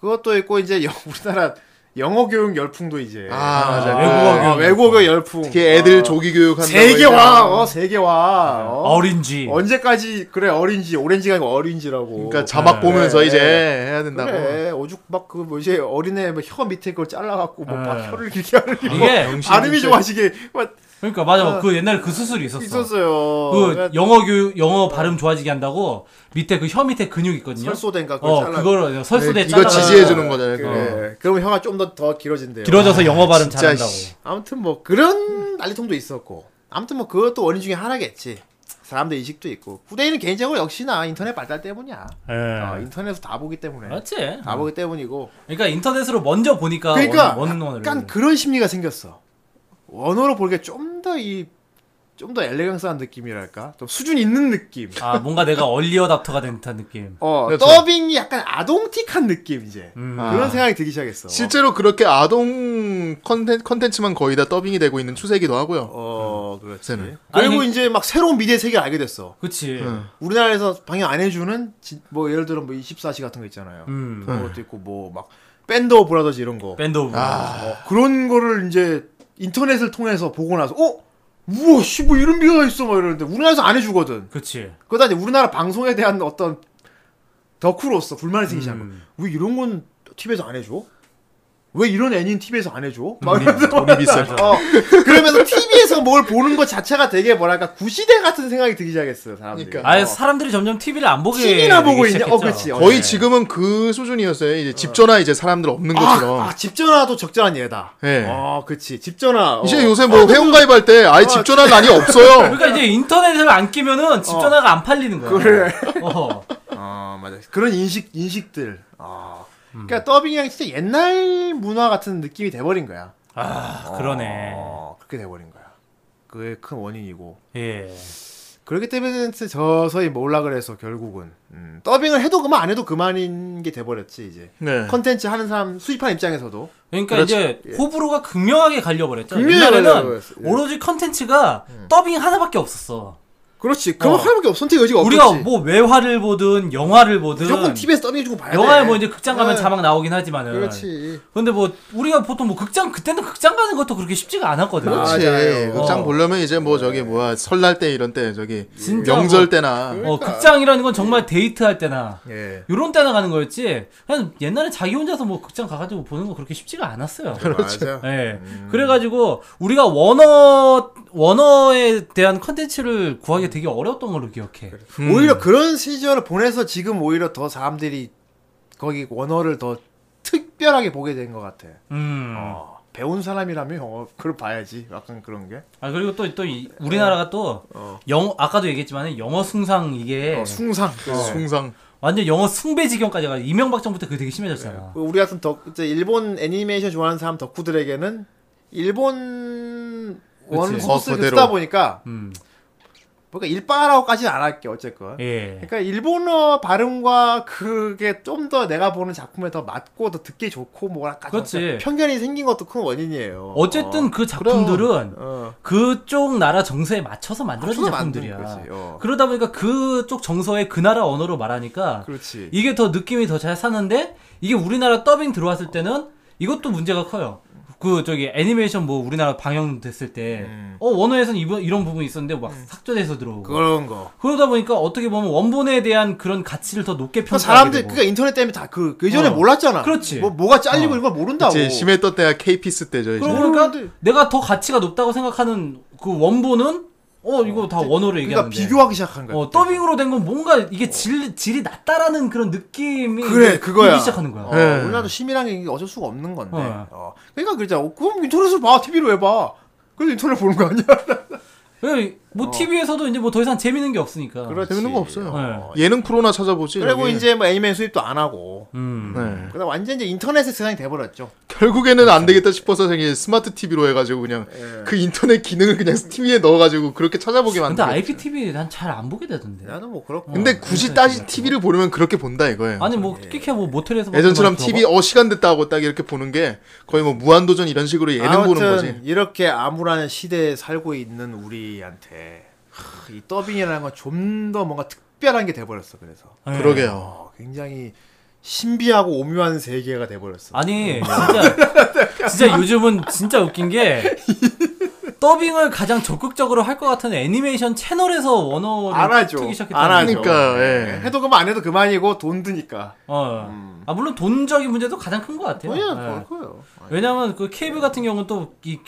그것도 있고 이제 영- 우리나라 영어 교육 열풍도 이제 아, 맞아. 어, 외국어 어, 외국어 열풍. 특히 애들 어, 조기 교육한다고 세계화, 해서. 어 세계화. 어. 어린지. 언제까지 그래 어린지 오렌지가 아니고 어린지라고. 그러니까 자막 보면서 네. 이제 해야 된다고. 그래 오죽 막그 뭐지 어린애 뭐혀 밑에 걸 잘라갖고 뭐막 네. 혀를 길게 하는 이게 발음이 좋아지게 막 그러니까 맞아. 어. 그 옛날에 그 수술이 있었어. 있었어요. 그 그러니까 영어 교육 영어 발음 좋아지게 한다고 밑에 그 혀 밑에 근육 있거든요. 설소된가 그걸 어 잘라. 그거를 설수대 네, 이거 잘라 지지해 주는 거잖아요. 그래. 그거. 그러면 혀가 좀 더 더 길어진대요. 길어져서 영어 발음 진짜, 잘한다고. 씨. 아무튼 뭐 그런 난리통도 있었고 아무튼 뭐 그것도 원인 중에 하나겠지. 사람들 인식도 있고 후대인은 개인적으로 역시나 인터넷 발달 때문이야. 예. 어, 인터넷에서 다 보기 때문에. 맞지. 다 보기 때문이고. 그러니까 인터넷으로 먼저 보니까 그러니까 원. 약간 그런 심리가 생겼어. 원어로 보기에 좀 더 이 좀 더 엘레강스한 느낌이랄까, 좀 수준 있는 느낌. 아 뭔가 내가 얼리어답터가 된 듯한 느낌. 어 그렇죠. 더빙이 약간 아동틱한 느낌 이제 음. 아. 그런 생각이 들기 시작했어. 실제로 그렇게 아동 컨텐, 컨텐츠만 거의 다 더빙이 되고 있는 추세기도 하고요. 어 그렇지. 쟤는. 그리고 아니, 이제 막 새로운 미디어 세계를 알게 됐어. 그치. 응. 우리나라에서 방영 안 해주는 지- 뭐 예를 들어 뭐 24시 같은 거 있잖아요. 음. 그런 것도 있고 뭐 막 밴드 오브 브라더즈 이런 거. 밴드 오브. 어, 그런 거를 이제 인터넷을 통해서 보고 나서 어 우와 씨뭐 이런 미디어가 있어 막 이러는데 우리나라에서 안 해주거든. 그치. 그러다 이제 우리나라 방송에 대한 어떤 덕후로서 불만이 생기지 않고 음. 왜 이런 건 TV에서 안 해줘? 왜 이런 애니는 TV에서 안 해줘? 막 이러면서 돈이 비싸죠. 어, 그러면서 TV에서 뭘 보는 것 자체가 되게 뭐랄까 구시대 같은 생각이 들기 시작했어요 사람들이. 그러니까. 아예 사람들이 점점 TV를 안 보게 TV나 보고 있냐? 어, 그렇지. 어, 거의 네. 지금은 그 수준이었어요. 이제 집 전화 이제 사람들 없는 것처럼. 아, 아, 집 전화도 적절한 예다. 예. 어, 그치. 집 전화. 이제 어. 요새 뭐 회원 가입할 때 아예 집 전화 난이 없어요. 그러니까 이제 인터넷을 안 끼면은 집 전화가 안 팔리는 거야. 그래. 어. 어, 맞아. 그런 인식 인식들. 아. 음. 그러니까 더빙이랑 진짜 옛날 문화 같은 느낌이 돼버린 거야. 아 그러네. 어, 그렇게 돼버린 거야. 그게 큰 원인이고. 예. 그렇기 때문에 서서히 몰라 그래서 결국은 음, 더빙을 해도 그만 안 해도 그만인 게 돼버렸지 이제. 네. 컨텐츠 하는 사람 수입하는 입장에서도 그러니까 그렇죠. 이제 호불호가 극명하게 갈려버렸죠. 극명하게 옛날에는 갈려버렸어. 예. 오로지 컨텐츠가 더빙 하나밖에 없었어. 그렇지. 그럼 어. 하나밖에 없 선택 여지가 우리가 없겠지. 뭐 외화를 보든 영화를 보든 무조건 TV에서 더빙해주고 봐야 돼. 영화에 뭐 이제 극장 가면 네. 자막 나오긴 하지만은 그렇지. 근데 뭐 우리가 보통 뭐 극장 그때는 극장 가는 것도 그렇게 쉽지가 않았거든. 그렇지. 맞아요. 극장 어. 보려면 이제 뭐 저기 뭐야 설날 때 이런 때 저기 진짜 명절 뭐- 때나 어 극장이라는 건 정말 데이트할 때나 예. 요런 때나 가는 거였지. 그냥 옛날에 자기 혼자서 뭐 극장 가가지고 보는 거 그렇게 쉽지가 않았어요. 맞아. 예. 그래가지고 우리가 원어 원어에 대한 컨텐츠를 구하기 되게 어려웠던 걸로 기억해. 음. 오히려 그런 시절을 보내서 지금 오히려 더 사람들이 거기 원어를 더 특별하게 보게 된 것 같아. 음. 어, 배운 사람이라면 영어 그걸 봐야지. 약간 그런 게. 아 그리고 또 또 우리나라가 또 어. 영어 아까도 얘기했지만 영어 숭상 이게 어, 숭상. 숭상. 완전 영어 숭배 지경까지 가. 이명박 정부 때 그게 되게 심해졌잖아. 우리 같은 덕 이제 일본 애니메이션 좋아하는 사람 덕후들에게는 일본 원. 소스 어. 쓰다 보니까 음. 뭔가 일바라고까지는 안 할게 어쨌건. 예. 그러니까 일본어 발음과 그게 좀 더 내가 보는 작품에 더 맞고 더 듣기 좋고 뭐랄까 그렇지. 편견이 생긴 것도 큰 원인이에요. 어쨌든 그 작품들은 어. 그쪽 나라 정서에 맞춰서 만들어진 맞춰서 작품들이야. 어. 그러다 보니까 그쪽 정서의 그 나라 언어로 말하니까 그렇지. 이게 더 느낌이 더 잘 사는데 이게 우리나라 더빙 들어왔을 때는 이것도 문제가 커요. 그 저기 애니메이션 뭐 우리나라 방영됐을 때 음. 어 원어에서는 이번 이런 부분이 있었는데 막 삭제돼서 들어오고 그런 거. 그러다 보니까 어떻게 보면 원본에 대한 그런 가치를 더 높게 그 평가하게 사람들. 그니까 인터넷 때문에 다그 그 이전에 어. 몰랐잖아. 그렇지. 뭐 뭐가 잘리고 어. 이런 걸 모른다고. 그치, 심했던 때가 케이피스 때죠. 이제. 모르는데. 보니까 내가 더 가치가 높다고 생각하는 그 원본은 어 이거 다 원어로 그러니까 얘기하는데 비교하기 시작한 거야. 어 그때. 더빙으로 된 건 뭔가 이게 질 질이 낮다라는 그런 느낌이 그래 이제 그거야. 들기 시작하는 거야. 어, 네. 우리나라도 심이라는 게 어쩔 수가 없는 건데. 어. 어. 그러니까 그러자. 어, 그럼 인터넷으로 봐. TV로 왜 봐? 그래서 인터넷 보는 거 아니야? 왜 뭐 TV에서도 이제 뭐 더 이상 재밌는 게 없으니까. 그렇지. 재밌는 거 없어요. 네. 예능 프로나 찾아보지. 그리고 여기. 이제 뭐 애니메이션 수입도 안 하고. 음. 네. 그다음 완전 이제 인터넷의 세상이 돼버렸죠. 결국에는 안 되겠다 싶어서 생긴 스마트 TV로 해가지고 그냥 그 인터넷 기능을 그냥 TV에 넣어가지고 그렇게 찾아보게 근데. IPTV 난 잘 안 보게 되던데. 나는 뭐 그렇고. 근데 굳이 따지 TV를 보려면 그렇게 본다 이거예요. 아니 뭐 끼케 뭐 모텔에서 예전처럼 막 TV 어 시간 됐다 하고 딱 이렇게 보는 게 거의 뭐 무한도전 이런 식으로 예능 보는 거지. 이렇게 암울한 시대에 살고 있는 우리한테 하, 이 더빙이라는 건 좀 더 뭔가 특별한 게 돼버렸어. 그래서 네. 그러게요. 어, 굉장히 신비하고 오묘한 세계가 돼버렸어. 아니 진짜 진짜 요즘은 진짜 웃긴 게 더빙을 가장 적극적으로 할 것 같은 애니메이션 채널에서 원어를 안 하죠. 쓰기 시작했다. 안 하죠. 그러니까, 예. 해도 그만 안 해도 그만이고 돈 드니까. 어. 아 물론 돈적인 문제도 가장 큰 것 같아요. 뭐야, 예. 그럴 거예요. 왜냐하면 그 케이블 같은 경우는 또 이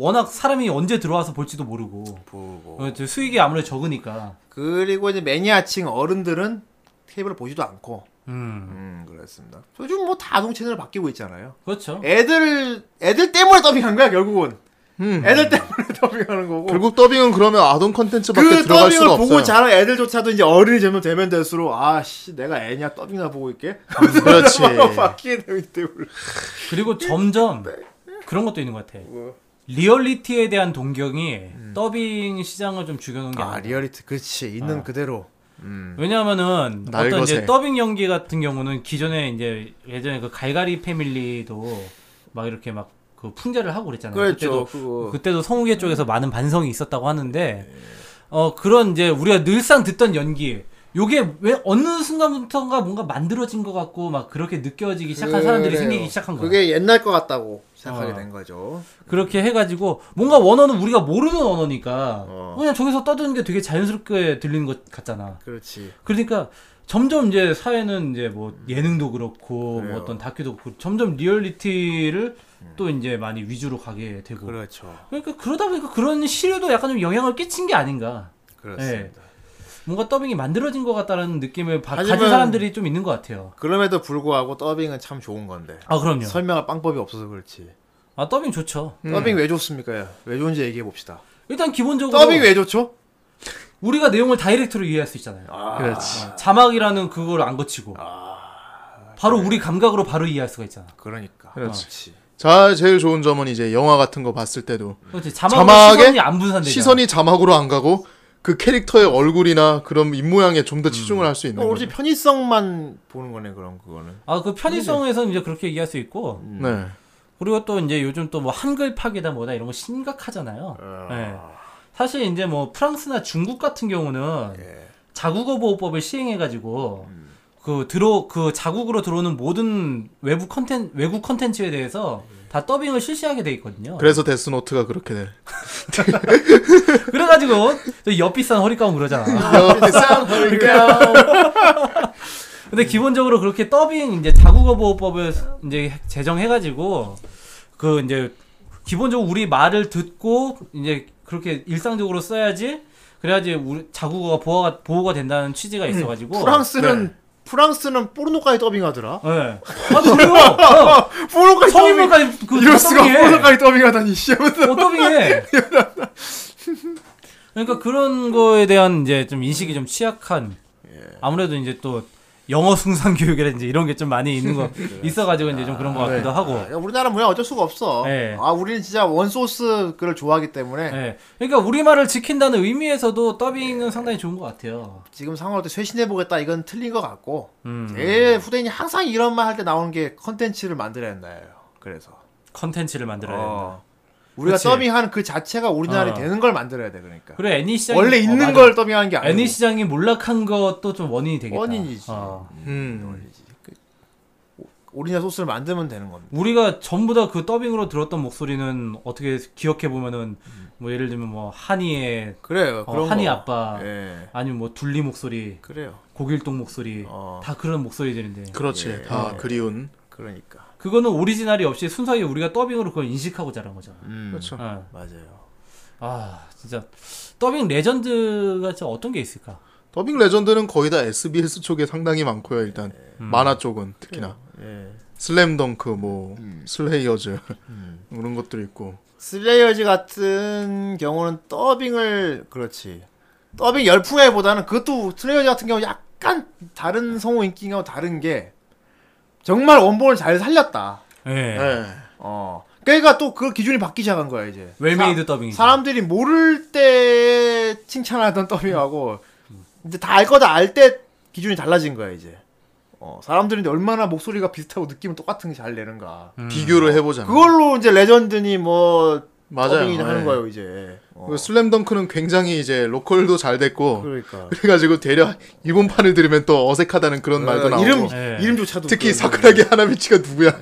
워낙 사람이 언제 들어와서 볼지도 모르고 보고. 어, 저 수익이 아무래도 적으니까. 그리고 이제 매니아층 어른들은 케이블을 보지도 않고. 음 음, 그렇습니다. 요즘 뭐 다동 채널 바뀌고 있잖아요. 그렇죠. 애들 애들 때문에 더빙한 거야 결국은. 음. 애들 때문에 더빙하는 거고. 결국 더빙은 그러면 아동 컨텐츠밖에 그 들어갈 수가 더빙을 보고 없어요. 자란 애들조차도 이제 어른이 되면 되면 될수록 아씨 내가 애냐 더빙이나 보고 있게 그렇지. 바뀌게 되기 때문에 그리고 점점 그런 것도 있는 것 같아. 뭐. 리얼리티에 대한 동경이 더빙 시장을 좀 죽여놓은 게 아 아니야. 리얼리티 그렇지 있는 아. 그대로 음. 왜냐하면은 어떤 날것에. 이제 더빙 연기 같은 경우는 기존에 이제 예전에 그 갈갈이 패밀리도 막 이렇게 막 그 풍자를 하고 그랬잖아요. 그렇죠 그때도 그때도 성우계 쪽에서 많은 반성이 있었다고 하는데 어 그런 이제 우리가 늘상 듣던 연기 요게 왜 어느 순간부터인가 뭔가 만들어진 것 같고 막 그렇게 느껴지기 시작한 사람들이 그래요. 생기기 시작한 거야. 그게 옛날 것 같다고 생각하게 어. 된 거죠. 그렇게 해가지고 뭔가 원어는 우리가 모르는 언어니까 어. 그냥 저기서 떠드는 게 되게 자연스럽게 들리는 것 같잖아. 그렇지. 그러니까 점점 이제 사회는 이제 뭐 예능도 그렇고 뭐. 어떤 다큐도 그렇고 점점 리얼리티를 또 이제 많이 위주로 가게 되고. 그렇죠. 그러니까 그러다 보니까 그런 시류도 약간 좀 영향을 끼친 게 아닌가. 그렇습니다 뭔가 더빙이 만들어진 것 같다는 느낌을 바, 가진 사람들이 좀 있는 것 같아요. 그럼에도 불구하고 더빙은 참 좋은 건데. 아 그럼요. 설명할 방법이 없어서 그렇지. 아 더빙 좋죠. 더빙 왜 좋습니까? 왜 좋은지 얘기해 봅시다. 일단 기본적으로 더빙 왜 좋죠? 우리가 내용을 다이렉트로 이해할 수 있잖아요. 그렇지. 자막이라는 그걸 안 거치고. 바로 우리 감각으로 바로 이해할 수가 있잖아. 그러니까. 그렇지. 자, 제일 좋은 점은 이제 영화 같은 거 봤을 때도 그렇지. 자막으로 자막에 시선이 안 분산되잖아 시선이 자막으로 안 가고 그 캐릭터의 얼굴이나 그런 입모양에 좀 더 치중을 할 수 있는 오로지 거죠. 편의성만 보는 거네 그럼 그거는 아 그 편의성에서 이제 그렇게 이해할 수 있고 네. 그리고 또 이제 요즘 또 뭐 한글파기다 뭐다 이런 거 심각하잖아요. 네. 사실 이제 뭐 프랑스나 중국 같은 경우는 자국어 보호법을 시행해가지고 그 들어 그 자국으로 들어오는 모든 외부 컨텐 외국 컨텐츠에 대해서 다 더빙을 실시하게 돼 있거든요. 그래서 데스노트가 그렇게 돼. 그래가지고 저 옆비싼 허리가운 그러잖아. 근데 기본적으로 그렇게 더빙 이제 자국어 보호법을 이제 제정해가지고 그 이제 기본적으로 우리 말을 듣고 이제 그렇게 일상적으로 써야지 그래야지 우리 자국어가 보호가 보호가 된다는 취지가 있어가지고 프랑스는 프랑스는 포르노까지 더빙하더라 예. 아 그래요. 어, 포르노까지 성인물까지 그 이럴 다 수가. 포르노까지 더빙하다니 씨하면서 어, 더빙해. 그러니까 그런 거에 대한 이제 좀 인식이 좀 취약한 아무래도 이제 또 영어 숭상 교육이라든지 이런 게 좀 많이 있는 거 있어가지고 이제 좀 그런 것 같기도 하고. 야, 우리나라 문화 어쩔 수가 없어. 네. 아, 우리는 진짜 원소스 그걸 좋아하기 때문에 예. 그러니까 우리말을 지킨다는 의미에서도 더빙은 상당히 좋은 것 같아요. 지금 상황을 또 쇄신해 보겠다 이건 틀린 것 같고. 음. 제 후대인이 항상 이런 말 할 때 나오는 게 컨텐츠를 만들어야 된다예요. 그래서 컨텐츠를 만들어야 된다. 어. 우리가 그치. 더빙하는 그 자체가 우리나라에 어. 되는 걸 만들어야 돼 그러니까. 그래 애니 시장이 원래 어, 있는 맞아. 걸 더빙하는 게 아니고. 애니 시장이 몰락한 것도 좀 원인이 되겠다. 원인이지. 어. 음. 오리지널 소스를 만들면 되는 겁니다. 우리가 전부 다 그 더빙으로 들었던 목소리는 어떻게 기억해 보면은 뭐 예를 들면 뭐 한이의 그래요. 어, 그런 한이 거. 아빠 예. 아니면 뭐 둘리 목소리, 그래요. 고길동 목소리 어. 다 그런 목소리들인데 그렇지. 예. 다 예. 그리운. 그러니까. 그거는 오리지널이 없이 순수하게 우리가 더빙으로 그걸 인식하고 자란 거잖아. 음. 그렇죠. 어. 맞아요. 아 진짜 더빙 레전드가 진짜 어떤 게 있을까? 더빙 레전드는 거의 다 SBS 쪽에 상당히 많고요. 일단 음. 만화 쪽은 특히나 예. 슬램덩크 뭐 음. 슬레이어즈 음. 그런 것들이 있고 슬레이어즈 같은 경우는 더빙을 그렇지 더빙 열풍에보다는 그것도 슬레이어즈 같은 경우 약간 다른 성우 인기하고 다른 게 정말 원본을 잘 살렸다. 예. 예. 어. 그러니까 또 그 기준이 바뀌기 시작한 거야 이제. well-made 더빙이지. 사람들이 모를 때 칭찬하던 더빙하고 이제 다 알 거다 알 때 기준이 달라진 거야 이제. 어, 사람들이 이제 얼마나 목소리가 비슷하고 느낌은 똑같은 게 잘 내는가. 음. 비교를 해보자면. 그걸로 이제 레전드니 뭐 맞아요. 더빙이 하는 예. 거예요 이제. 어. 그 슬램덩크는 굉장히 이제 로컬도 잘 됐고 그러니까. 그래가지고 되려 일본판을 들으면 또 어색하다는 그런 말도 어, 나오고 이름 예. 이름조차도 특히 그- 사쿠라기 하나미치가 누구야?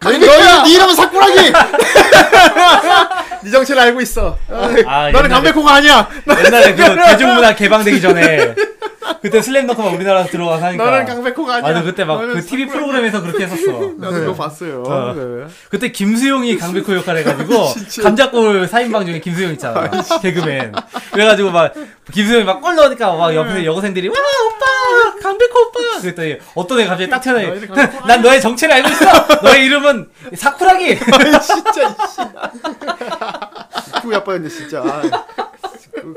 너희 네 이름은 사쿠라기. 네 정체를 알고 있어. 아, 너는 옛날에- 강백호가 아니야. 옛날에 그 대중문화 개방되기 전에 그때 슬램덩크만 우리나라로 들어와서 하니까. 너는 강백호가 아니야. 맞아 그때 막그 너는 TV 사쿠라기- 프로그램에서 그렇게 했었어. 나도 그거 봤어요. 어. 네. 그때 김수용이 강백호 역할 해가지고 감자골 4인방 중에 김수용 있잖아 개그맨 그래가지고 막 김수용이 막 골 넣으니까 막 옆에서 여고생들이 와 오빠 강백호 오빠. 그랬더니 어떤 애 갑자기 딱 튀어나와 너희는 강백호가 난 너의 정체를 알고 있어. 너의 이름은 사쿠라기. 진짜 그 아빠였는데 진짜. 아, 그,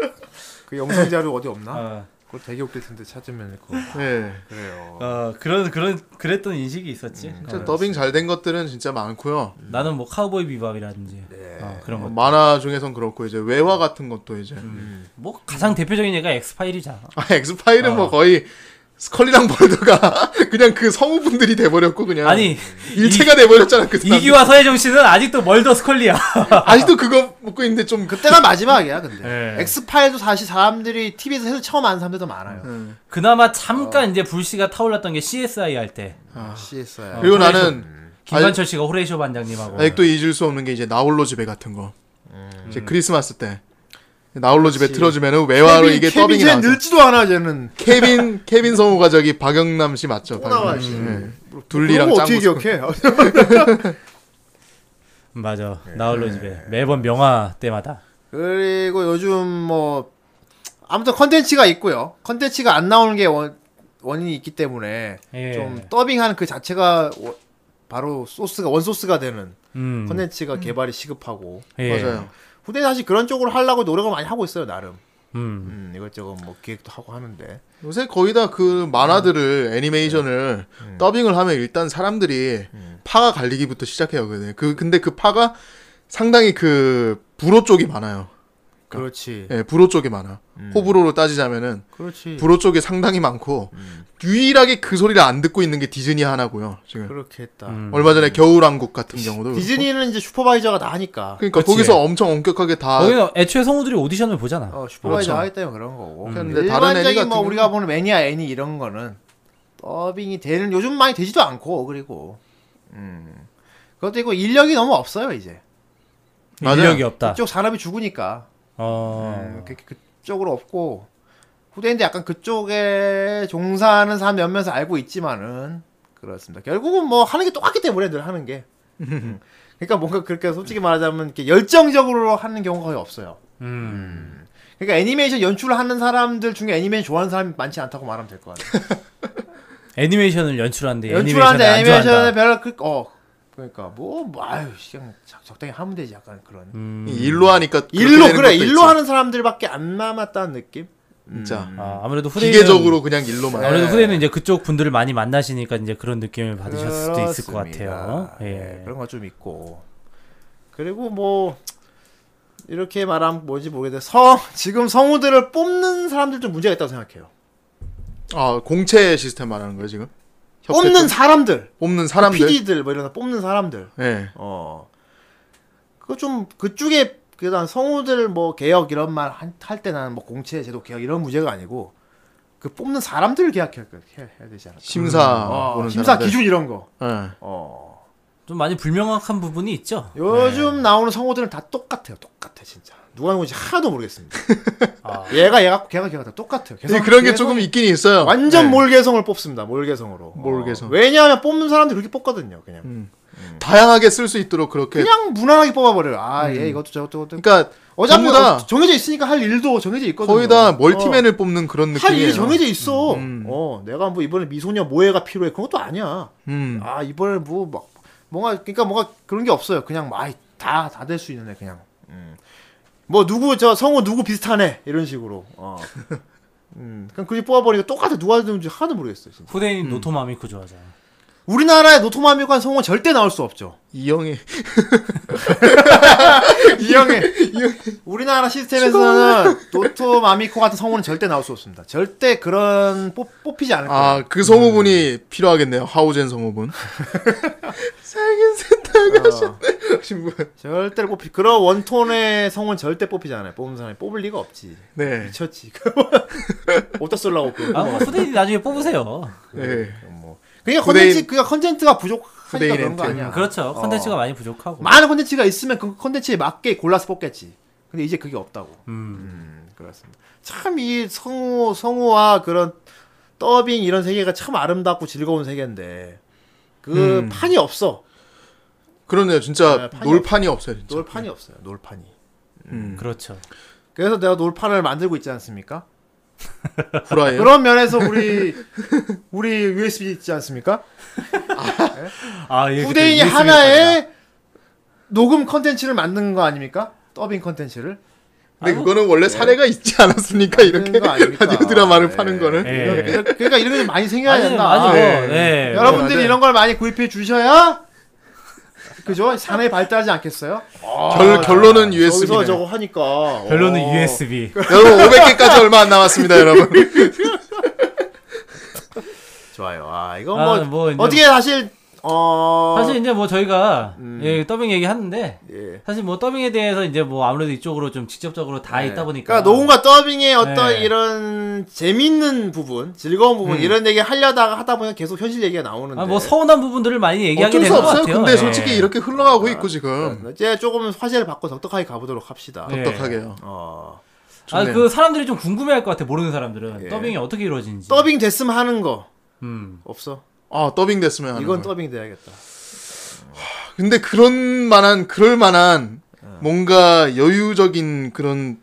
그 영상 자료 어디 없나? 어, 그거 되게 웃길 텐데 찾으면 그거 예. 그래요. 어, 그런 그런 그랬던 인식이 있었지 진짜 어. 더빙 잘 된 것들은 진짜 많고요. 나는 뭐 카우보이 비밥이라든지 네. 어, 그런 어, 거 만화 중에선 그렇고 이제 외화 같은 것도 이제 뭐 가장 대표적인 예가 엑스파일이잖아 아 엑스파일은 어. 뭐 거의 스컬리랑 멀더가 그냥 그 성우분들이 돼버렸고 그냥 아니 일체가 돼버렸잖아 그. 이규화 서혜정 씨는 아직도 멀더 스컬리야 아직도 그거 먹고 있는데 좀 그때가 마지막이야 근데 네. 엑스파일도 사실 사람들이 TV에서 해서 처음 아는 사람들도 많아요. 음. 그나마 잠깐 이제 불씨가 타올랐던 게 CSI 할때 CSI야. 그리고 어, 나는 김관철 씨가 호레이쇼 반장님하고 아직도 잊을 수 없는 게 이제 나홀로 집에 같은 거 이제 음. 크리스마스 때 나홀로 집에. 틀어주면은 외화로 이게 케빈 더빙이 쟤 나오죠 늙지도 않아 쟤는. 케빈 케빈 성우가 저기 박영남 씨 맞죠? 또 나와, 박영남 씨. 씨. 예. 둘리랑 그거 어떻게 기억해? 맞아 네. 나홀로 집에 매번 명화 때마다 그리고 요즘 뭐 아무튼 컨텐츠가 있고요. 컨텐츠가 안 나오는 게 원, 원인이 있기 때문에 예. 좀 더빙하는 그 자체가 워- 바로 소스가 원 소스가 되는 음. 컨텐츠가 개발이 시급하고 예. 맞아요. 후대 사실 그런 쪽으로 하려고 노력을 많이 하고 있어요 나름. 음. 음, 이것저것 뭐 기획도 하고 하는데. 요새 거의 다 그 만화들을 애니메이션을 음. 더빙을 하면 일단 사람들이 파가 갈리기부터 시작해요. 근데 그 근데 그 파가 상당히 그 불호 쪽이 많아요. 그렇지. 예, 불호 쪽이 많아. 음. 호불호로 따지자면은 그렇지. 불호 쪽이 상당히 많고 음. 유일하게 그 소리를 안 듣고 있는 게 디즈니 하나고요. 지금 그렇게 했다. 음. 얼마 전에 겨울왕국 같은 경우도. 디즈니는 이제 슈퍼바이저가 다 하니까. 그러니까 그치. 거기서 엄청 엄격하게 다 거기는 애초에 성우들이 오디션을 보잖아 어, 슈퍼바이저 그렇죠. 하기 때문에 그런 거고. 근데 다른 애니 일반적인 같은 뭐 우리가 보는 매니아 애니 이런 거는 더빙이 되는 요즘 많이 되지도 않고 그리고 음. 그것도 있고 인력이 너무 없어요 이제. 맞아요. 인력이 없다 그쪽 산업이 죽으니까 어. 음, 그, 그쪽으로 없고 후대인데 약간 그쪽에 종사하는 사람 몇몇을 알고 있지만은 그렇습니다. 결국은 뭐 하는 게 똑같기 때문에 늘 하는 게. 음. 그러니까 뭔가 그렇게 솔직히 말하자면 이렇게 열정적으로 하는 경우가 거의 없어요. 음. 그러니까 애니메이션 연출을 하는 사람들 중에 애니메이션 좋아하는 사람이 많지 않다고 말하면 될 것 같아요. 애니메이션을 연출하는데 연출하는데 애니메이션을 좋아한다 별로 그, 어 그러니까 뭐, 뭐 아유 그냥 적- 적당히 하면 되지 약간 그런 음. 일로 하니까 일로 그래 일로 있지. 하는 사람들밖에 안 남았다는 느낌. 진짜 아, 아무래도 후대는 기계적으로 그냥 일로만 아무래도 네. 후대는 이제 그쪽 분들을 많이 만나시니까 이제 그런 느낌을 받으셨을 수도 있을 것. 같아요. 예, 예. 그런 거 좀 있고 그리고 뭐 이렇게 말하면 뭐지 모르겠는데 성 지금 성우들을 뽑는 사람들 좀 문제가 있다고 생각해요. 아 공채 시스템 말하는 거예요 지금? 협회 뽑는 쪽? 사람들, 뽑는 사람들. PD들 뭐 이런 거 뽑는 사람들. 예. 어. 그거 좀 그쪽에 그다음 성우들 뭐 개혁 이런 말 할 때 나는 뭐 공채 제도 개혁 이런 문제가 아니고 그 뽑는 사람들 계약해야 해야 되지 않을까? 심사 어, 보는 심사 사람들. 기준 이런 거. 예. 어. 좀 많이 불명확한 부분이 있죠. 요즘 나오는 성우들은 다 똑같아요. 똑같아 진짜. 누가 누군지 하나도 모르겠습니다. 아. 얘가 얘가 걔가 걔가 다 똑같아요. 근데 그런 게 조금 있긴 있어요. 완전 예. 몰개성을 뽑습니다. 몰개성으로. 몰개성. 어, 왜냐하면 뽑는 사람들이 그렇게 뽑거든요. 그냥. 음. 다양하게 쓸 수 있도록 그렇게. 그냥 무난하게 뽑아버려요. 아, 얘 이것도 저것도. 저것도. 그러니까 어차피 다 어, 정해져 있으니까 할 일도 정해져 있거든요. 거의 다 멀티맨을 뽑는 그런 어, 할 느낌이에요. 일이 정해져 있어. 음. 어, 내가 뭐 이번에 미소녀 모해가 필요해. 그런 것도 아니야. 음. 아, 이번에 뭐막 뭔가 그러니까 뭔가 그런 게 없어요. 그냥 막 아이, 다다 될 수 있는 애 그냥. 음. 뭐 누구 저 성우 누구 비슷하네 이런 식으로. 어. 음. 그냥 그게 뽑아버리니까 똑같아 누가 되는지 하나도 모르겠어요. 진짜. 후대인 노토마미쿠 좋아하잖아. 우리나라에 노토마미관 성우는 절대 나올 수 없죠. 이영애 이영애. 우리나라 시스템에서는 노토 마미코 같은 성우는 절대 나올 수 없습니다. 절대 그런 뽑, 뽑히지 않을 거예요. 아 그 성우분이 필요하겠네요 하우젠 성우분 살긴 센터가 어, 신분 절대로 뽑히. 그런 원톤의 성우는 절대 뽑히지 않아요. 뽑는 사람이 뽑을 리가 없지. 네, 미쳤지. 어디다 쓰려고 그. 아, 뭐 후대인 나중에 뽑으세요. 네. 뭐. 그게 후대인- 컨텐츠 그가 컨텐츠가 부족하니까 그런 거. 아니야. 그렇죠. 어. 컨텐츠가 많이 부족하고. 많은 컨텐츠가 있으면 그 컨텐츠에 맞게 골라서 뽑겠지. 근데 이제 그게 없다고. 음. 음, 그렇습니다. 참 이 성우 성우와 그런 더빙 이런 세계가 참 아름답고 즐거운 세계인데 그 음. 판이 없어. 그러네요 진짜 네, 판이 놀판이 없 어요 진짜 놀판이 없어요. 놀판이. 음. 그렇죠. 그래서 내가 놀판을 만들고 있지 않습니까? 후라이요 그런 면에서 우리 우리 USB 있지 않습니까? 아, 예, 후대인이 그때 USB 하나의 녹음 컨텐츠를 만든 거 아닙니까? 더빙 컨텐츠를. 근데 그거는 원래 사례가 있지 않았습니까 이렇게 거 아닙니까? 라디오 드라마를 네. 파는 거는 예. 그러니까 이런 게좀 많이 생겨야 아니, 된다. 아니, 뭐, 네. 네. 여러분들이 맞아요. 이런 걸 많이 구입해 주셔야 그죠? 산업이 발달하지 않겠어요? 결, 결론은 여기서 USB네 저거 하니까 별로는 어. USB. 여러분 500개까지 얼마 안 남았습니다 여러분 좋아요. 아 이거 아, 뭐, 뭐 이제- 어떻게 사실 어 사실 이제 뭐 저희가 음. 예, 더빙 얘기 하는데 예. 사실 뭐 더빙에 대해서 이제 뭐 아무래도 이쪽으로 좀 직접적으로 다 네. 있다 보니까 그러니까 녹음과 더빙의 어떤 네. 이런 재밌는 부분, 즐거운 부분 음. 이런 얘기 하려다가 하다 보면 계속 현실 얘기가 나오는데. 아, 뭐 서운한 부분들을 많이 얘기하게 되는 것 없어요 같아요. 근데 예. 솔직히 이렇게 흘러가고 있고 지금 네. 이제 조금 화제를 바꿔 덕덕하게 가보도록 합시다. 네. 똑똑하게요 어. 아, 좋네요. 그 사람들이 좀 궁금해할 것 같아 모르는 사람들은 예. 더빙이 어떻게 이루어지는지. 더빙 됐으면 하는 거 음. 없어. 아 더빙 됐으면 하는 이건 거. 더빙 돼야겠다. 근데 그런 만한 그럴 만한 어. 뭔가 여유적인 그런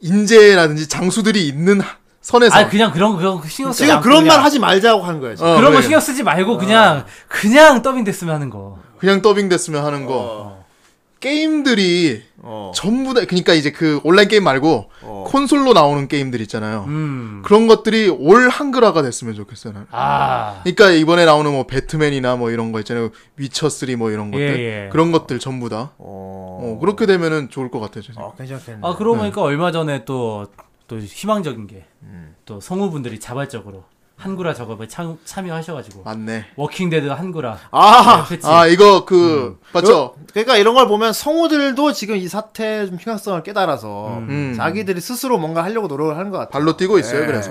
인재라든지 장수들이 있는 하- 선에서 아 그냥 그런 거 신경 쓰지 지금 않고 그런 그냥 말 하지 말자고 하는 거야. 지금. 어, 그런 거 그래. 신경 쓰지 말고 그냥 그냥 더빙 됐으면 하는 거. 그냥 더빙 됐으면 하는 거 어. 게임들이 어. 전부 다 그러니까 이제 그 온라인 게임 말고 어. 콘솔로 나오는 게임들 있잖아요. 음. 그런 것들이 all 한글화가 됐으면 좋겠어요. 나는. 아. 그러니까 이번에 나오는 뭐 배트맨이나 뭐 이런 거 있잖아요. 위쳐 3뭐 이런 것들 예, 예. 그런 것들 전부 다 어. 어, 그렇게 되면은 좋을 것 같아요. 어, 괜찮겠네. 아 그러고 보니까 얼마 전에 또 또 희망적인 게또 음. 성우분들이 자발적으로 한글화 작업에 참, 참여하셔가지고 맞네. 워킹데드 한글화 아, 패치. 아 이거 그 맞죠? 그러니까 이런 걸 보면 성우들도 지금 이 사태의 좀 심각성을 깨달아서 음. 자기들이 스스로 뭔가 하려고 노력을 하는 것 같아요. 발로 뛰고 있어요. 예. 그래서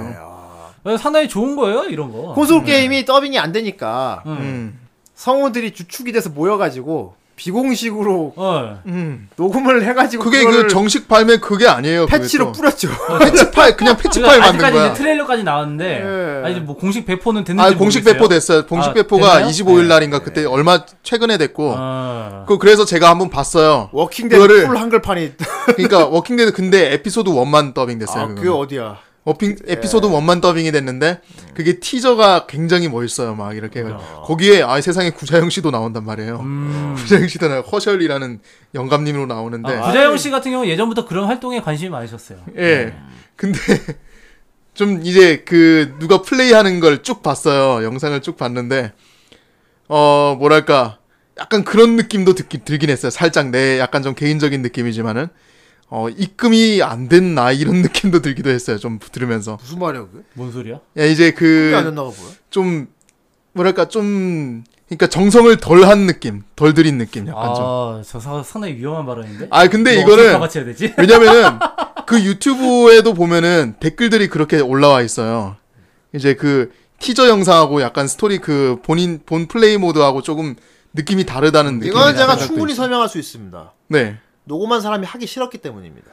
어, 상당히 좋은 거예요 이런 거. 콘솔 게임이 더빙이 안 되니까 음. 음. 성우들이 주축이 돼서 모여가지고 비공식으로 어. 음. 녹음을 해가지고 그게 그 정식 발매 그게 아니에요. 패치로 또. 뿌렸죠. 패치 파일 그냥 패치 파일 만든 아직까지 거야. 이제 트레일러까지 나왔는데 예. 아니 뭐 공식 배포는 됐는지 아 공식 모르겠어요. 배포 됐어요. 공식 아, 배포가 됐나요? 25일 네. 날인가 그때 얼마 최근에 됐고. 어. 그 그래서 제가 한번 봤어요. 워킹데드 풀 한글판이 그러니까 워킹데드 근데 에피소드 1만 더빙 됐어요. 아. 그게 어디야? 어핑 에피소드 1만 더빙이 됐는데 그게 티저가 굉장히 멋있어요. 막 이렇게 거기에 아 세상에 구자영 씨도 나온단 말이에요. 음. 구자영 씨도 나 허셜이라는 영감님으로 나오는데 아, 구자영 씨 같은 경우 예전부터 그런 활동에 관심이 많으셨어요. 예. 근데 좀 이제 그 누가 플레이하는 걸 쭉 봤어요. 영상을 쭉 봤는데 어 뭐랄까 약간 그런 느낌도 듣기, 들긴 했어요. 살짝 내 약간 좀 개인적인 느낌이지만은 어 입금이 안 됐나 이런 느낌도 들기도 했어요. 좀 들으면서 무슨 말이야 그게? 뭔 소리야? 야 이제 그? 좀 뭐랄까 좀 그러니까 정성을 덜 한 느낌, 덜 들인 느낌 약간 좀. 아, 저 사- 상당히 위험한 발언인데. 아 근데 뭐 이거는? 왜냐면은 그 유튜브에도 보면은 댓글들이 그렇게 올라와 있어요. 이제 그 티저 영상하고 약간 스토리 그 본인 본 플레이 모드하고 조금 느낌이 다르다는 느낌. 이건 제가 충분히 설명할 수 있습니다. 네. 녹음한 사람이 하기 싫었기 때문입니다.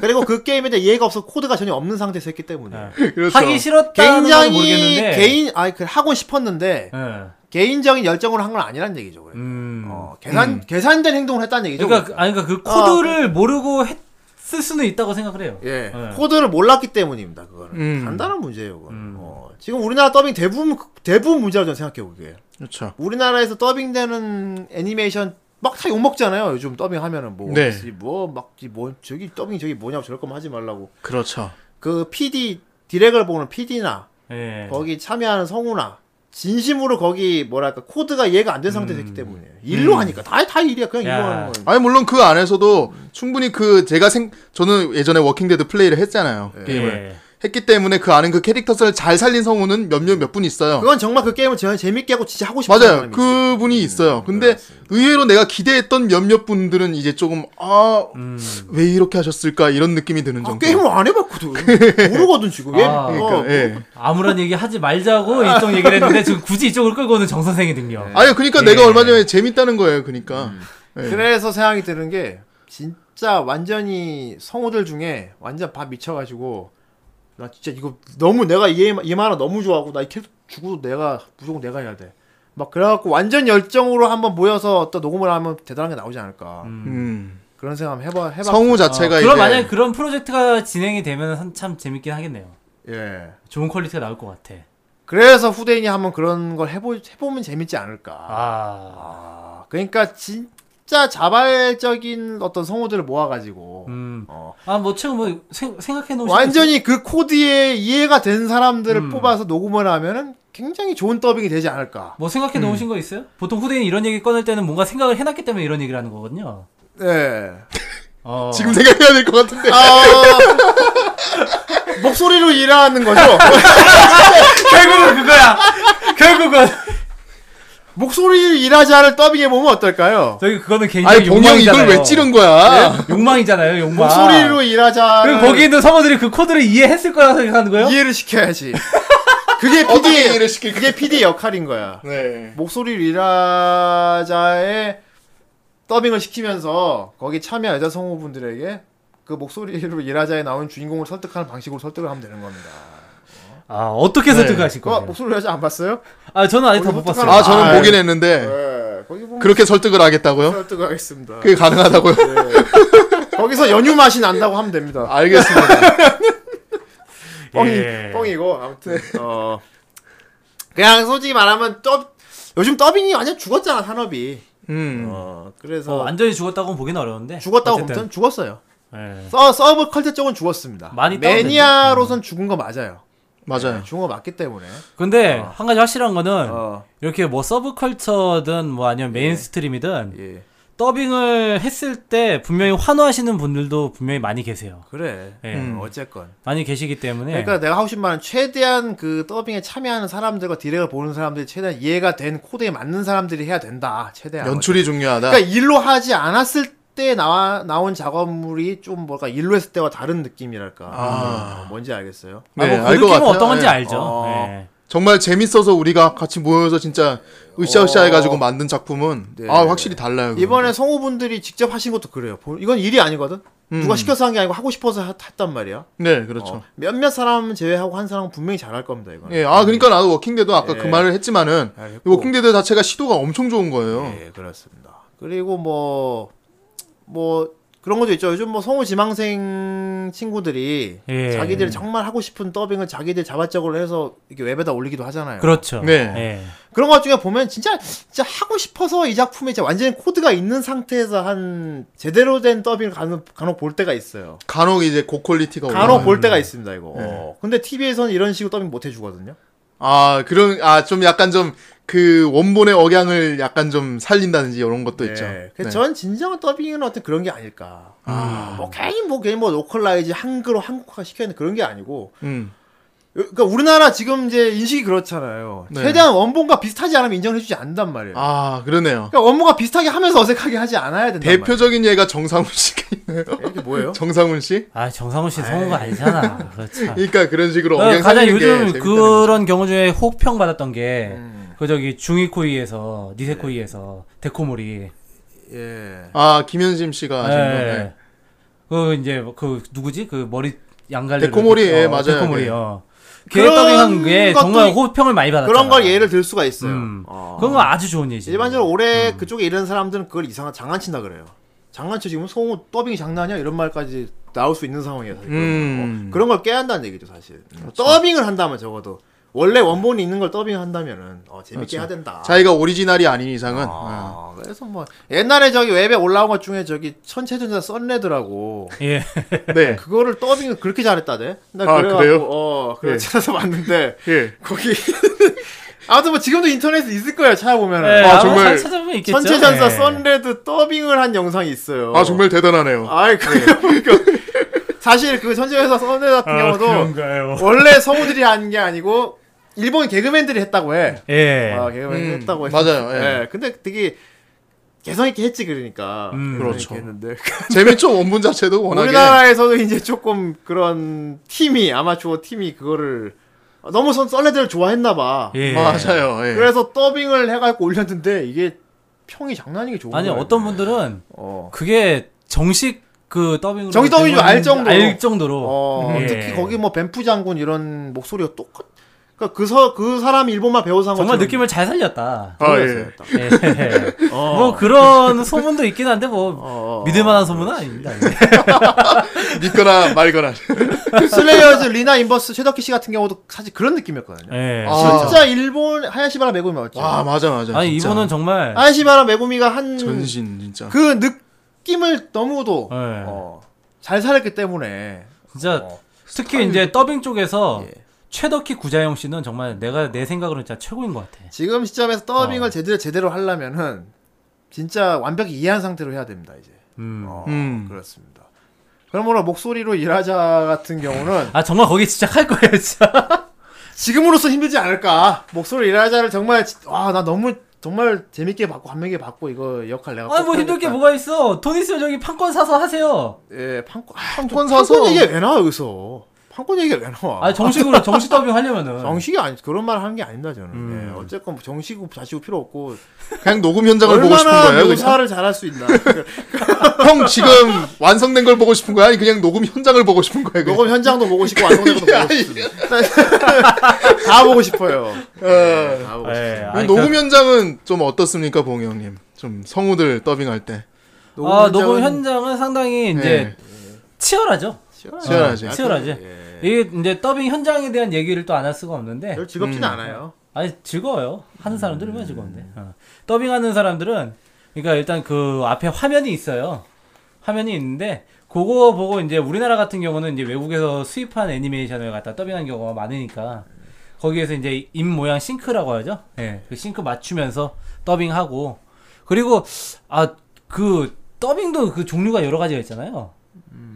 그리고 그 게임에 대해 이해가 없어 코드가 전혀 없는 상태에서 했기 때문이에요. 그렇죠. 하기 싫었다는 건 굉장히 모르겠는데. 개인 아니 그 하고 싶었는데 예. 개인적인 열정으로 한 건 아니란 얘기죠. 그래. 음. 어, 계산 계산된 행동을 했다는 얘기죠. 그러니까 그- 아니 그러니까 그 코드를 모르고 했을 수는 있다고 생각을 해요. 예. 네. 코드를 몰랐기 때문입니다. 그거는 음. 간단한 문제예요. 그건. 음. 어, 지금 우리나라 더빙 대부분 대부분 문제라고 저는 생각해요. 그게 그렇죠. 우리나라에서 더빙되는 애니메이션 막 다 욕 먹잖아요. 요즘 더빙 하면은 뭐, 네. 뭐막 뭐 저기 더빙 저기 뭐냐고 저럴 거면 하지 말라고. 그렇죠. 그 PD 디렉을 보는 PD나 예. 거기 참여하는 성우나 진심으로 거기 뭐랄까 코드가 이해가 안 된 상태 됐기 때문에 일로 하니까 다 다 일이야 그냥 일로 야. 하는 거예요. 아니 물론 그 안에서도 충분히 그 제가 생 저는 예전에 워킹 데드 플레이를 했잖아요 게임을 예. 했기 때문에 그 안에 그 캐릭터를 잘 살린 성우는 몇몇 몇 분 있어요. 그건 정말 그 게임을 재- 재밌게 하고 진짜 하고 싶은 맞아요. 사람이 있어요. 그 분이 있어요. 근데 의외로 내가 기대했던 몇몇 분들은 이제 조금 아왜 음. 이렇게 하셨을까 이런 느낌이 드는 아, 정도. 게임을 안 해봤거든. 모르거든 지금. 왜? 아, 그러니까 어, 예. 아무런 얘기 하지 말자고 이쪽 얘기를 했는데 지금 굳이 이쪽을 끌고 오는 정 선생의 능력. 아니 그러니까 예. 내가 얼마 전에 재밌다는 거예요. 그러니까. 예. 그래서 생각이 드는 게 진짜 완전히 성우들 중에 완전 밥 미쳐가지고 나 진짜 이거 너무 내가 얘 얘만아 너무 좋아하고 나이 캐릭터 죽어도 내가 무조건 내가 해야 돼. 막 그래갖고 완전 열정으로 한번 모여서 어떤 녹음을 하면 대단한 게 나오지 않을까 음. 그런 생각 한번 해봐 해봐. 성우 자체가 어, 이제 그럼 만약에 그런 프로젝트가 진행이 되면 참 재밌긴 하겠네요. 예. 좋은 quality가 나올 것 같아. 그래서 후대인이 한번 그런 걸 해보 해보면 재밌지 않을까. 아, 아, 그러니까 진 짜 자발적인 어떤 성우들을 모아가지고 음, 어, 아뭐 최근 뭐 생, 생각해 놓으신 완전히 그 코드에 이해가 된 사람들을 음. 뽑아서 녹음을 하면은 굉장히 좋은 더빙이 되지 않을까. 뭐 생각해 놓으신 거 있어요? 보통 후대인 이런 얘기 꺼낼 때는 뭔가 생각을 해놨기 때문에 이런 얘기를 하는 거거든요. 네. 어. 지금 생각해야 될 것 같은데. 목소리로 일하는 거죠. 결국은 그거야. 결국은 목소리로 일하자를 더빙해 보면 어떨까요? 저기 그거는 개인적 아니 봉영 이걸 욕망이잖아요. 왜 찌른 거야? 욕망이잖아요. 욕망. 목소리로 일하자. 그리고 거기 있는 성우들이 그 코드를 이해했을 거라고 생각하는 거예요? 이해를 시켜야지. 그게 어떻게 PD 이해를 시킬까? 그게 PD 역할인 거야. 네. 목소리로 일하자의 더빙을 시키면서 거기 참여 여자 성우분들에게 그 목소리로 일하자에 나온 주인공을 설득하는 방식으로 설득을 하면 되는 겁니다. 아 어떻게 설득하실 어, 거예요? 목소리로 일하자 안 봤어요? 아 저는 아직 다 못 봤어요. 아 저는 아, 보긴 했는데 네, 그렇게 설득을 하겠다고요? 설득을 하겠습니다. 그게 가능하다고요? 거기서 연유 맛이 난다고 하면 됩니다. 알겠습니다. 뻥이 예. 뻥이고 아무튼 어 그냥 솔직히 말하면 더 요즘 더빙이 완전 죽었잖아 산업이. 음. 어 그래서 어, 완전히 죽었다고 보긴 어려운데. 죽었다고 어쨌든. 보면 죽었어요. 예. 서, 서브 컬트 쪽은 죽었습니다. 많이 매니아로선 죽은 거 맞아요. 맞아요. 죽은 거 맞기 때문에. 근데 한 가지 확실한 거는 어, 이렇게 뭐 subculture든 뭐 아니면 mainstream이든 예. 더빙을 했을 때 분명히 환호하시는 분들도 분명히 많이 계세요. 그래. 예. 음. 어쨌건. 많이 계시기 때문에 그러니까 내가 하고 싶은 말은 최대한 그 더빙에 참여하는 사람들과 디렉을 보는 사람들이 최대한 이해가 된 코드에 맞는 사람들이 해야 된다. 최대한. 연출이 중요하다. 그러니까 일로 하지 않았을 때 나와 나온 작업물이 좀 뭐랄까 일로 했을 때와 다른 느낌이랄까. 아. 어, 뭔지 알겠어요? 아, 네, 뭐그 알것 느낌은 같아요. 어떤 건지 네. 알죠. 어. 예. 정말 재밌어서 우리가 같이 모여서 진짜 으쌰으쌰 해가지고 만든 작품은 네. 아 확실히 달라요. 이번에 성우분들이 직접 하신 것도 그래요. 보- 이건 일이 아니거든. 누가 시켜서 한 게 아니고 하고 싶어서 하- 했단 말이야. 네 그렇죠. 어, 몇몇 사람 제외하고 한 사람은 분명히 잘할 겁니다. 이거. 예, 아 그러니까 나도 워킹데드 아까 예. 그 말을 했지만은 알겠고. 워킹데드 자체가 시도가 엄청 좋은 거예요. 예, 그렇습니다. 그리고 뭐, 뭐, 그런 것도 있죠. 요즘 뭐 성우 지망생 친구들이 예. 자기들이 정말 하고 싶은 더빙을 자기들 자발적으로 해서 이렇게 웹에다 올리기도 하잖아요. 그렇죠. 네. 예. 그런 것 중에 보면 진짜, 진짜 하고 싶어서 이 작품에 진짜 완전히 코드가 있는 상태에서 한 제대로 된 더빙을 간혹, 간혹 볼 때가 있어요. 간혹 이제 고quality가 간혹. 볼 때가 있습니다, 이거. 네. 어. 근데 TV에서는 이런 식으로 더빙 못 해주거든요. 아 그런 아 좀 약간 좀 그 원본의 억양을 약간 좀 살린다든지 이런 것도 있죠. 네. 그래서 네. 전 진정한 더빙은 어떤 그런 게 아닐까. 뭐 괜히 뭐 괜히 뭐 localize 한글로 한국화 시켜야 되는 그런 게 아니고. 음. 그러니까 우리나라 지금 이제 인식이 그렇잖아요. 네. 최대한 원본과 비슷하지 않으면 인정해주지 않는단 말이에요. 아 그러네요. 그러니까 원본과 비슷하게 하면서 어색하게 하지 않아야 된단 대표적인 예가 정상훈 씨가 있네요. 말이에요. 이게 뭐예요? 정상훈 씨? 아 정상훈 씨 성우가 아니잖아. 그렇죠. 그러니까 그런 식으로 어, 억양 가장 살리는 게 요즘 그런 경우 중에 호평 받았던 게 음. 그 저기 중이코이에서 니세코이에서 데코모리 예. 아 김현심 씨가 하신 거. 예. 네. 그 이제 그 누구지 그 머리 양갈래 데코모리, 예, 맞아요. 데코모리요. 걔 그런 더빙한 게 정말 호평을 많이 받았잖아. 그런 걸 예를 들 수가 있어요. 음. 어. 그건 아주 좋은 예지. 일반적으로 올해 음. 그쪽에 이런 사람들은 그걸 이상한 장난친다 그래요. 장난쳐 지금 성우 더빙이 장난이야 이런 말까지 나올 수 있는 상황이에요. 사실. 음. 어, 그런 걸 깨야 한다는 얘기죠 사실. 더빙을 한다면 적어도 원래 원본이 있는 걸 더빙한다면은 어, 재밌게 그렇죠. 해야 된다. 자기가 오리지널이 아닌 이상은 아, 그래서 뭐 옛날에 저기 웹에 올라온 것 중에 저기 천체전자 썬레드라고 예. 어, 네. 그거를 더빙을 그렇게 잘했다대. 나 아, 그래갖고, 그래요? 어, 그래 예. 찾아서 봤는데 예. 거기 아무튼 뭐 지금도 인터넷에 있을 거예요. 찾아보면은. 예, 아, 아마 정말 찾아보면 있겠죠. 천체전사 예. 썬레드 더빙을 한 영상이 있어요. 아 정말 대단하네요. 아이 그, 그 사실 그 천체전사 썬레드 같은 아, 경우도 그런가요? 원래 성우들이 한 게 아니고 일본 개그맨들이 했다고 해. 예. 아, 개그맨 음, 했다고 했 맞아요, 예. 예. 근데 되게 개성 있게 했지 그러니까. 음, 개성 그렇죠. 했는데 재밌죠 원본 자체도 워낙에. 우리나라에서도 이제 조금 그런 팀이 아마추어 팀이 그거를 너무 선 썰레들을 좋아했나 봐. 예. 맞아요. 예. 그래서 더빙을 해갖고 올렸는데 이게 평이 장난 아니게 좋은 아니 거예요. 어떤 분들은 어. 그게 정식 그 더빙으로 정식 더빙인 줄 알 정도로. 알 정도로 어, 예. 특히 거기 뭐 뱀프 장군 이런 목소리가 똑같. 그러니까 그, 서, 그 사람이 일본말 배워서 한 정말 것처럼 느낌을 잘 살렸다. 아 예. 예. 어. 뭐 그런 소문도 있긴 한데 뭐 어, 어. 믿을 만한 소문은 아닙니다. 믿거나 말거나. 슬레이어즈 리나 인버스 최덕희 씨 같은 경우도 사실 그런 느낌이었거든요. 예. 아. 진짜 일본 하야시바라 메구미 맞죠? 와 맞아 맞아. 아니 진짜. 이분은 정말 하야시바라 메구미가 한 그 전신 진짜. 느낌을 너무도 예. 어, 잘 살렸기 때문에 진짜 어. 특히 이제 더빙 쪽에서 예. 최덕희 구자영 씨는 정말 내가 내 생각으로는 진짜 최고인 것 같아. 지금 시점에서 더빙을 어. 제대로 제대로 하려면은 진짜 완벽히 이해한 상태로 해야 됩니다 이제. 음. 어, 음. 그렇습니다. 그러므로 목소리로 일하자 같은 경우는 아 정말 거기 진짜 할 거예요, 진짜. 지금으로서 힘들지 않을까. 목소리 일하자를 정말 와나 너무 정말 재밌게 받고 감명있게 받고 이거 역할 내가. 아니 뭐꼭 힘들 게. 뭐가 있어? 돈 있으면 저기 판권 사서 하세요. 예 판권 아, 판권 판권 사서. 얘기가 왜 나와 여기서? 판권 얘기가 왜 나와? 아니 정식으로 정식 더빙 하려면은 정식이 아니 그런 말 하는 게 아닙니다 저는. 음. 예, 어쨌건 정식이고 자시고 필요 없고 그냥 녹음 현장을 보고 싶은 얼마나 거예요. 묘사를 잘할 수 있나. 형 지금 완성된 걸 보고 싶은 거야? 아니 그냥 녹음 현장을 보고 싶은 거야? 그냥? 녹음 현장도 보고 싶고 완성된 것도 보고 싶습니다. 다 보고 싶어요. 네, 다 보고 예. 싶어요. 아니, 녹음 그- 현장은 좀 어떻습니까, 봉이 형님? 좀 성우들 더빙할 때 아, 녹음 현장은 현장은 상당히 이제 네. 치열하죠. 치열하지. 치열하지. 예. 이게 이제 더빙 현장에 대한 얘기를 또 안 할 수가 없는데 별 즐겁진 음. 않아요. 아니 즐거워요. 하는 사람들은 왜 즐거운데? 어. 더빙하는 사람들은 그러니까 일단 그 앞에 화면이 있어요. 화면이 있는데 그거 보고 이제 우리나라 같은 경우는 이제 외국에서 수입한 애니메이션을 갖다 더빙한 경우가 많으니까 거기에서 이제 입 모양 싱크라고 하죠. 예. 그 싱크 맞추면서 더빙하고 그리고 아 그 더빙도 그 종류가 여러 가지가 있잖아요.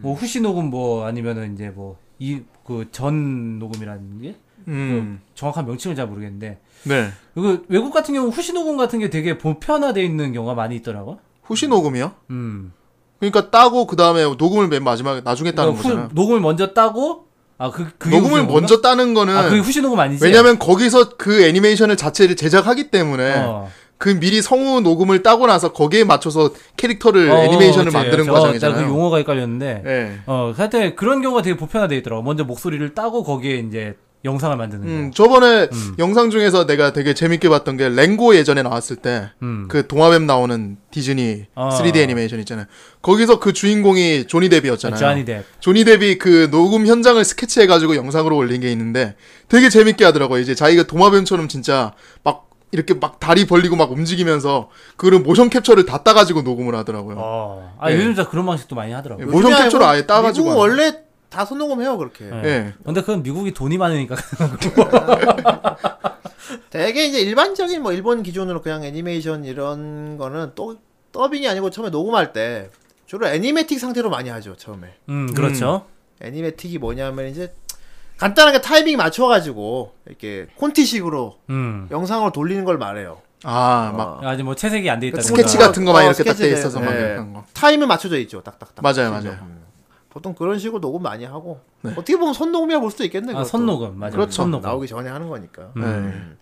뭐 후시 녹음 뭐 아니면은 이제 뭐 이 그 전 녹음이라는 게 음. 정확한 명칭을 잘 모르겠는데 네. 그 외국 같은 경우 후시 녹음 같은 게 되게 보편화돼 있는 경우가 많이 있더라고. 후시 녹음이요? 음. 그러니까 따고 그 다음에 녹음을 맨 마지막에 나중에 따는 그러니까 후- 거잖아. 녹음을 먼저 따고 아그 녹음을 먼저 따는 거는? 아 그게 후시 녹음 아니지? 왜냐면 거기서 그 애니메이션을 자체를 제작하기 때문에 어. 그 미리 성우 녹음을 따고 나서 거기에 맞춰서 캐릭터를 어, 애니메이션을 그치. 만드는 저- 과정이잖아요. 나그 용어가 헷갈렸는데. 예. 어, 하여튼 그런 경우가 되게 보편화돼 있더라고. 먼저 목소리를 따고 거기에 이제 영상을 만드는 거. 음, 저번에 음. 영상 중에서 내가 되게 재밌게 봤던 게 랭고 예전에 나왔을 때 음. 그 동화뱀 나오는 디즈니 어. 3D 애니메이션 있잖아요. 거기서 그 주인공이 조니 데비였잖아요. 아, 조니 뎁. 조니 데비 그 녹음 현장을 스케치해 가지고 영상으로 올린 게 있는데 되게 재밌게 하더라고요. 이제 자기가 도마뱀처럼 진짜 막 이렇게 막 다리 벌리고 막 움직이면서 그거를 모션 캡처를 다 따가지고 녹음을 하더라고요. 어. 아, 예. 요즘 진짜 그런 방식도 많이 하더라고. 예, 요 모션 캡처를 뭐 아예 따가지고. 미국 하는 원래 다 선녹음해요 그렇게. 예. 예. 근데 그건 미국이 돈이 많으니까. 되게 이제 일반적인 뭐 일본 기준으로 그냥 애니메이션 이런 거는 또 더빙이 아니고 처음에 녹음할 때 주로 animatic 상태로 많이 하죠 처음에. 음, 그렇죠. animatic이 뭐냐면 이제 간단하게 타이밍 맞춰가지고 이렇게 콘티식으로 음. 영상을 돌리는 걸 말해요. 아, 막 아직 뭐 채색이 안 돼 있다. 스케치 뭐, 같은 거만 어, 이렇게 딱 돼 스케치 있어서 막 네. 이렇게 한 거. 타임은 맞춰져 있죠. 딱딱딱. 맞아요. 맞아요. 음. 보통 그런 식으로 녹음 많이 하고 네. 어떻게 보면 손 녹음이라 볼 수도 있겠네. 아, 그것도. 손녹음. 맞아. 그렇죠. 손녹음. 나오기 전에 하는 거니까. 음.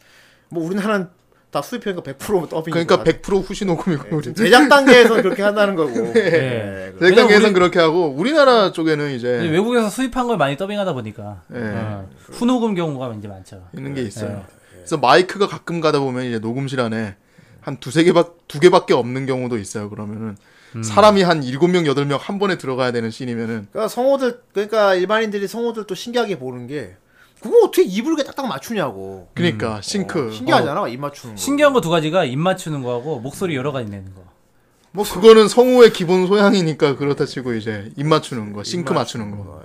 뭐 우리나라는 다 수입하니까 100% 더빙. 그러니까 100% 후시 녹음이고 우리 제작 단계에서는 그렇게 한다는 거고. 예. 네. 그래. 제작 단계에서는 왜냐면 우리- 그렇게 하고 우리나라 쪽에는 이제 외국에서 수입한 걸 많이 더빙하다 보니까 예. 어, 후녹음 경우가 이제 많죠. 있는 게 있어요. 예. 그래서 마이크가 가끔 가다 보면 이제 녹음실 안에 한 두세 개밖 두 개밖에 없는 경우도 있어요. 그러면은 음. 사람이 한 일곱 명 여덟 명 한 번에 들어가야 되는 씬이면은 그러니까 성우들 그러니까 일반인들이 성우들 또 신기하게 보는 게 그거 어떻게 입을 이렇게 딱딱 맞추냐고. 그러니까 싱크. 어, 신기하잖아 입 맞추는 거. 신기한 거 두 가지가 입 맞추는 거하고 목소리 여러 가지 내는 거. 뭐 그거는 성우의 기본 소양이니까 그렇다 치고 이제 입 맞추는 거, 싱크 맞추는 거.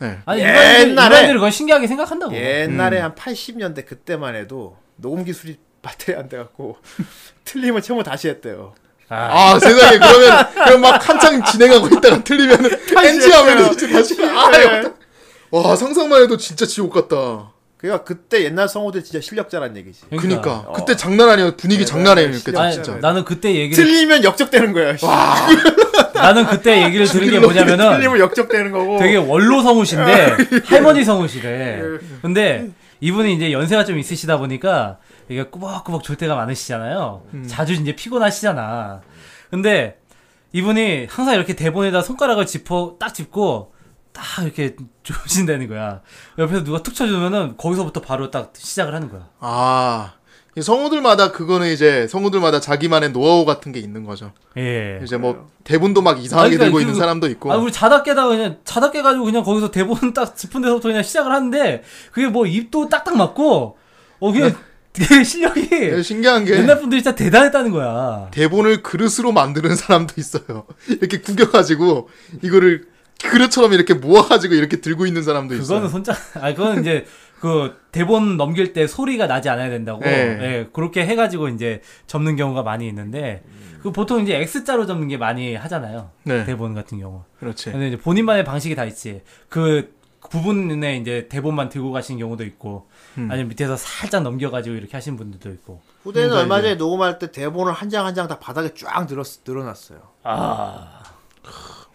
네. 아니 옛날에- 일반인들, 일반인들이 그걸 신기하게 생각한다고. 옛날에 한 80년대 그때만 해도 녹음 기술이 배터리 안 돼갖고 틀리면 채무 다시 했대요. 아, 아 세상에 그러면 그럼 막 한창 진행하고 있다가 틀리면은 NG 하면 다시 아, 네. 와 상상만 해도 진짜 지옥 같다. 그러니까 그때 옛날 성우들 진짜 실력자란 얘기지. 그니까 어. 그때 장난 아니야 분위기 네, 장난 네, 아니었겠다 아니, 진짜. 나는 그때 얘기를 틀리면 역적되는 거야. 씨. 나는 그때 얘기를 들은 게 뭐냐면은 틀리면 역적되는 거고. 되게 원로 성우신데 할머니 성우시래. 근데 이분이 이제 연세가 좀 있으시다 보니까 이게 꾸벅꾸벅 졸 때가 많으시잖아요. 자주 이제 피곤하시잖아. 근데 이분이 항상 이렇게 대본에다 손가락을 짚어 딱 짚고 딱 이렇게 조신다는 거야. 옆에서 누가 툭 쳐주면은 거기서부터 바로 딱 시작을 하는 거야. 아. 이 성우들마다 그거는 이제 성우들마다 자기만의 노하우 같은 게 있는 거죠. 예. 이제 뭐 대본도 막 이상하게 아니, 그러니까 들고 그- 있는 사람도 있고. 아, 우리 자다 깨다가 그냥 자다 깨가지고 그냥 거기서 대본 딱 짚은 데서부터 그냥 시작을 하는데 그게 뭐 입도 딱딱 맞고 어 그게 되게 실력이 네, 신기한 게 옛날 분들이 진짜 대단했다는 거야. 대본을 그릇으로 만드는 사람도 있어요. 이렇게 구겨가지고 이거를 그릇처럼 이렇게 모아가지고 이렇게 들고 있는 사람도 있어요. 그거는 손자, 아 그거는 이제 그 대본 넘길 때 소리가 나지 않아야 된다고. 네. 예, 그렇게 해가지고 이제 접는 경우가 많이 있는데 그 보통 이제 X자로 접는 게 많이 하잖아요. 네. 대본 같은 경우. 그렇지. 근데 이제 본인만의 방식이 다 있지. 그 부분에 이제 대본만 들고 가신 경우도 있고, 음. 아니면 밑에서 살짝 넘겨가지고 이렇게 하신 분들도 있고. 후대는 그러니까 얼마 전에 녹음할 때 대본을 한 장 한 장 다 바닥에 쫙 늘었, 늘어놨어요. 아.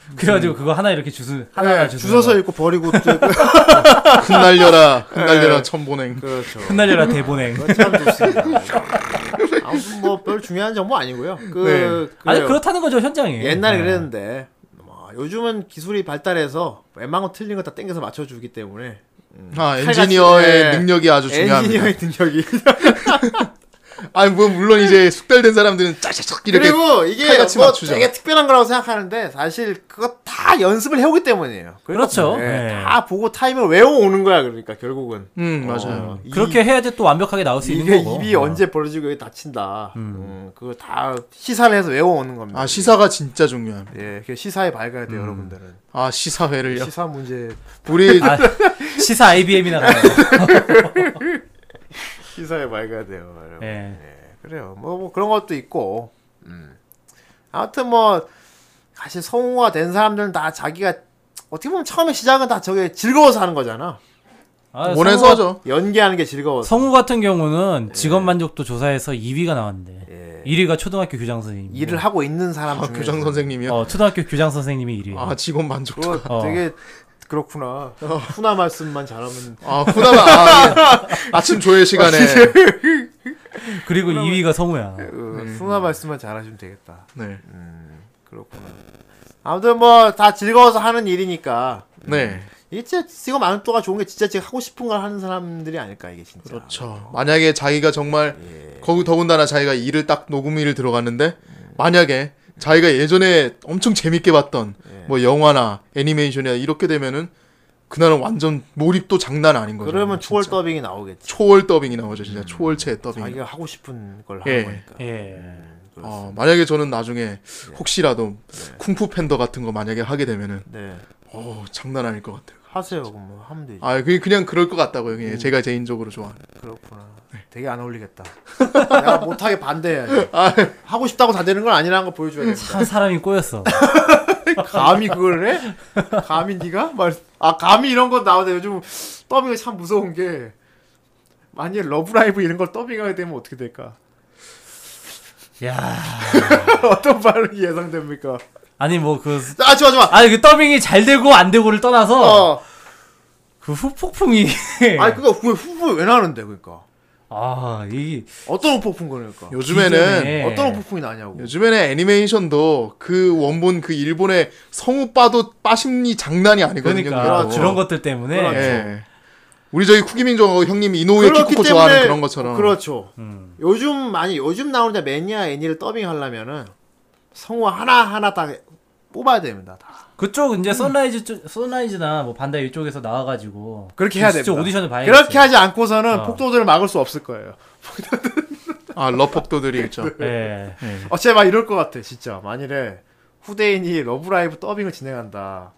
그래가지고 그거 하나 이렇게 주스 하나 주스 주워서 읽고 버리고 또 있고. 흩날려라, 흩날려라, 천보냉. 그렇죠. 흩날려라 대본행. 그거 참 좋습니다. 아무튼 뭐 별 중요한 정보 아니고요. 그 네. 아니 그래요. 그렇다는 거죠 현장에. 옛날에 네. 그랬는데 뭐, 요즘은 기술이 발달해서 웬만한 거 틀린 거 다 땡겨서 맞춰주기 때문에 아, 칼같이- 엔지니어의 네. 능력이 아주 중요합니다. 엔지니어의 능력이 아니, 뭐, 물론 이제 숙달된 사람들은 짜자작 이렇게. 그리고 이게 칼같이 뭐 맞추죠. 되게 특별한 거라고 생각하는데 사실 그거 다 연습을 해오기 때문이에요. 그렇죠. 네, 네. 다 보고 타이밍을 외워오는 거야 그러니까 결국은. 음, 맞아요. 이- 그렇게 해야지 또 완벽하게 나올 수 있는 이게 거고. 입이 어. 언제 벌어지고 여기 다친다. 음. 그거 다 시사를 해서 외워오는 겁니다. 아, 시사가 진짜 중요합니다. 예, 그 시사에 밝아야 돼요, 여러분들은. 아, 시사회를요. 시사 문제, 우리, 아, 시사 IBM이 나 가요. 시사에 밝아야 돼요, 여러분. 예. 그래요. 뭐, 뭐 그런 것도 있고. 음. 아무튼 뭐 사실 성우가 된 사람들은 다 자기가 어떻게 보면 처음에 시작은 다 저게 즐거워서 하는 거잖아. 아, 원해서 성우, 하죠. 연기하는 게 즐거워서. 성우 같은 경우는 직업 만족도 조사에서 2위가 나왔는데 예. 1위가 초등학교 교장 선생님. 일을 하고 있는 사람 아, 중에 교장 선생님이요. 어, 초등학교 교장 선생님이 1위. 아, 직원 만족도. 그거 어. 되게 그렇구나. 훈화 말씀만 잘하면 아, 후다가, 아, 예. 아침 조회 시간에. 그리고 2위가 성우야. 그 훈화 말씀만 잘하시면 되겠다. 네. 그렇구나. 아무튼 뭐 다 즐거워서 하는 일이니까 네. 이게 진짜 지금 만족도가 좋은 게 진짜 지금 하고 싶은 걸 하는 사람들이 아닐까 이게 진짜. 그렇죠. 만약에 자기가 정말 예. 거기 더군다나 자기가 일을 딱 녹음일을 들어갔는데 만약에 자기가 예전에 엄청 재밌게 봤던 예. 뭐 영화나 애니메이션이나 이렇게 되면은 그날은 완전 몰입도 장난 아닌 거죠. 그러면 초월 진짜. 더빙이 나오겠지. 초월 더빙이 나오죠. 진짜 초월체 더빙. 자기가 하고 싶은 걸 예. 하는 거니까. 예. 어, 만약에 저는 나중에 혹시라도 쿵푸 팬더 같은 거 만약에 하게 되면은 네. 어 장난 아닐 것 같아요. 하세요. 그럼 뭐 하면 되지. 아 그냥 그냥 그럴 것 같다고요. 그냥 제가 개인적으로 좋아하는. 그렇구나. 되게 안 어울리겠다. 내가 못하게 반대해야지. 하고 싶다고 다 되는 건 아니라는 걸 보여줘야 된다. 참 사람이 꼬였어. 감히 그걸 해? 감히 네가? 말... 아 감히 이런 거 나오는데 요즘 더빙이 참 무서운 게 만약에 러브라이브 이런 걸 더빙하게 되면 어떻게 될까? 야. 어떤 반응이 예상됩니까? 아니 뭐그 아 좋아 좋아. 아니 그 더빙이 잘 되고 안 되고를 떠나서 어. 그 후폭풍이 아니 그거 왜 후보 왜 나는데 그러니까? 아, 이 어떤 후폭풍 그러니까? 요즘에는 기존에 어떤 후폭풍이 나냐고. 요즘에는 애니메이션도 그 원본 그 일본의 성우빠도 빠심리 장난이 아니거든요. 그러니까 또. 그런 것들 때문에 그렇죠. 예. 우리 저희 쿠기민조 형님이 이노우에 그렇기 키코코 때문에- 좋아하는 그런 것처럼. 그렇죠. 음. 요즘 많이 요즘 나오는 매니아 애니를 더빙하려면은 성우 하나 하나 다 뽑아야 됩니다. 다. 그쪽 이제 선라이즈 쪽, 선라이즈나 뭐 반다이 이쪽에서 나와가지고 그렇게 해야 직접 됩니다. 오디션을 봐야겠어요. 그렇게 하지 않고서는 어. 폭도들을 막을 수 없을 거예요. 아 럽폭도들이 있죠. 예. 어, 제가 막 이럴 것 같아, 진짜. 만일에 후대인이 러브라이브 더빙을 진행한다.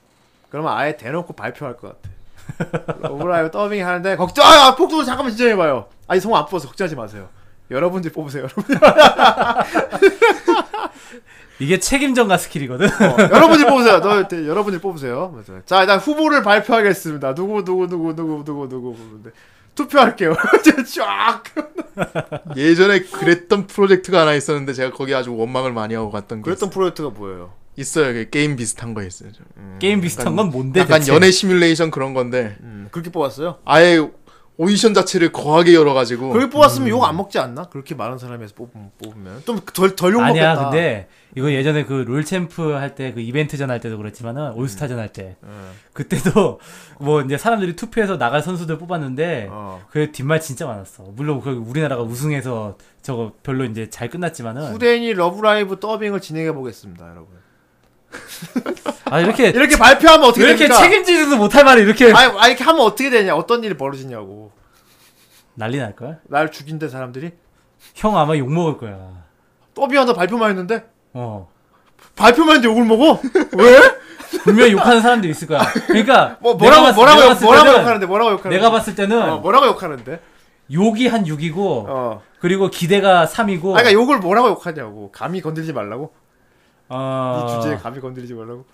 그러면 아예 대놓고 발표할 것 같아. 러브라이브 더빙 하는데, 걱정, 아, 폭도 잠깐만 진정해봐요. 아니, 성우 안 뽑아서 걱정하지 마세요. 여러분들 뽑으세요, 여러분. 이게 책임전가 스킬이거든. 어, 여러분들 뽑으세요. 너, 대- 여러분들 뽑으세요. 맞아요. 자, 일단 후보를 발표하겠습니다. 누구, 누구, 누구, 누구, 누구, 누구. 누구. 투표할게요. 쫙. 예전에 그랬던 프로젝트가 하나 있었는데 제가 거기 아주 원망을 많이 하고 갔던 게 그랬던 프로젝트가 뭐예요? 있어요. 그 게임 비슷한 거 있어요. 좀. 게임 비슷한 건 뭔데? 약간 대체? 연애 시뮬레이션 그런 건데 음, 그렇게 뽑았어요? 아예 오디션 자체를 거하게 열어가지고 그렇게 뽑았으면 욕 안 먹지 않나? 그렇게 많은 사람에서 뽑으면, 뽑으면. 좀 덜, 덜욕 먹겠다. 아니야, 근데 이거 예전에 그 롤챔프 할 때 그 이벤트전 할 때도 그렇지만은 올스타전 할때 음. 그때도 뭐 이제 사람들이 투표해서 나갈 선수들 뽑았는데 어. 그 뒷말 진짜 많았어. 물론 그 우리나라가 우승해서 저거 별로 이제 잘 끝났지만은 후대인이 러브라이브 더빙을 진행해 보겠습니다, 여러분. 아 이렇게 이렇게 발표하면 어떻게 왜 이렇게 됩니까? 책임지지도 못할 말을 이렇게 아니, 아니, 이렇게 하면 어떻게 되냐? 어떤 일이 벌어지냐고. 난리 날 걸. 날 죽인대 사람들이 형 아마 욕 먹을 거야. 더빙한다 발표만 했는데 어. 발표만 했는데 욕을 먹어? 왜? 분명히 욕하는 사람들이 있을 거야. 그러니까 뭐 뭐라고 봤- 뭐라고 내가 욕, 봤을 뭐라고 때는- 욕하는데 뭐라고 욕하는데? 내가 봤을 때는 어, 뭐라고 욕하는데? 욕이 한 6이고 어. 그리고 기대가 3이고 아, 그러니까 욕을 뭐라고 욕하냐고. 감히 건들지 말라고. 어... 이 주제에 감히 건드리지 말라고.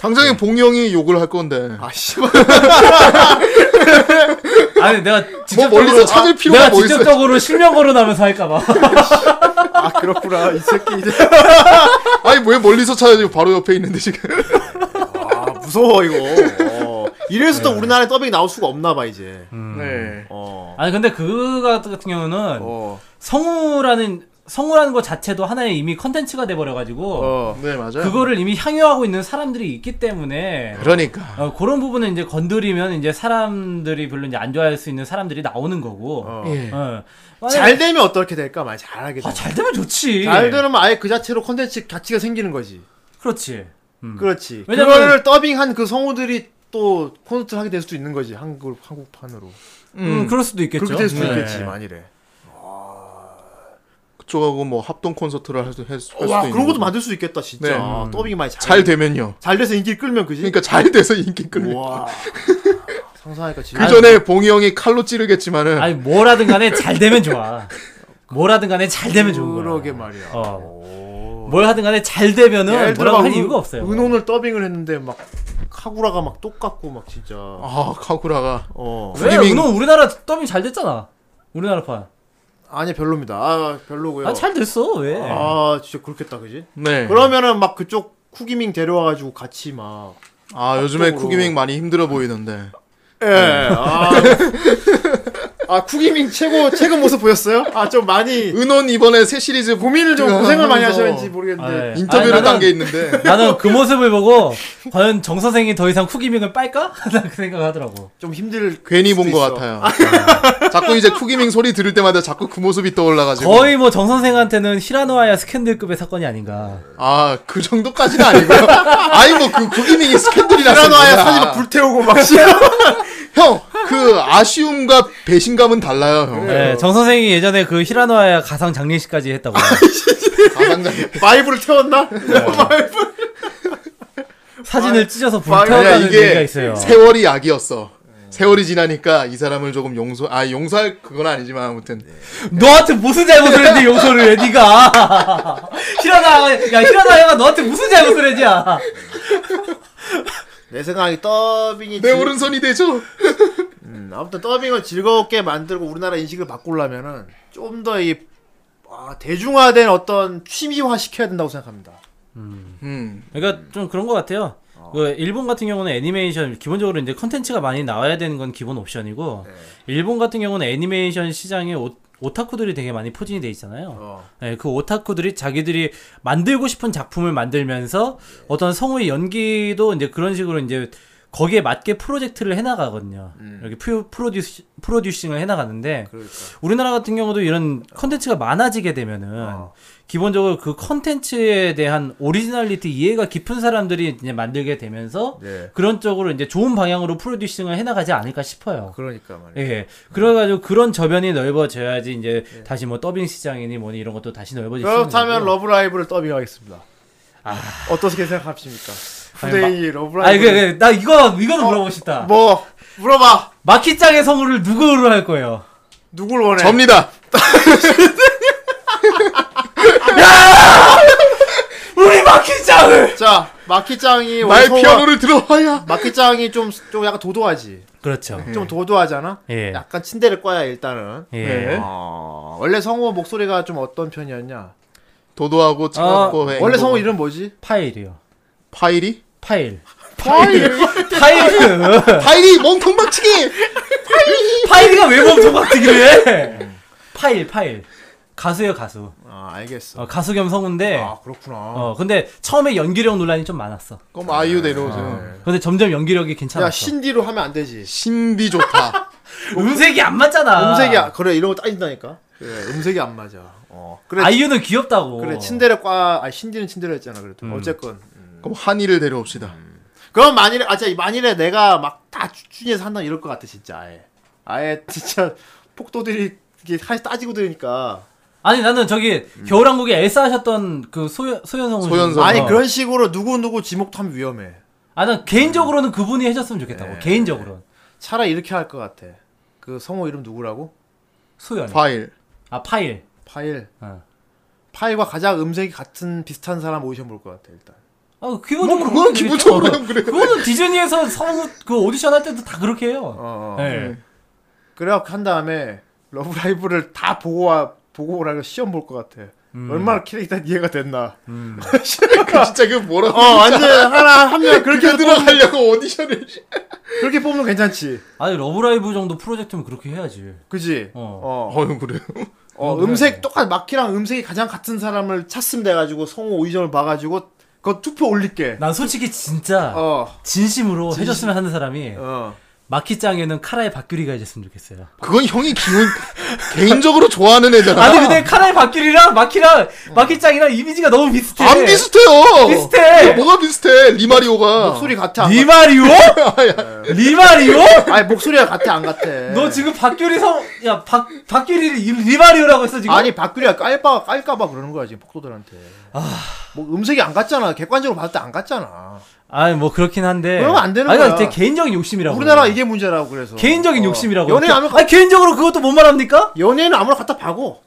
당장에 봉이 형이 욕을 할 건데 아 씨발. 아니 내가 뭐 직접적으로 멀리서 찾을 필요가 내가 뭐? 직접적으로 실명 거론하면서 할까봐. 아 그렇구나. 이 새끼 이제. 아니 왜 멀리서 찾아지고 바로 옆에 있는데 지금 아 무서워 이거. 어. 이래서 또 우리나라에 더빙 나올 수가 없나 봐 이제. 네. 어. 아니 근데 그거 같은 경우는 어. 성우라는 성우라는 것 자체도 하나의 이미 컨텐츠가 돼 버려가지고 어. 네 맞아요. 그거를 이미 향유하고 있는 사람들이 있기 때문에 그러니까 어, 그런 부분은 이제 건드리면 이제 사람들이 별로 이제 안 좋아할 수 있는 사람들이 나오는 거고. 어. 예. 어. 만약에- 잘 되면 어떻게 될까? 만약 잘하게 되면. 아, 잘 되면 좋지. 잘 되면 아예 그 자체로 컨텐츠 가치가 생기는 거지. 그렇지. 음. 그렇지. 왜냐면- 그거를 더빙한 그 성우들이 또 콘서트 하게 될 수도 있는 거지. 한국 한국판으로. 음, 그럴 수도 있겠죠. 그렇게 될 수도 네. 있겠지. 만일에. 그쪽하고 뭐 합동 콘서트를 할, 수- 할, 수- 할와 수도 그런 것도. 만들 수 있겠다 진짜. 네. 아, 더빙이 많이 잘, 잘 되면요. 잘 돼서 인기 끌면 그지. 그러니까 잘 돼서 인기 끌려. 와. 상상하니까 지금. 그 전에 봉이 형이 칼로 찌르겠지만은 아니 뭐라든 간에 잘 되면 좋아. 뭐라든 간에 잘 되면 좋은 거야. 그러게 말이야. 어. 뭘 하든 간에 잘 되면은 뭐라고 막할 은- 이유가 없어요. 은혼을 더빙을 했는데 막 카구라가 막 똑같고 막 진짜. 아 카구라가 어. 왜? 은호 우리나라 더빙 잘 됐잖아. 우리나라 판. 아니 별로입니다. 아 별로고요. 아 잘 됐어. 왜? 아, 진짜 그렇겠다 그지? 네. 그러면은 막 그쪽 쿠기밍 데려와가지고 같이 막. 아 요즘에. 쿠기밍 많이 힘들어 보이던데. 예. 아. 아 쿠기밍 최고 최고 모습 보였어요? 아 좀 많이 은혼 이번에 새 시리즈 고민을 좀 고생을 많이 하셨는지 모르겠는데. 아, 예. 인터뷰를 딴 게 있는데 나는 그 모습을 보고 과연 정 선생이 더 이상 쿠기밍을 빨까? 난그 생각하더라고. 좀 힘들. 괜히 본 것. 같아요. 자꾸 이제 쿠기밍 소리 들을 때마다 자꾸 그 모습이 떠올라가지고 거의 뭐 정 선생한테는 히라노아야 스캔들급의 사건이 아닌가. 아 그 정도까지는 아니고요. 아니 뭐그 쿠기밍이 스캔들이라서 티라노아야 뭐야. 사진 막 불태우고 막. 형, 그 아쉬움과 배신감은 달라요, 형. 네, 정 선생이 예전에 그 히라노아야 가상 장례식까지 했다고. 가장장. 바이브를 태웠나? 사진을 찢어서 아니야, 아니야, 불태웠다는 얘기가 이게 있어요. 세월이 약이었어. 세월이 지나니까 이 사람을 조금 용서, 아 용서할 그건 아니지만 아무튼 너한테 무슨 잘못을 했니 용서를 해 네가 히라나 야 히라나야가 너한테 무슨 잘못을 했냐 내 생각에 더빙이 내 즐- 오른손이 되죠. 음, 아무튼 더빙을 즐겁게 만들고 우리나라 인식을 바꾸려면은 좀 더 이 아, 대중화된 어떤 취미화 시켜야 된다고 생각합니다. 음, 그러니까 좀 그런 것 같아요. 그 일본 같은 경우는 애니메이션 기본적으로 이제 컨텐츠가 많이 나와야 되는 건 기본 옵션이고 일본 같은 경우는 애니메이션 시장에 오, 오타쿠들이 되게 많이 포진이 돼 있잖아요. 어. 네, 그 오타쿠들이 자기들이 만들고 싶은 작품을 만들면서 어떤 성우의 연기도 이제 그런 식으로 이제 거기에 맞게 프로젝트를 해나가거든요. 음. 이렇게 프로, 프로듀스, 프로듀싱을 해나가는데 그러니까. 우리나라 같은 경우도 이런 컨텐츠가 많아지게 되면은 어. 기본적으로 그 컨텐츠에 대한 오리지널리티 이해가 깊은 사람들이 이제 만들게 되면서 네. 그런 쪽으로 이제 좋은 방향으로 프로듀싱을 해나가지 않을까 싶어요. 그러니까 말이야. 예. 그래가지고 그런 저변이 넓어져야지 이제 다시 뭐 더빙 시장이니 뭐니 이런 것도 다시 넓어질 수 있는 그렇다면. 러브라이브를 더빙하겠습니다. 어떻게 생각하십니까? 후대인이 러브라이브. 아니 그, 그, 나 이거 이거는 물어보고 싶다. 뭐 물어봐. 마키짱의 성우를 누구로 할 거예요? 누굴 원해? 접니다. 우리 마키짱을. 자 마키짱이 원래 나의 피아노를 들어와야. 마키짱이 좀 좀 약간 도도하지. 그렇죠. 좀 도도하잖아. 예. 약간 친데레 거야 일단은. 예. 네. 어, 원래 성우 목소리가 좀 어떤 편이었냐? 도도하고 차갑고 원래 행복하고. 성우 이름 뭐지? 파일이요. 파일이? 파일. 파일. 파일. 파일이 몸통 박치기. 파일이가 왜 몸통박치기를 해? 파일, 파일. 가수예요, 가수. 아 알겠어. 어, 가수 겸 성우인데. 아 그렇구나. 어, 근데 처음에 연기력 논란이 좀 많았어. 그럼 아이유 내려오죠. 근데 점점 연기력이 괜찮았어. 야 신디로 하면 안 되지. 신비 좋다. 음색이 안 맞잖아. 음색이 그래 이런 거 따진다니까. 그래 음색이 안 맞아. 어 그래 아이유는 귀엽다고. 그래 친데레 과. 아 신디는 친데레였잖아 그래도. 음. 어쨌건. 그럼 한이를 데려옵시다. 그럼 만일에 아 진짜 만일에 내가 막 다 추진해서 한다 이럴 것 같아 진짜 아예. 아예 진짜 폭도들이 이게 사실 따지고 들으니까 아니 나는 저기 겨울왕국에 엘사 하셨던 그 소연 소연성 소연성. 아니 어. 그런 식으로 누구 누구 지목도 하면 위험해. 아, 난 개인적으로는 그분이 해줬으면 좋겠다고. 네. 개인적으로. 차라리 이렇게 할 것 같아. 그 성우 이름 누구라고? 소연. 파일. 아, 파일. 파일. 어. 파일과 가장 음색이 같은 비슷한 사람 오디션 볼 것 같아 일단. 아, 기본적으로. 뭐, 그건 기본적으로. 그래. 그거는 디즈니에서 성우 그 오디션 할 때도 다 그렇게 해요. 어. 어. 네. 그래갖고 한 다음에 러브라이브를 다 보고 와 보고 오라고 시험 볼 것 같아. 음. 얼마나 캐릭터 이해가 됐나. 그 진짜 그 뭐라고? 어 완전 하나 한 명 그렇게 들어가려고 오디션을. 그렇게 뽑으면 괜찮지. 아니, 러브라이브 정도 프로젝트면 그렇게 해야지. 그지? 어. 어. 어유 그래요. 어, 음색 똑같 마키랑 음색이 가장 같은 사람을 찾으면 돼가지고 성우 오디션을 봐가지고 그거 투표 올릴게. 난 솔직히 진짜 어. 진심으로 해줬으면 하는 사람이 어. 마키짱에는 카라의 박규리가 해줬으면 좋겠어요. 그건 형이 기운 개인적으로 좋아하는 애잖아. 아니 근데 카라의 박규리랑 마키랑 마키짱이랑 이미지가 너무 비슷해. 안 비슷해요. 비슷해. 뭐가 비슷해? 리마리오가. 목소리 같아. 안 리마리오? 리마리오? 아니 목소리가 같아 안 같아? 너 지금 박규리 성, 야, 박, 박규리 리마리오라고 했어, 지금? 아니 박규리가 깔까 깔까봐 그러는 거야 지금 폭도들한테. 뭐 음색이 안 같잖아. 객관적으로 봤을 때안 같잖아. 아니, 뭐, 그렇긴 한데. 그러면 안 되는 아니, 거야. 제 개인적인 욕심이라고. 우리나라 이게 문제라고 그래서. 개인적인 어. 욕심이라고. 연예인 개- 아무나 아니, 개인적으로 그것도 못 말합니까? 연예인은 아무나 갖다 박어.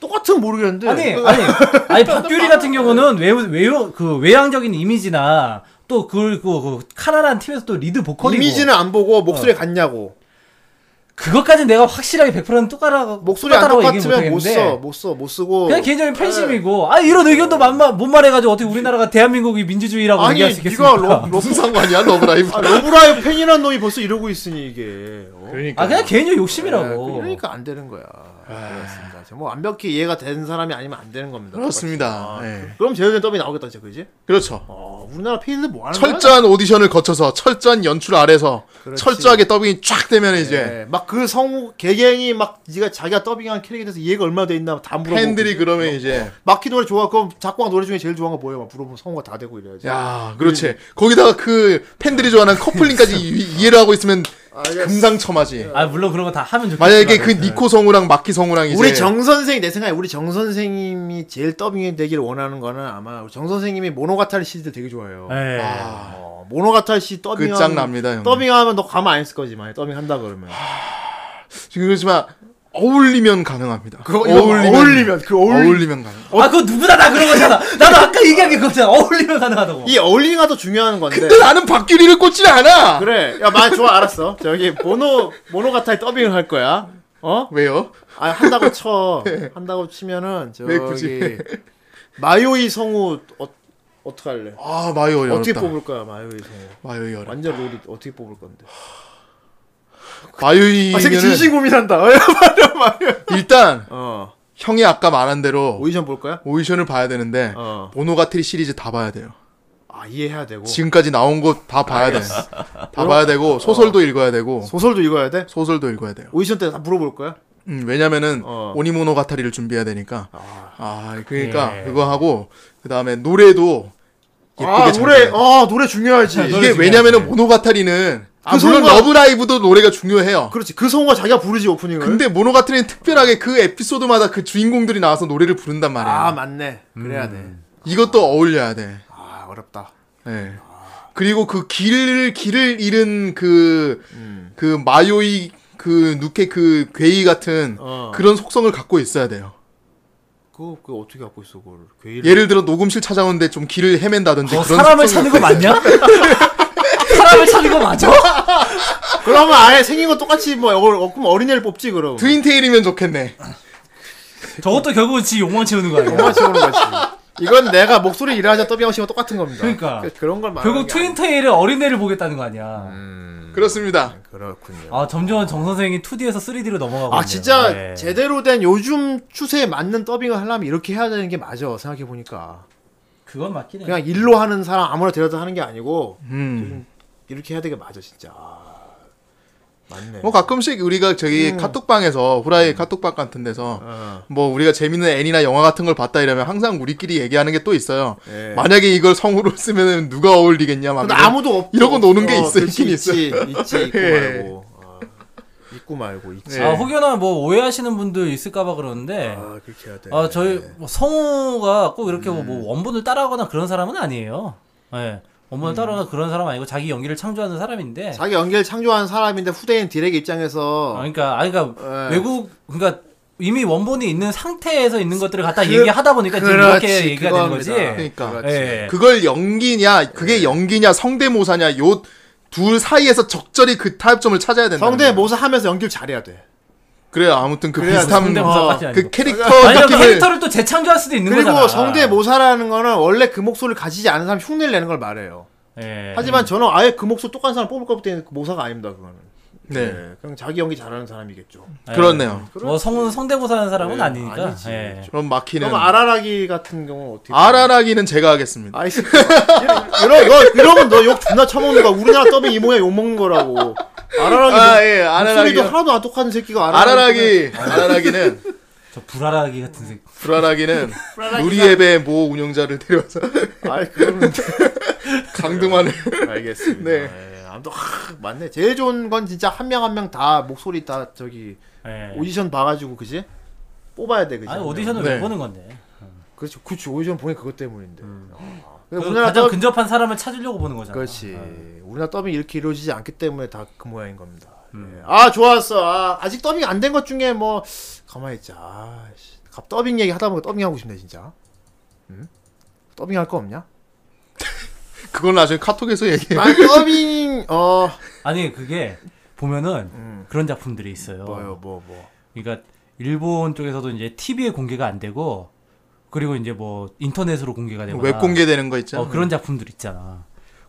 똑같으면 모르겠는데. 아니, 아니, 아니, 박규리 같은 경우는 외, 외, 그, 외향적인 이미지나, 또, 그, 그, 그, 카라란 팀에서 또 리드 보컬이고. 이미지는 안 보고 목소리 같냐고. 그것까진 내가 확실하게 100%는 똑같다고, 목소리 안 똑같으면 못 못하겠는데. 써, 못 써, 못 쓰고. 그냥 개인적인 팬심이고, 아, 이런 의견도 못 말해가지고 어떻게 우리나라가 대한민국이 민주주의라고 아니, 얘기할 수 네가 있겠습니까? 러, 러, 무슨 상관이야 러브라이브? 아, 러브라이브 팬이란 놈이 벌써 이러고 있으니 이게. 어? 그러니까. 아, 그냥 개인적 네, 욕심이라고. 그러니까 안 되는 거야. 그렇습니다. 뭐 완벽히 이해가 되는 사람이 아니면 안 되는 겁니다. 그렇습니다. 아, 예. 그럼 제대로 더빙 나오겠다, 진짜 그지? 그렇죠. 어, 우리나라 팬들 뭐 하는 거야? 철저한 오디션을 거쳐서 철저한 연출 아래서 그렇지. 철저하게 더빙이 쫙 되면 이제 네, 막 그 성우 개개인이 막 네가 자기가 더빙한 캐릭에 대해서 이해가 얼마나 돼 있나 다 물어보고. 팬들이 그러면 이제 마키 노래 좋아 그럼 작곡가 노래 중에 제일 좋아하는 거 뭐예요? 막 물어보면 성우가 다 되고 이래야지. 야 그렇지 거기다가 그 팬들이 좋아하는 커플링까지 이- 이해를 하고 있으면 금상첨화지 아, 물론 그런 거 다 하면 좋겠지만. 만약에 그 니코 성우랑 마키 성우랑 이제 우리 정 선생 내 생각에 우리 정 선생님이 제일 더빙이 되기를 원하는 거는 아마 정 선생님이 모노가타리 시리즈 되게 좋아해요. 예. 어, 모노가타리 시 더빙 끝장납니다 형 더빙하면 너 가만 안 있을 거지 만약 더빙 한다 그러면. 지금 그렇지만 어울리면 가능합니다 그거 이거 어울리면 그 어울리 어울리 면 가능 아, 그거 누구나 다 그런 거잖아. 나도 아까 얘기한 게 그거잖아. 어울리면 가능하다고. 이 어울리가 더 중요한 건데. 근데 나는 박규리를 꽂지 않아 그래. 야, 말 좋아 알았어. 저기 모노 모노가타리 더빙을 할 거야. 어? 왜요? 아 한다고 쳐. 한다고 치면은 왜 굳이? 저기 마요이 성우 어, 어떻게 할래? 아 마요 어렵다 어떻게 뽑을 거야 마요이 성우? 마요이 어렵다 완전 롤이 어떻게 뽑을 건데? 마요이면은 아, 새끼 진심 고민한다. 어. 일단 어. 형이 아까 말한 대로 오디션 볼 거야? 오디션을 봐야 되는데 어. 모노가타리 시리즈 다 봐야 돼요 아 이해해야 되고 지금까지 나온 거 다 봐야 돼. 다 봐야 되고 소설도 읽어야 되고 소설도 읽어야 돼? 소설도 읽어야 돼요. 오디션 때 다 물어볼 거야? 음, 왜냐면은 어. 오니모노가타리를 준비해야 되니까. 아, 그러니까 예. 그거 하고 그 다음에 노래도 예쁘게 아 잘 노래. 아 노래 중요하지 이게 왜냐면은 모노가타리는 아, 그 물론 성우가- 러브라이브도 노래가 중요해요. 그렇지 그 성우가 자기가 부르지 오프닝을 근데 모노가타리는 특별하게 그 에피소드마다 그 주인공들이 나와서 노래를 부른단 말이에요. 아 맞네 그래야 이것도 어울려야 돼. 돼아 어렵다 예. 그리고 그 길, 길을 잃은 그, 그 마요이, 그 누케 그 괴이 같은 어. 그런 속성을 갖고 있어야 돼요. 그거 그거 어떻게 갖고 있어 그걸 괴이를 예를 들어 녹음실 찾아오는데 좀 길을 헤맨다든지 너 그런 사람을 찾는 거 맞냐? 사람을 찾는 거 맞아? 그러면 아예 생긴 거 똑같이 뭐 어, 그럼 어린애를 뽑지 그럼 트윈테일이면 좋겠네. 저것도 결국은 지 욕망 채우는 거 아니야? 엄마 치고는 거지 이건 내가 목소리 일하자 더빙하고 싶은 거 똑같은 겁니다 그러니까. 그, 그런 걸 결국 트윈테일의 어린애를 보겠다는 거 아니야? 음, 그렇습니다. 그렇군요 아 점점 정 선생이 2D에서 3D로 넘어가고 아 있네요. 진짜 네. 제대로 된 요즘 추세에 맞는 더빙을 하려면 이렇게 해야 되는 게 맞아 생각해 보니까 그건 맞긴 해. 그냥 일로 하는 사람 아무나 데려다 하는 게 아니고 음. 이렇게 해야 되게 맞아 진짜 아, 맞네 뭐 가끔씩 우리가 저기 음. 카톡방에서 후라이 카톡방 같은 데서 어. 뭐 우리가 재밌는 애니나 영화 같은 걸 봤다 이러면 항상 우리끼리 얘기하는 게 또 있어요. 예. 만약에 이걸 성우로 쓰면 누가 어울리겠냐 막. 근데 이런- 아무도 없 이러고 노는 게 있어, 그렇지, 있긴 있어. 있지 있지 있고 예. 말고 아, 있고 말고 있지 아 혹여나 뭐 오해하시는 분들 있을까봐 그러는데 아 그렇게 해야 돼 아 저희 뭐 성우가 꼭 이렇게 뭐- 음. 뭐 원본을 따라하거나 그런 사람은 아니에요. 예. 음. 원본을 따라하거나 그런 사람 아니고 자기 연기를 창조하는 사람인데. 자기 연기를 창조한 사람인데 후대인 디렉 아, 입장에서 그러니까 아니 그러니까 예. 외국 그러니까 이미 원본이 있는 상태에서 있는 것들을 갖다 그- 얘기하다 보니까 지금 그렇지, 이렇게 얘기가 되는 그겁니다. 거지. 그러니까. 예. 그걸 연기냐, 그게 연기냐, 성대모사냐, 요 둘 사이에서 적절히 그 타협점을 찾아야 된다. 성대 모사 하면서 연기를 잘해야 돼 그래요. 아무튼 그 그래야 비슷한 성대모사까지 어, 아니고. 그 캐릭터 아니 그 느낌을 캐릭터를 또 재창조할 수도 있는 그리고 거잖아. 성대 모사라는 거는 원래 그 목소리를 가지지 않은 사람 이 흉내를 내는 걸 말해요 예. 하지만 저는 아예 그 목소리 똑같은 사람 뽑을 것 때문에 그 모사가 아닙니다 그거는 네. 예, 그냥 자기 연기 잘하는 사람이겠죠 예. 그렇네요. 뭐 성우 성대모사 하는 사람은 네, 아니니까. 아니지. 예. 그럼 막히는 그럼 아라라기 같은 경우는 어떻게 아라라기는 제가 하겠습니다. 아이 새끼. 이런 거 이러면 너 욕 존나 처먹는 거야 우리나라 더빙 이모야 욕 먹는 거라고 아라라기 아, 예, 목소리도 아라라기. 하나도 안 똑같은 새끼가 아라라기 아라라기, 아라라기는 저 불알아기 같은 새끼. 불알아기는 누리앱의 모 운영자를 데려와서 아이 그거는 강등만을 알겠습니다. 네. 예, 아무튼 하, 맞네. 제일 좋은 건 진짜 한 명 한 명 다 목소리 다 저기 예. 오디션 봐가지고 그지 뽑아야 돼 그지. 아니 오디션을 네. 왜 보는 건데? 그렇죠. 그렇지 오디션 보니 그것 때문인데. 아, 그 우리나라 가장 더 근접한 사람을 찾으려고 보는 거잖아. 그렇지. 어. 우리나라 더빙 이렇게 이루어지지 않기 때문에 다 그 모양인 겁니다. 음. 예. 아 좋았어. 아, 아직 더빙 안 된 것 중에 뭐 가만히 있자. 아, 씨. 갑 더빙 얘기 하다 보니까 더빙 하고 싶네 진짜. 응? 더빙 할 거 없냐? 그건 나중에 카톡에서 얘기해. 아 더빙 어 아니 그게 보면은 음, 그런 작품들이 있어요. 뭐요 뭐 뭐. 그러니까 일본 쪽에서도 이제 TV에 공개가 안 되고 그리고 이제 뭐 인터넷으로 공개가 되거나 웹 공개되는 거 있잖아. 어, 그런 작품들 있잖아.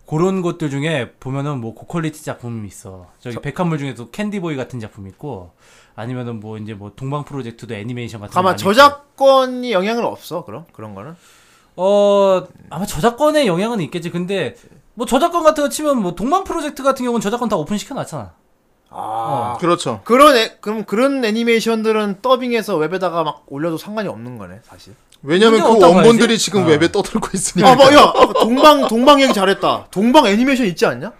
그런 것들 중에 보면은 뭐 고quality 작품이 있어. 저기 백합물 중에도 캔디보이 같은 작품 있고 아니면은 뭐 이제 뭐 동방 프로젝트도 애니메이션 같은 있고. 저작권이 영향은 없어 그럼 그런 거는 어 아마 저작권의 영향은 있겠지. 근데 뭐 저작권 같은 거 치면 뭐 동방 프로젝트 같은 경우는 저작권 다 오픈 시켜 놨잖아. 아 그렇죠. 그런 애, 그럼 그런 애니메이션들은 더빙해서 웹에다가 막 올려도 상관이 없는 거네 사실 왜냐면 그 원본들이. 지금 어. 웹에 떠들고 있으니까. 아 뭐 야 동방 동방 얘기 잘했다 동방 애니메이션 있지 않냐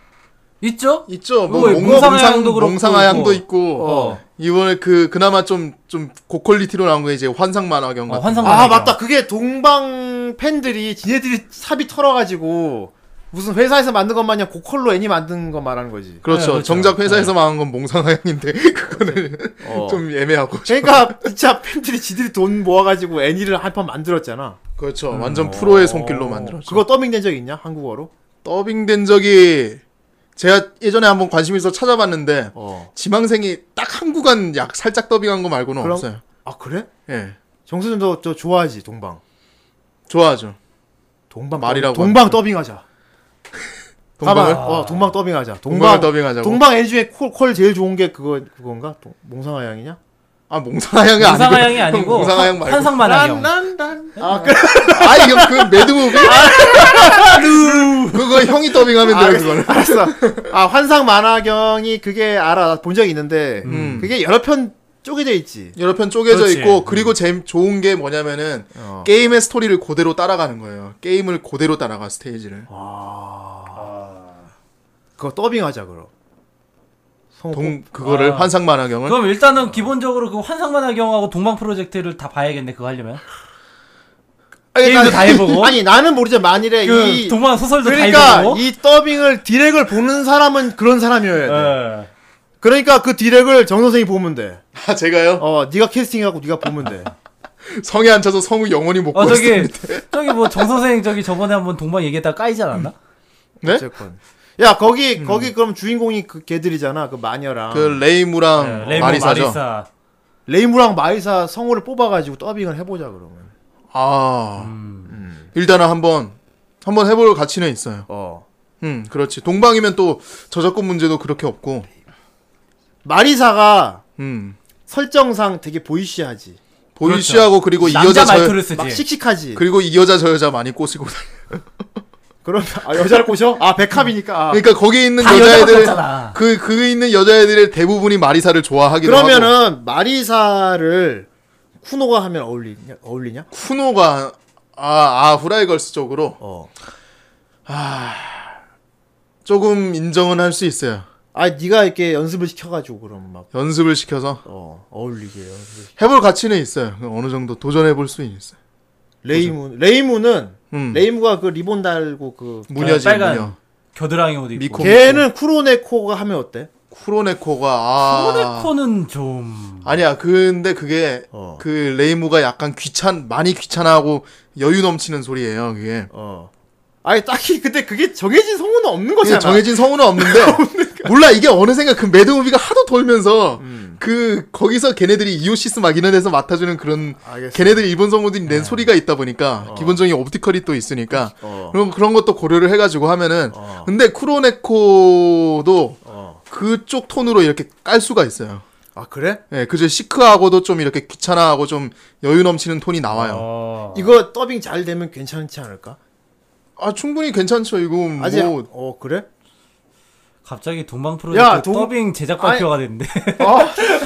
있죠? 있죠. 뭐 뭐, 몽- 몽상아양도 몽상 그렇고. 몽상아양도 있고. 어. 이번에 그 그나마 좀 좀 고퀄리티로 나온 거 이제 환상 만화경 어, 같은. 환상 거. 아 만화경. 맞다 그게 동방 팬들이 지네들이 삽이 털어가지고 무슨 회사에서 만든 것 마냥 고퀄로 애니 만든 거 말하는 거지 그렇죠. 네, 그렇죠. 정작 회사에서 망한 건 몽상아양인데 그거는 어. 좀 애매하고. 그러니까 진짜 팬들이 지들이 돈 모아가지고 애니를 한편 만들었잖아 그렇죠. 완전 프로의 손길로 만들었죠. 그거 더빙된 적 있냐 한국어로 더빙된 적이 제가 예전에 한번 관심 있어 찾아봤는데 어. 지망생이 딱 한 구간 약 살짝 더빙한 거 말고는 그럼- 없어요. 아 그래? 예. 정수준도 저 좋아하지 동방 좋아하죠. 동방 말이라고 더빙, 동방. 더빙하자 동방을 봐봐. 어 동방 더빙하자 동방 더빙하자고. 동방 중에 콜, 콜 제일 좋은 게 그거 그건가 동, 몽상아양이냐 아 몽상하양이 아니고 몽상하양이 아니고 몽상하양 말고 환상만화경. 아, 그, 아 이거 그 MAD movie 그거 형이 더빙하면 돼요 그거는 알았어. 아, 환상 만화경이 그게 알아. 본 적이 있는데, 음. 그게 여러 편 쪼개져 있지. 여러 편 쪼개져 그렇지. 있고 그리고 제일 좋은 게 뭐냐면은 어. 게임의 스토리를 그대로 따라가는 거예요 게임을 그대로 따라가 스테이지를 그거 더빙하자, 그럼. 동 그거를 아. 환상 만화경을 그럼 일단은 기본적으로 그 환상 만화경하고 동방 프로젝트를 다 봐야겠네. 그거 하려면. 아니, 게임도 나- 다 해보고. 아니, 나는 모르지만 만일에 그 이. 동방 소설도 다 그러니까 해보고. 이 더빙을 디렉을 보는 사람은 그런 사람이어야 돼. 예. 그러니까 그 디렉을 정 선생이 보면 돼. 아 제가요 어, 네가 캐스팅해갖고 네가 보면 돼. 성에 앉혀서 성우 영원히 못어 저기 보였습니다 저기 뭐 정 선생 저기 저번에 한번 동방 얘기했다 가 까이지 않았나? 네? 어쨌건. 야 거기 거기 그럼 주인공이 그 걔들이잖아 그 마녀랑 그 레이무랑 네, 레이모 마리사죠 마리사. 레이무랑 마리사 성우를 뽑아가지고 더빙을 해보자 그러면. 아 음. 일단은 한번 한번 해볼 가치는 있어요 어. 음 그렇지 동방이면 또 저작권 문제도 그렇게 없고 마리사가 음 설정상 되게 보이시하지. 보이시하고 그리고 이 남자 여자 저. 막 씩씩하지. 그리고 이 여자 저 여자 많이 꼬시고 그럼 아, 여자를 꼬셔? 아 백합이니까. 아. 그러니까 거기 있는 다 여자애들. 그그 있는 여자애들의 대부분이 마리사를 좋아하기도 하고 그러면은 마리사를 쿠노가 하면 어울리냐? 어울리냐? 쿠노가 아, 아 후라이걸스 쪽으로 어. 조금 인정은 할 수 있어요. 아 네가 이렇게 연습을 시켜가지고 그럼 막 연습을 시켜서 어, 어울리게 연습을. 시켜. 해볼 가치는 있어요. 어느 정도 도전해 볼 수 있어요. 레이무 레이무는 음. 레이무가 그 리본 달고 그 무녀지 빨간 무녀. 겨드랑이 옷 입고. 미코. 걔는 쿠로네코가 하면 어때? 쿠로네코가 아 코네코는 좀 아니야. 근데 그게 어. 그 레이무가 약간 귀찮 많이 귀찮아하고 여유 넘치는 소리예요. 그게. 어. 아니 딱히 근데 그게 정해진 성우는 없는 거잖아. 정해진 성우는 없는데 몰라 이게 어느샌가 그 MAD movie가 하도 돌면서 음. 그 거기서 걔네들이 이오시스 막 이런 데서 맡아주는 그런 알겠어. 걔네들 일본 성우들이 낸 소리가 있다 보니까 기본적인 옵티컬이 또 있으니까 어. 그런 그런 것도 고려를 해가지고 하면은 어. 근데 쿠로네코도 어. 그쪽 톤으로 이렇게 깔 수가 있어요. 아 그래? 예, 그저 시크하고도 좀 이렇게 귀찮아하고 좀 여유 넘치는 톤이 나와요. 어. 이거 더빙 잘 되면 괜찮지 않을까? 아 충분히 괜찮죠 이거 아직 뭐어 그래? 갑자기 동방 프로젝트 야, 동- 더빙 제작 발표가 됐는데. 어?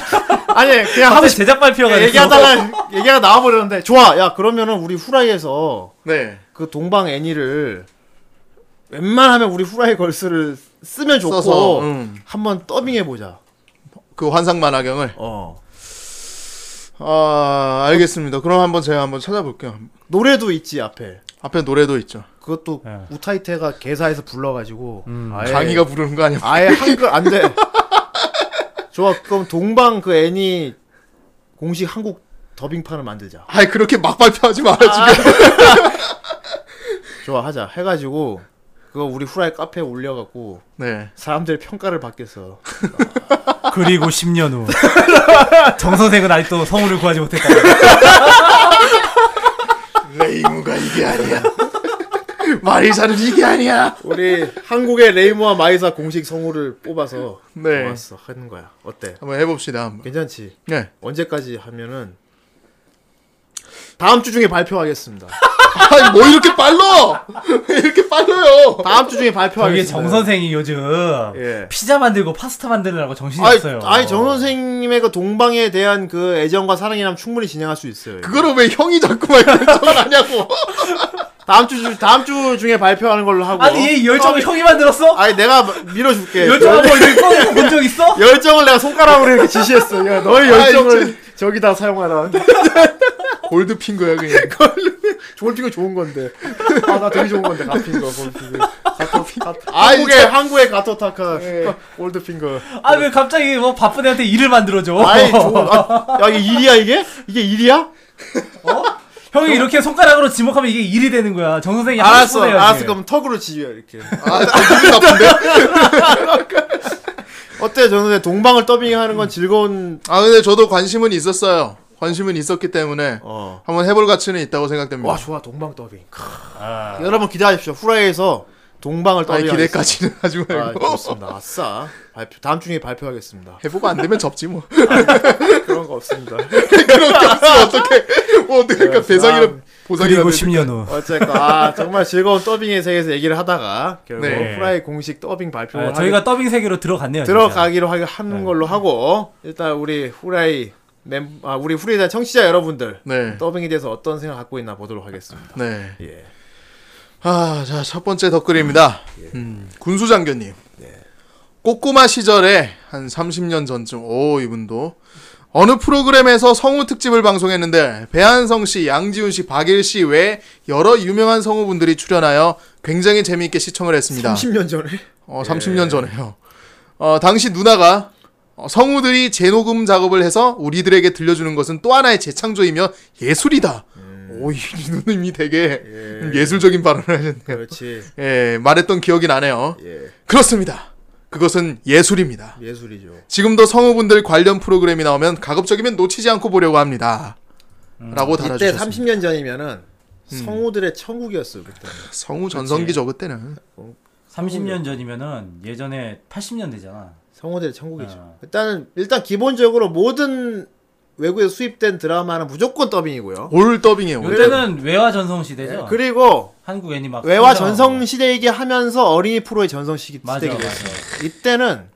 아니 그냥 하고 싶 제작 발표가 됐어. 얘기하다가 얘기가 나와버렸는데 좋아 야 그러면은 우리 후라이에서 네. 그 동방 애니를 웬만하면 우리 후라이 걸스를 쓰면 좋고 써서, 음. 한번 더빙해 보자. 그 환상 만화경을 어 아 알겠습니다. 그럼 한번 제가 한번 찾아볼게요. 노래도 있지 앞에. 앞에 노래도 있죠. 그것도 예. 우타이테가 개사에서 불러가지고 음. 아예 강희가 부르는 거 아니야? 아예 한글 안 돼. 좋아 그럼 동방 그 애니 공식 한국 더빙판을 만들자. 아이 그렇게 막 발표하지 마요 지금. 좋아 하자 해가지고 그거 우리 후라이 카페에 올려갖고 네. 사람들의 평가를 받겠어. 그리고 10년 후. 정 선생은 아직도 성우를 구하지 못했다. 레이무가 이게 아니야. 마리사는 이게 아니야. 우리 한국의 레이무와 마리사 공식 성우를 뽑아서 네. 좋았어 하는 거야. 어때? 한번 해봅시다. 한번. 괜찮지? 네. 언제까지 하면은 다음 주 중에 발표하겠습니다. 아니 뭐 이렇게 빨라? 왜 이렇게 빨라요? 다음 주 중에 발표하겠습니다. 정 선생이 요즘 예. 피자 만들고 파스타 만드느라고 정신이 아니, 없어요. 아니 정 선생님의 그 동방에 대한 그 애정과 사랑이라면 충분히 진행할 수 있어요. 그거를 왜 형이 자꾸만 결정을 하냐고. 다음 주 중- 다음 주 중에 발표하는 걸로 하고. 아니 얘 열정을 형이 만들었어? 아니 내가 밀어줄게. 열정 한번 이렇게 꺼본적 있어? 열정을 내가 손가락으로 이렇게 지시했어. 야 너의 아, 열정을 저기다 사용하라. 골드핑거야 그냥. 골핑거 좋은 건데. 아 나 되게 좋은 건데 가핑거 골핑거. 가토 가토. 아, 한국의 진짜. 한국의 가토타카 골드핑거. 아 왜 갑자기 뭐 바쁜 애한테 일을 만들어줘? 아이 좋은. 아, 야 이게 일이야 이게? 이게 일이야? 형이 이렇게 손가락으로 지목하면 이게 일이 되는 거야. 정 선생이 알았어 알았어 그럼 턱으로 지휘해 이렇게. 아저 기분 나쁜데? 어때 저는 동방을 더빙하는 건 즐거운. 아 근데 저도 관심은 있었어요. 관심은 있었기 때문에 어. 한번 해볼 가치는 있다고 생각됩니다. 와 좋아 동방 더빙. 크. 여러분 기대하십시오. 후라이에서 동방을 더빙 기대까지는 하지 아, 말고 좋습니다. 아싸. 발표 다음 중에 발표하겠습니다. 해보고 안 되면 접지 뭐. 그런 거 없습니다. 그렇게 없으면 어떻게 뭐 어떻게 그러니까 대상이라 보상이라 그리고 10년 후. 어쨌건 아 정말 즐거운 더빙의 세계에서 얘기를 하다가 결국 네. 후라이 공식 더빙 발표 아, 저희가 더빙 세계로 들어갔네요. 진짜. 들어가기로 하, 하는 걸로 하고 일단 우리 후라이 멤, 아 우리 후라이 대 청취자 여러분들 네. 더빙에 대해서 어떤 생각 갖고 있나 보도록 하겠습니다. 네. 예. 아, 자, 첫 번째 덧글입니다. 예. 음, 군수 장교님. 꼬꼬마 시절에 한 30년 전쯤, 오, 이분도. 어느 프로그램에서 성우 특집을 방송했는데, 배한성 씨, 양지훈 씨, 박일 씨 외 여러 유명한 성우분들이 출연하여 굉장히 재미있게 시청을 했습니다. 30년 전에 어, 30년 전에요. 어, 당시 누나가 어, 성우들이 재녹음 작업을 해서 우리들에게 들려주는 것은 또 하나의 재창조이며 예술이다. 오, 이 누님이 되게 예 술적인 발언을 하셨네요. 그렇지. 예, 말했던 기억이 나네요. 예. 그렇습니다. 그것은 예술입니다. 예술이죠. 지금도 성우분들 관련 프로그램이 나오면 가급적이면 놓치지 않고 보려고 합니다. 라고 이때 달아주셨습니다. 30년 전이면은 성우들의 천국이었어요 그때. 성우 전성기죠, 그때는. 30년 전이면은 예전에 80년대잖아. 성우들의 천국이죠. 어. 일단은 일단 기본적으로 모든 외국에서 수입된 드라마는 무조건 더빙이고요. 올 더빙이에요. 요때는 외화 전성 시대죠. 네, 그리고 한국 애니 막 외화. 전성 시대이기 하면서 어린이 프로의 전성 시기 맞아. 했어요. 이때는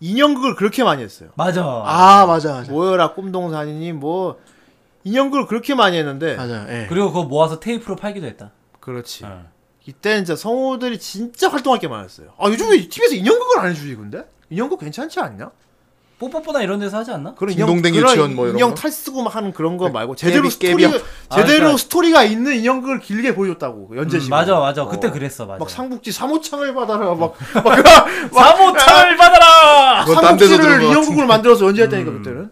인형극을 그렇게 많이 했어요. 맞아. 아, 맞아, 맞아. 모여라 꿈동산이니 뭐 인형극을 그렇게 많이 했는데 맞아, 예. 그리고 그거 모아서 테이프로 팔기도 했다. 그렇지. 어. 이때는 진짜 성우들이 진짜 활동할 게 많았어요. 아 요즘에 TV에서 인형극을 안 해주지 근데? 인형극 괜찮지 않냐? 뽀뽀뽀나 이런 데서 하지 않나? 그런 그런 유치원 뭐 이런 인형 거? 탈 쓰고 막 하는 그런 거 말고 제대로 깨비야. 아, 제대로 그러니까- 스토리가 있는 인형극을 길게 보여줬다고 음, 연재식. 맞아, 맞아. 그때 그랬어, 맞아. 막 상북지 사모창을 받아라 막 사모창을 받아라. 그건 딴 데서 들은 삼국지를 것 인형극을 만들어서 연재했다니까 그때는.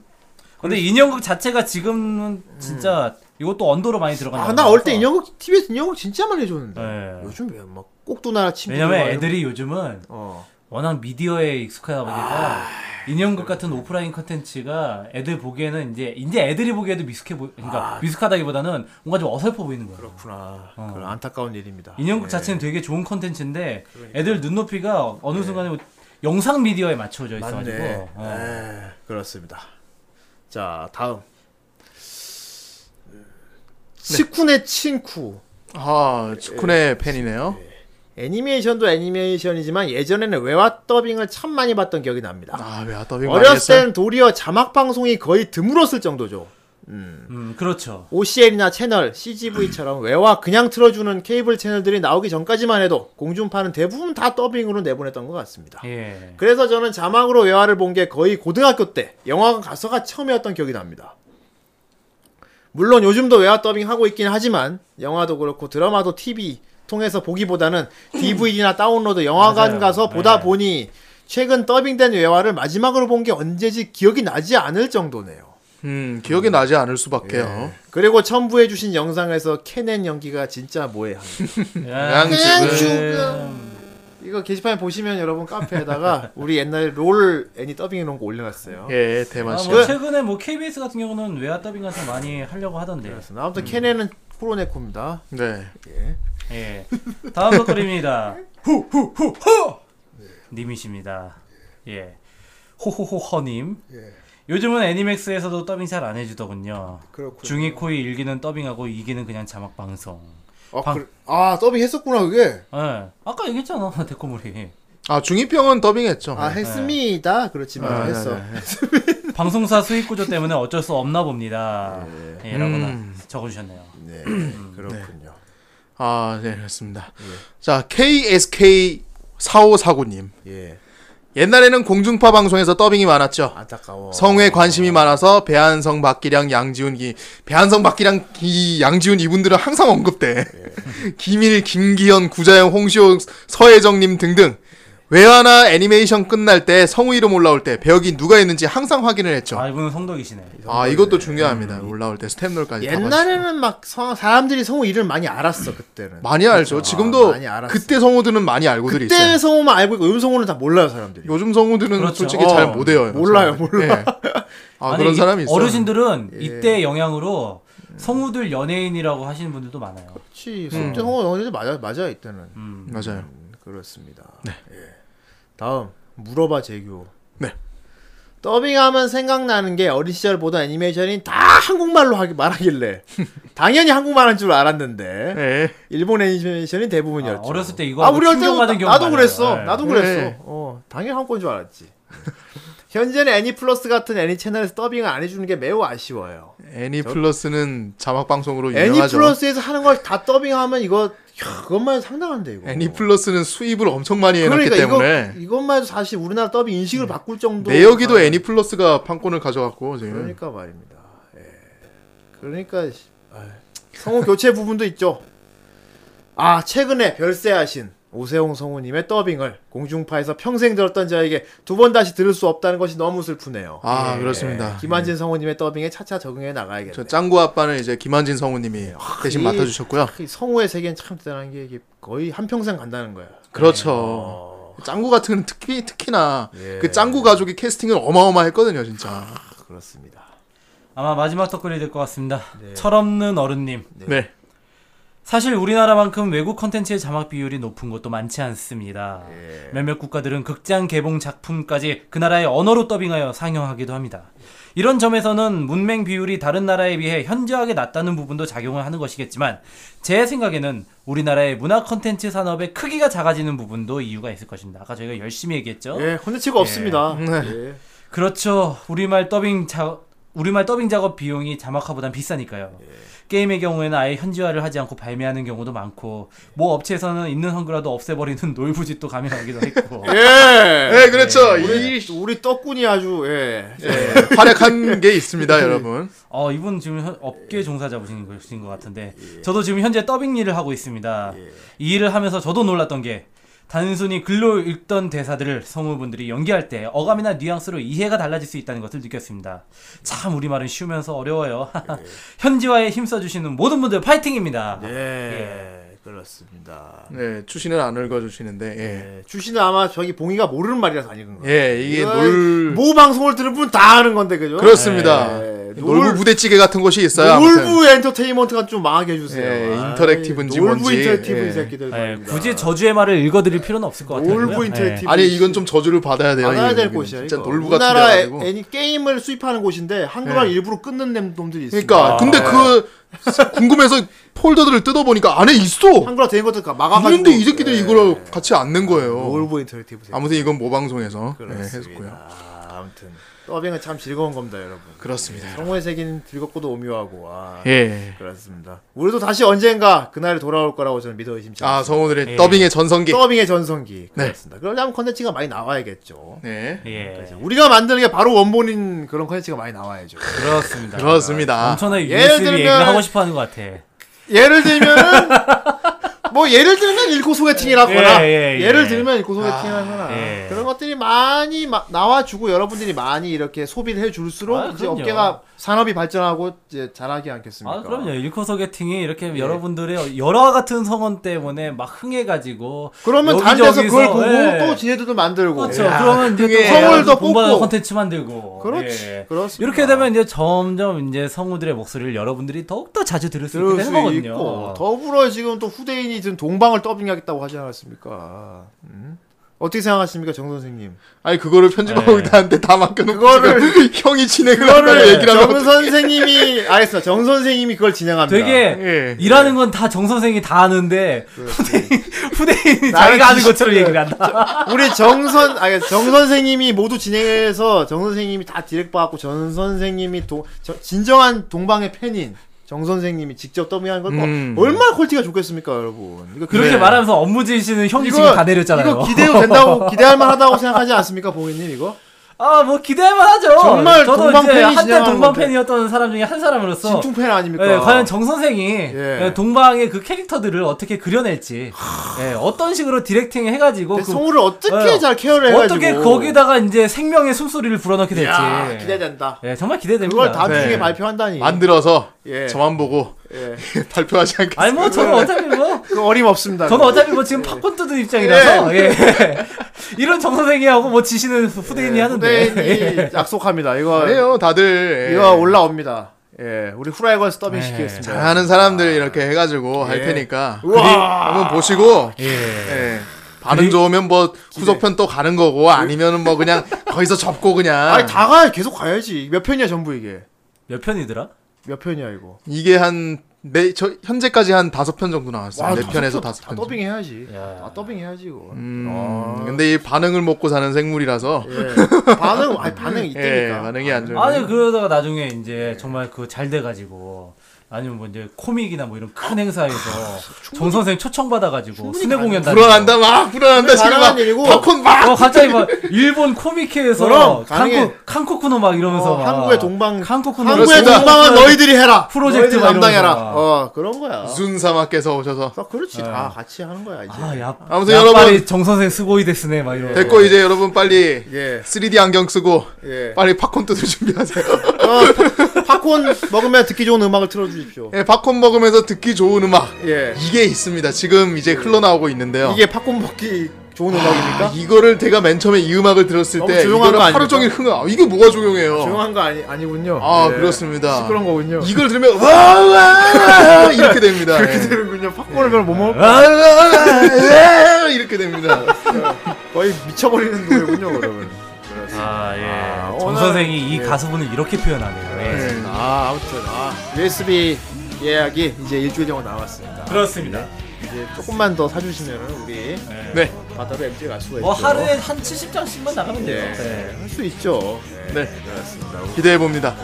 근데 인형극 자체가 지금은 진짜 이것도 언더로 많이 들어간다. 아나 어릴 때 인형극 TV에서 인형극 진짜 많이 해줬는데 네. 요즘 왜막 꼭두나 침대. 왜냐면 애들이 요즘은 어. 워낙 미디어에 익숙하다 보니까 아. 인형극 같은 오프라인 컨텐츠가 애들 보기에는 이제 이제 애들이 보기에도 미숙해 보 그러니까 아. 미숙하다기보다는 뭔가 좀 어설퍼 보이는 거야. 그렇구나. 어. 그런 안타까운 일입니다. 인형극 예. 자체는 되게 좋은 컨텐츠인데 애들 눈높이가 어느 순간에 뭐 영상 미디어에 맞춰져 있어가지고 맞네. 어. 에, 그렇습니다. 자 다음. 치쿠네 친쿠. 아, 축구네 팬이네요. 애니메이션도 애니메이션이지만 예전에는 외화 더빙을 참 많이 봤던 기억이 납니다. 아, 왜 더빙 어렸을? 땐 도리어 자막 방송이 거의 드물었을 정도죠. 음 그렇죠. OCL이나 채널, CGV처럼 외화 그냥 틀어주는 케이블 채널들이 나오기 전까지만 해도 공중파는 대부분 다 더빙으로 내보냈던 것 같습니다. 예. 그래서 저는 자막으로 외화를 본 게 거의 고등학교 때 영화관 가서가 처음이었던 기억이 납니다. 물론 요즘도 외화 더빙 하고 있긴 하지만 영화도 그렇고 드라마도 TV 통해서 보기보다는 DVD나 다운로드 영화관 맞아요. 가서 보다 네. 보니 최근 더빙된 외화를 마지막으로 본 게 언제지 기억이 나지 않을 정도네요. 음, 기억이 나지 않을 수밖에요. 그리고 첨부해 주신 영상에서 캐넨 연기가 진짜 뭐해. 양지금 이거 게시판에 보시면 여러분 카페에다가 우리 옛날에 롤 애니 더빙해 놓은 거 올려놨어요. 예, 아, 대만 씨. 뭐 최근에 뭐 KBS 같은 경우는 외화 더빙 같은 거 많이 하려고 하던데. 그렇습니다. 아무튼 캐넨은 프로네코입니다. 네. 예. 예. 다음 댓글입니다. 후후후허 님이십니다. 예. 호호호허님. 요즘은 애니맥스에서도 더빙 잘 안 해주더군요. 그렇군요. 중이 코이 일기는 더빙하고 이기는 그냥 자막 방송. 아, 방- 그, 아 더빙 했었구나 그게. 예. 아까 얘기했잖아 데코물이. 아, 중이평은 더빙했죠. 아 했습니다. 그렇지만 아, 했어. 네, 네. 방송사 수익 구조 때문에 어쩔 수 없나 봅니다. 예, 라고나 음. 적어주셨네요. 네, 그렇군요. 아, 네, 그렇습니다. 자, KSK4549님. 예, 옛날에는 공중파 방송에서 더빙이 많았죠. 안타까워. 성우에 관심이 많아서 배한성, 박기량, 양지훈, 기, 배한성, 박기량, 기, 양지훈 이분들은 항상 언급돼. 김일, 김기현, 구자영, 홍시호, 서혜정님 등등. 외화나 애니메이션 끝날 때 성우 이름 올라올 때 배역이 누가 있는지 항상 확인을 했죠. 아 이분은 성덕이시네. 아, 이것도 중요합니다. 올라올 때 스탭롤까지. 다 옛날에는 막 성, 사람들이 성우 이름 많이 알았어 그때는. 많이 알죠. 지금도 아, 많이 알았어. 그때 성우들은 많이 알고들 그때 있어요. 성우만 알고 있고 요즘 성우는 다 몰라요 사람들이. 요즘 성우들은 그렇죠. 솔직히 어, 잘못 외워요. 몰라요, 사람들이. 몰라. 예. 아, 아니, 그런 사람이 있어요. 어르신들은 예. 이때 영향으로 성우들 연예인이라고 하시는 분들도 많아요. 그렇지. 성우 성우 연애들 맞아 맞아 이때는. 음. 맞아요. 그렇습니다. 예. 다음 물어봐 재규. 네. 더빙하면 생각나는 게 어린 시절 보던 애니메이션이 다 한국말로 하기 말하길래 당연히 한국말 한 줄 알았는데 네. 일본 애니메이션이 대부분이었죠. 아, 어렸을 때 이거 아 우리 어릴 때 충격받은 경우 나도 많아요. 그랬어. 네. 나도 네. 그랬어. 어 당연히 한국인 줄 알았지. 현재는 애니플러스 같은 애니 채널에서 더빙을 안 해주는 게 매우 아쉬워요. 애니 플러스는 자막 방송으로 유명하죠. 애니플러스에서 하는 걸 다 더빙하면 이거 야, 그것만 해도 상당한데 이거. 애니 플러스는 수입을 엄청 많이 해놨기 그러니까 때문에 이거 이것만 해도 사실 우리나라 더빙 인식을 바꿀 정도. 내역이도 애니 플러스가 판권을 가져갔고 지금 그러니까 말입니다. 예. 그러니까 성우 교체 부분도 있죠. 아 최근에 별세하신 오세홍 성우님의 더빙을 공중파에서 평생 들었던 저에게 두 번 다시 들을 수 없다는 것이 너무 슬프네요. 아 예. 그렇습니다. 김한진 성우님의 더빙에 차차 적응해 나가야겠네. 저 짱구 아빠는 이제 김한진 성우님이 대신 이- 맡아주셨고요. 이 성우의 세계는 참 대단한 게 이게 거의 한 평생 간다는 거야. 그렇죠. 짱구 같은 건 특히 특히나 예. 그 짱구 가족이 캐스팅은 어마어마했거든요 진짜. 그렇습니다. 아마 마지막 덧글이 될 것 같습니다. 철없는 어른님. 네. 사실 우리나라만큼 외국 컨텐츠의 자막 비율이 높은 곳도 많지 않습니다. 몇몇 국가들은 극장 개봉 작품까지 그 나라의 언어로 더빙하여 상영하기도 합니다. 이런 점에서는 문맹 비율이 다른 나라에 비해 현저하게 낮다는 부분도 작용을 하는 것이겠지만 제 생각에는 우리나라의 문화 컨텐츠 산업의 크기가 작아지는 부분도 이유가 있을 것입니다. 아까 저희가 열심히 얘기했죠. 예, 콘텐츠가 없습니다. 네. 예. 그렇죠. 우리말 더빙 자 우리말 더빙 작업 비용이 자막화보단 비싸니까요. 게임의 경우에는 아예 현지화를 하지 않고 발매하는 경우도 많고 뭐 업체에서는 있는 한글화도 없애버리는 놀부짓도 가능하기도 했고 예. 네 그렇죠. 우리, 이 우리 떡군이 아주 예. 예, 활약한 게 있습니다 여러분. 어 이분 지금 현- 업계 종사자분이신 것인 것 같은데 저도 지금 현재 더빙 일을 하고 있습니다. 이 일을 하면서 저도 놀랐던 게 단순히 글로 읽던 대사들을 성우분들이 연기할 때 어감이나 뉘앙스로 이해가 달라질 수 있다는 것을 느꼈습니다. 참 우리말은 쉬우면서 어려워요. 현지화에 힘써주시는 모든 분들 파이팅입니다. 예. 그렇습니다. 네 추신을 안 읽어주시는데 예. 예. 추신은 아마 저기 봉이가 모르는 말이라서 안 읽은 거예요. 예 이게 놀 모 방송을 들은 분 다 아는 건데 그죠? 그렇습니다. 예. 놀부 놀- 부대찌개 같은 곳이 있어요. 아무튼. 놀부 엔터테인먼트가 좀 망하게 해주세요. 예, 인터랙티브인지 놀부 뭔지. 인터랙티브 이 예. 새끼들. 예. 굳이 저주의 말을 읽어드릴 필요는 없을 것 같아요. 놀부 인터랙티브. 아니 이건 좀 저주를 받아야 돼요. 받아야 이 될. 곳이야. 진짜 이거. 놀부 같은 우리나라 애, 데가지고. 애니 게임을 수입하는 곳인데 한글화 예. 일부러 끊는 놈들이 있어. 그러니까 근데 그 궁금해서 폴더들을 뜯어보니까 안에 있어. 한글화 된 것들 다 막아가지고. 있는데 이 새끼들이 예. 이걸 같이 안낸 거예요. 놀부 인터랙티브. 아무튼 이건 모방송에서 네. 했고요. 아무튼 더빙은 참 즐거운 겁니다, 여러분. 그렇습니다. 성우의 세계는 즐겁고도 오묘하고. 아, 예. 그렇습니다. 우리도 다시 언젠가 그날이 돌아올 거라고 저는 믿어 의심치 아 않습니다. 성우들의 예. 더빙의 전성기. 더빙의 전성기. 네. 그렇습니다. 그러려면 컨텐츠가 많이 나와야겠죠. 네. 예, 우리가 만드는 게 바로 원본인 그런 컨텐츠가 많이 나와야죠. 그렇습니다. 그렇습니다. 엄청나게 예를 들면- 얘기를 하고 싶어 하는 것 같아. 예를 들면은 뭐 예를 들면 일코 소개팅이라거나 예, 예, 예. 를 들면 일코 소개팅이라거나 예. 그런 것들이 많이 마- 나와주고 여러분들이 많이 이렇게 소비를 해줄수록 아, 이제 그럼요. 업계가 산업이 발전하고 이제 잘하지 않겠습니까? 아, 그럼요. 일코 소개팅이 이렇게 예. 여러분들의 여러 같은 성원 때문에 막 흥해가지고. 그러면 다른 데서 그걸 보고 예. 또 지네들도 만들고 그렇죠. 야, 그러면 이제 성을 더 뽑고. 컨텐츠 만들고. 그렇지 예. 그렇습니다. 이렇게 되면 이제 점점 이제 성우들의 목소리를 여러분들이 더욱더 자주 들을 수 있게 들을 되는 수 거거든요. 있고 더불어 지금 또 후대인이 든 동방을 더빙하겠다고 하지 않았습니까? 음? 어떻게 생각하십니까, 정 선생님? 아니 그거를 편집하고 네. 있다는데 다 맡겨놓고 그거를- 형이 진행을 그거를 얘기를 하면 정 선생님이 알겠습니다. 정 선생님이 그걸 진행합니다. 되게 예. 일하는 건 다 정 선생이 다 아는데 후대인 후대인이 나는 자기가 아는 것처럼 얘기를 한다. 우리 정선 아니 정 선생님이 모두 진행해서 정 선생님이 다 디렉 받고 전 선생님이 도, 저- 진정한 동방의 팬인 정 선생님이 직접 더빙하는 걸뭐 음. 얼마나 quality가 좋겠습니까, 여러분? 이거 그렇게 네. 말하면서 업무 지시는 형이 지금 다 내렸잖아요. 이거 기대도 된다고 기대할 만하다고 생각하지 않습니까, 봉희님 이거? 아, 뭐 기대할만 하죠. 정말 저도 동방 이제 팬이 한때 동방. 팬이었던 사람 중에 한 사람으로서 진퉁 팬 아닙니까? 예, 과연 정 선생이 예. 예, 동방의 그 캐릭터들을 어떻게 그려낼지 예, 어떤 식으로 directing 해가지고 그그 성우를 어떻게 예. 잘 care를 해가지고 어떻게 거기다가 이제 생명의 숨소리를 불어넣게 될지 야, 기대된다. 예, 정말 기대됩니다. 그걸 다음 네. 주에 발표한다니. 만들어서 예. 저만 보고 예. 발표하지 않겠습니다. 아니 뭐 저는 어차피 뭐 그 어림없습니다. 저는 어차피 뭐 지금 팝콘 뜯은 입장이라서 예. 이런 정 선생이 하고 뭐 지시는 후대인이 하는데 후대인이 약속합니다. 이거 아니에요, 다들 예. 이거 올라옵니다. 예, 우리 후라이건스 더빙 네. 시키겠습니다. 잘하는 사람들 이렇게 해가지고 할 예. 테니까 우와. 한번 보시고 예. 예. 반응 좋으면 뭐 후속편 또 가는 거고 아니면은 뭐 그냥 거기서 접고 그냥 아니 다 가, 계속 가야지. 몇 편이야 전부 이게? 몇 편이더라? 몇 편이야 이거? 이게 한 네, 저 현재까지 한 다섯 편 정도 나왔어요. 와, 네 다섯 편에서 편 다섯 다 편. 정도. 더빙 해야지. 야. 다 더빙 해야지 이거. 음, 아. 근데 이 반응을 먹고 사는 생물이라서 예. 반응, 아니 반응이 예, 있다니까. 반응이 안 좋은. 아니 그러다가 나중에 이제 정말 그 잘 돼가지고 아니면 뭐 이제 코믹이나 뭐 이런 큰 행사에서 정 선생 초청 받아가지고 순회 공연 다니고 불안한다 막 불안한다 지금 막 일이고. 팝콘 막 어 갑자기 막 일본 코믹회에서 그럼, 가능해. 한국 칸코쿠노 막 이러면서 어, 막 한국의 동방, 한코쿠노 한국의. 동방은 너희들이 해라. 프로젝트 너희들이 막 이러면서 담당해라. 막. 어 그런 거야. 순사마께서 오셔서 아, 그렇지 다 같이 하는 거야 이제. 아 야 아무튼 야빨이 여러분 정 선생 스고이 데스네 막 이러면서 됐고 이제 여러분 빨리 예, 3D 안경 쓰고 예. 빨리 팝콘 뜯을 준비하세요. 어, 파- 팝콘 먹으면 듣기 좋은 음악을 틀어주십시오. 예, 팝콘 먹으면서 듣기 좋은 음악 예. 이게 있습니다. 지금 이제 흘러나오고 있는데요. 이게 팝콘 먹기 좋은 아, 음악입니까? 이거를 제가 맨 처음에 이 음악을 들었을 때 조용한 이거를 거 하루? 종일 흥 아, 이게 뭐가 조용해요? 조용한 거 아니 아니군요. 아 예. 그렇습니다. 시끄러운 거군요. 이걸 들으면 와와 이렇게 됩니다. 그렇게 예. 되는군요. 팝콘을 그럼 못 먹을 와, 와, 이렇게 됩니다. 거의 미쳐버리는 노래군요, 그러면. 아 예. 아, 정 오늘- 선생이 이 예. 가수분을 이렇게 표현하네요. 예. 네. 아, 아무튼 아, USB 예약이 이제 일주일 정도 남았습니다. 그렇습니다. 이제 조금만 더 사주시면은 우리 네, 바다로 MG 갈 수가 있죠. 뭐 하루에 한 70장씩만 나가면 돼요. 예, 네. 할 수 있죠. 네. 그렇습니다. 기대해 봅니다.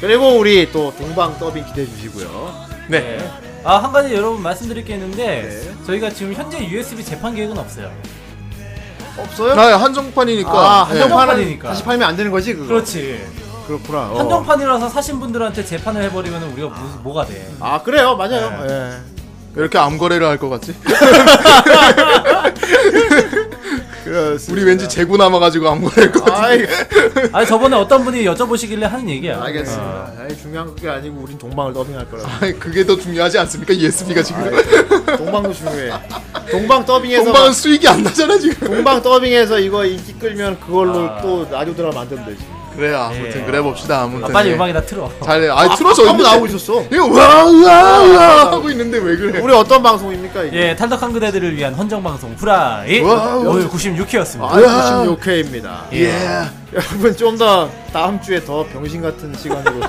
그리고 우리 또 동방 더빙 기대해 주시고요. 네. 아, 한 가지 여러분 말씀드릴 게 있는데 네. 저희가 지금 현재 USB 재판 계획은 없어요. 없어요? 나 한정판이니까. 아, 네. 한정판은 한정판이니까. 다시 팔면 안 되는 거지, 그거. 그렇지. 그렇구나. 어. 한정판이라서 사신 분들한테 재판을 해버리면 우리가 무, 뭐가 돼? 아, 그래요. 맞아요. 네. 예. 왜 이렇게 암 거래를 할 것 같지? 그렇습니다. 우리 왠지 재고 남아가지고 암 거래할 것 같아. 아이, 아니 저번에 어떤 분이 여쭤보시길래 하는 얘기야. 알겠습니다. 어. 아이, 중요한 게 아니고 우린 동방을 더빙할 거라고. 아니, 그게 더 중요하지 않습니까? USB가 지금. 동방도 중요해. 동방 더빙해서 동방은 막- 수익이 안 나잖아 지금. 동방 더빙해서 이거 인기 끌면 그걸로 아. 또 라디오 드라마 만들면 되지. 그래 아무튼 예. 그래 봅시다 아무튼. 아, 빨리 네. 음악이나 틀어. 잘, 아, 틀어져 한번. 나오고 있었어. 이거 와와와 하고 있는데 왜 그래? 우리 어떤 방송입니까 이게? 예, 탈덕한 그대들을 위한 헌정 방송 후라이. 오늘 96회였습니다. 아, 96회입니다. 예. 여러분 좀 더 다음 주에 더 병신 같은 시간으로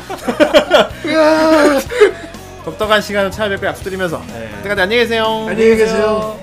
독특한 시간을 찾아뵙고 약속드리면서 네. 그때까지 안녕히 계세요. 안녕히 계세요.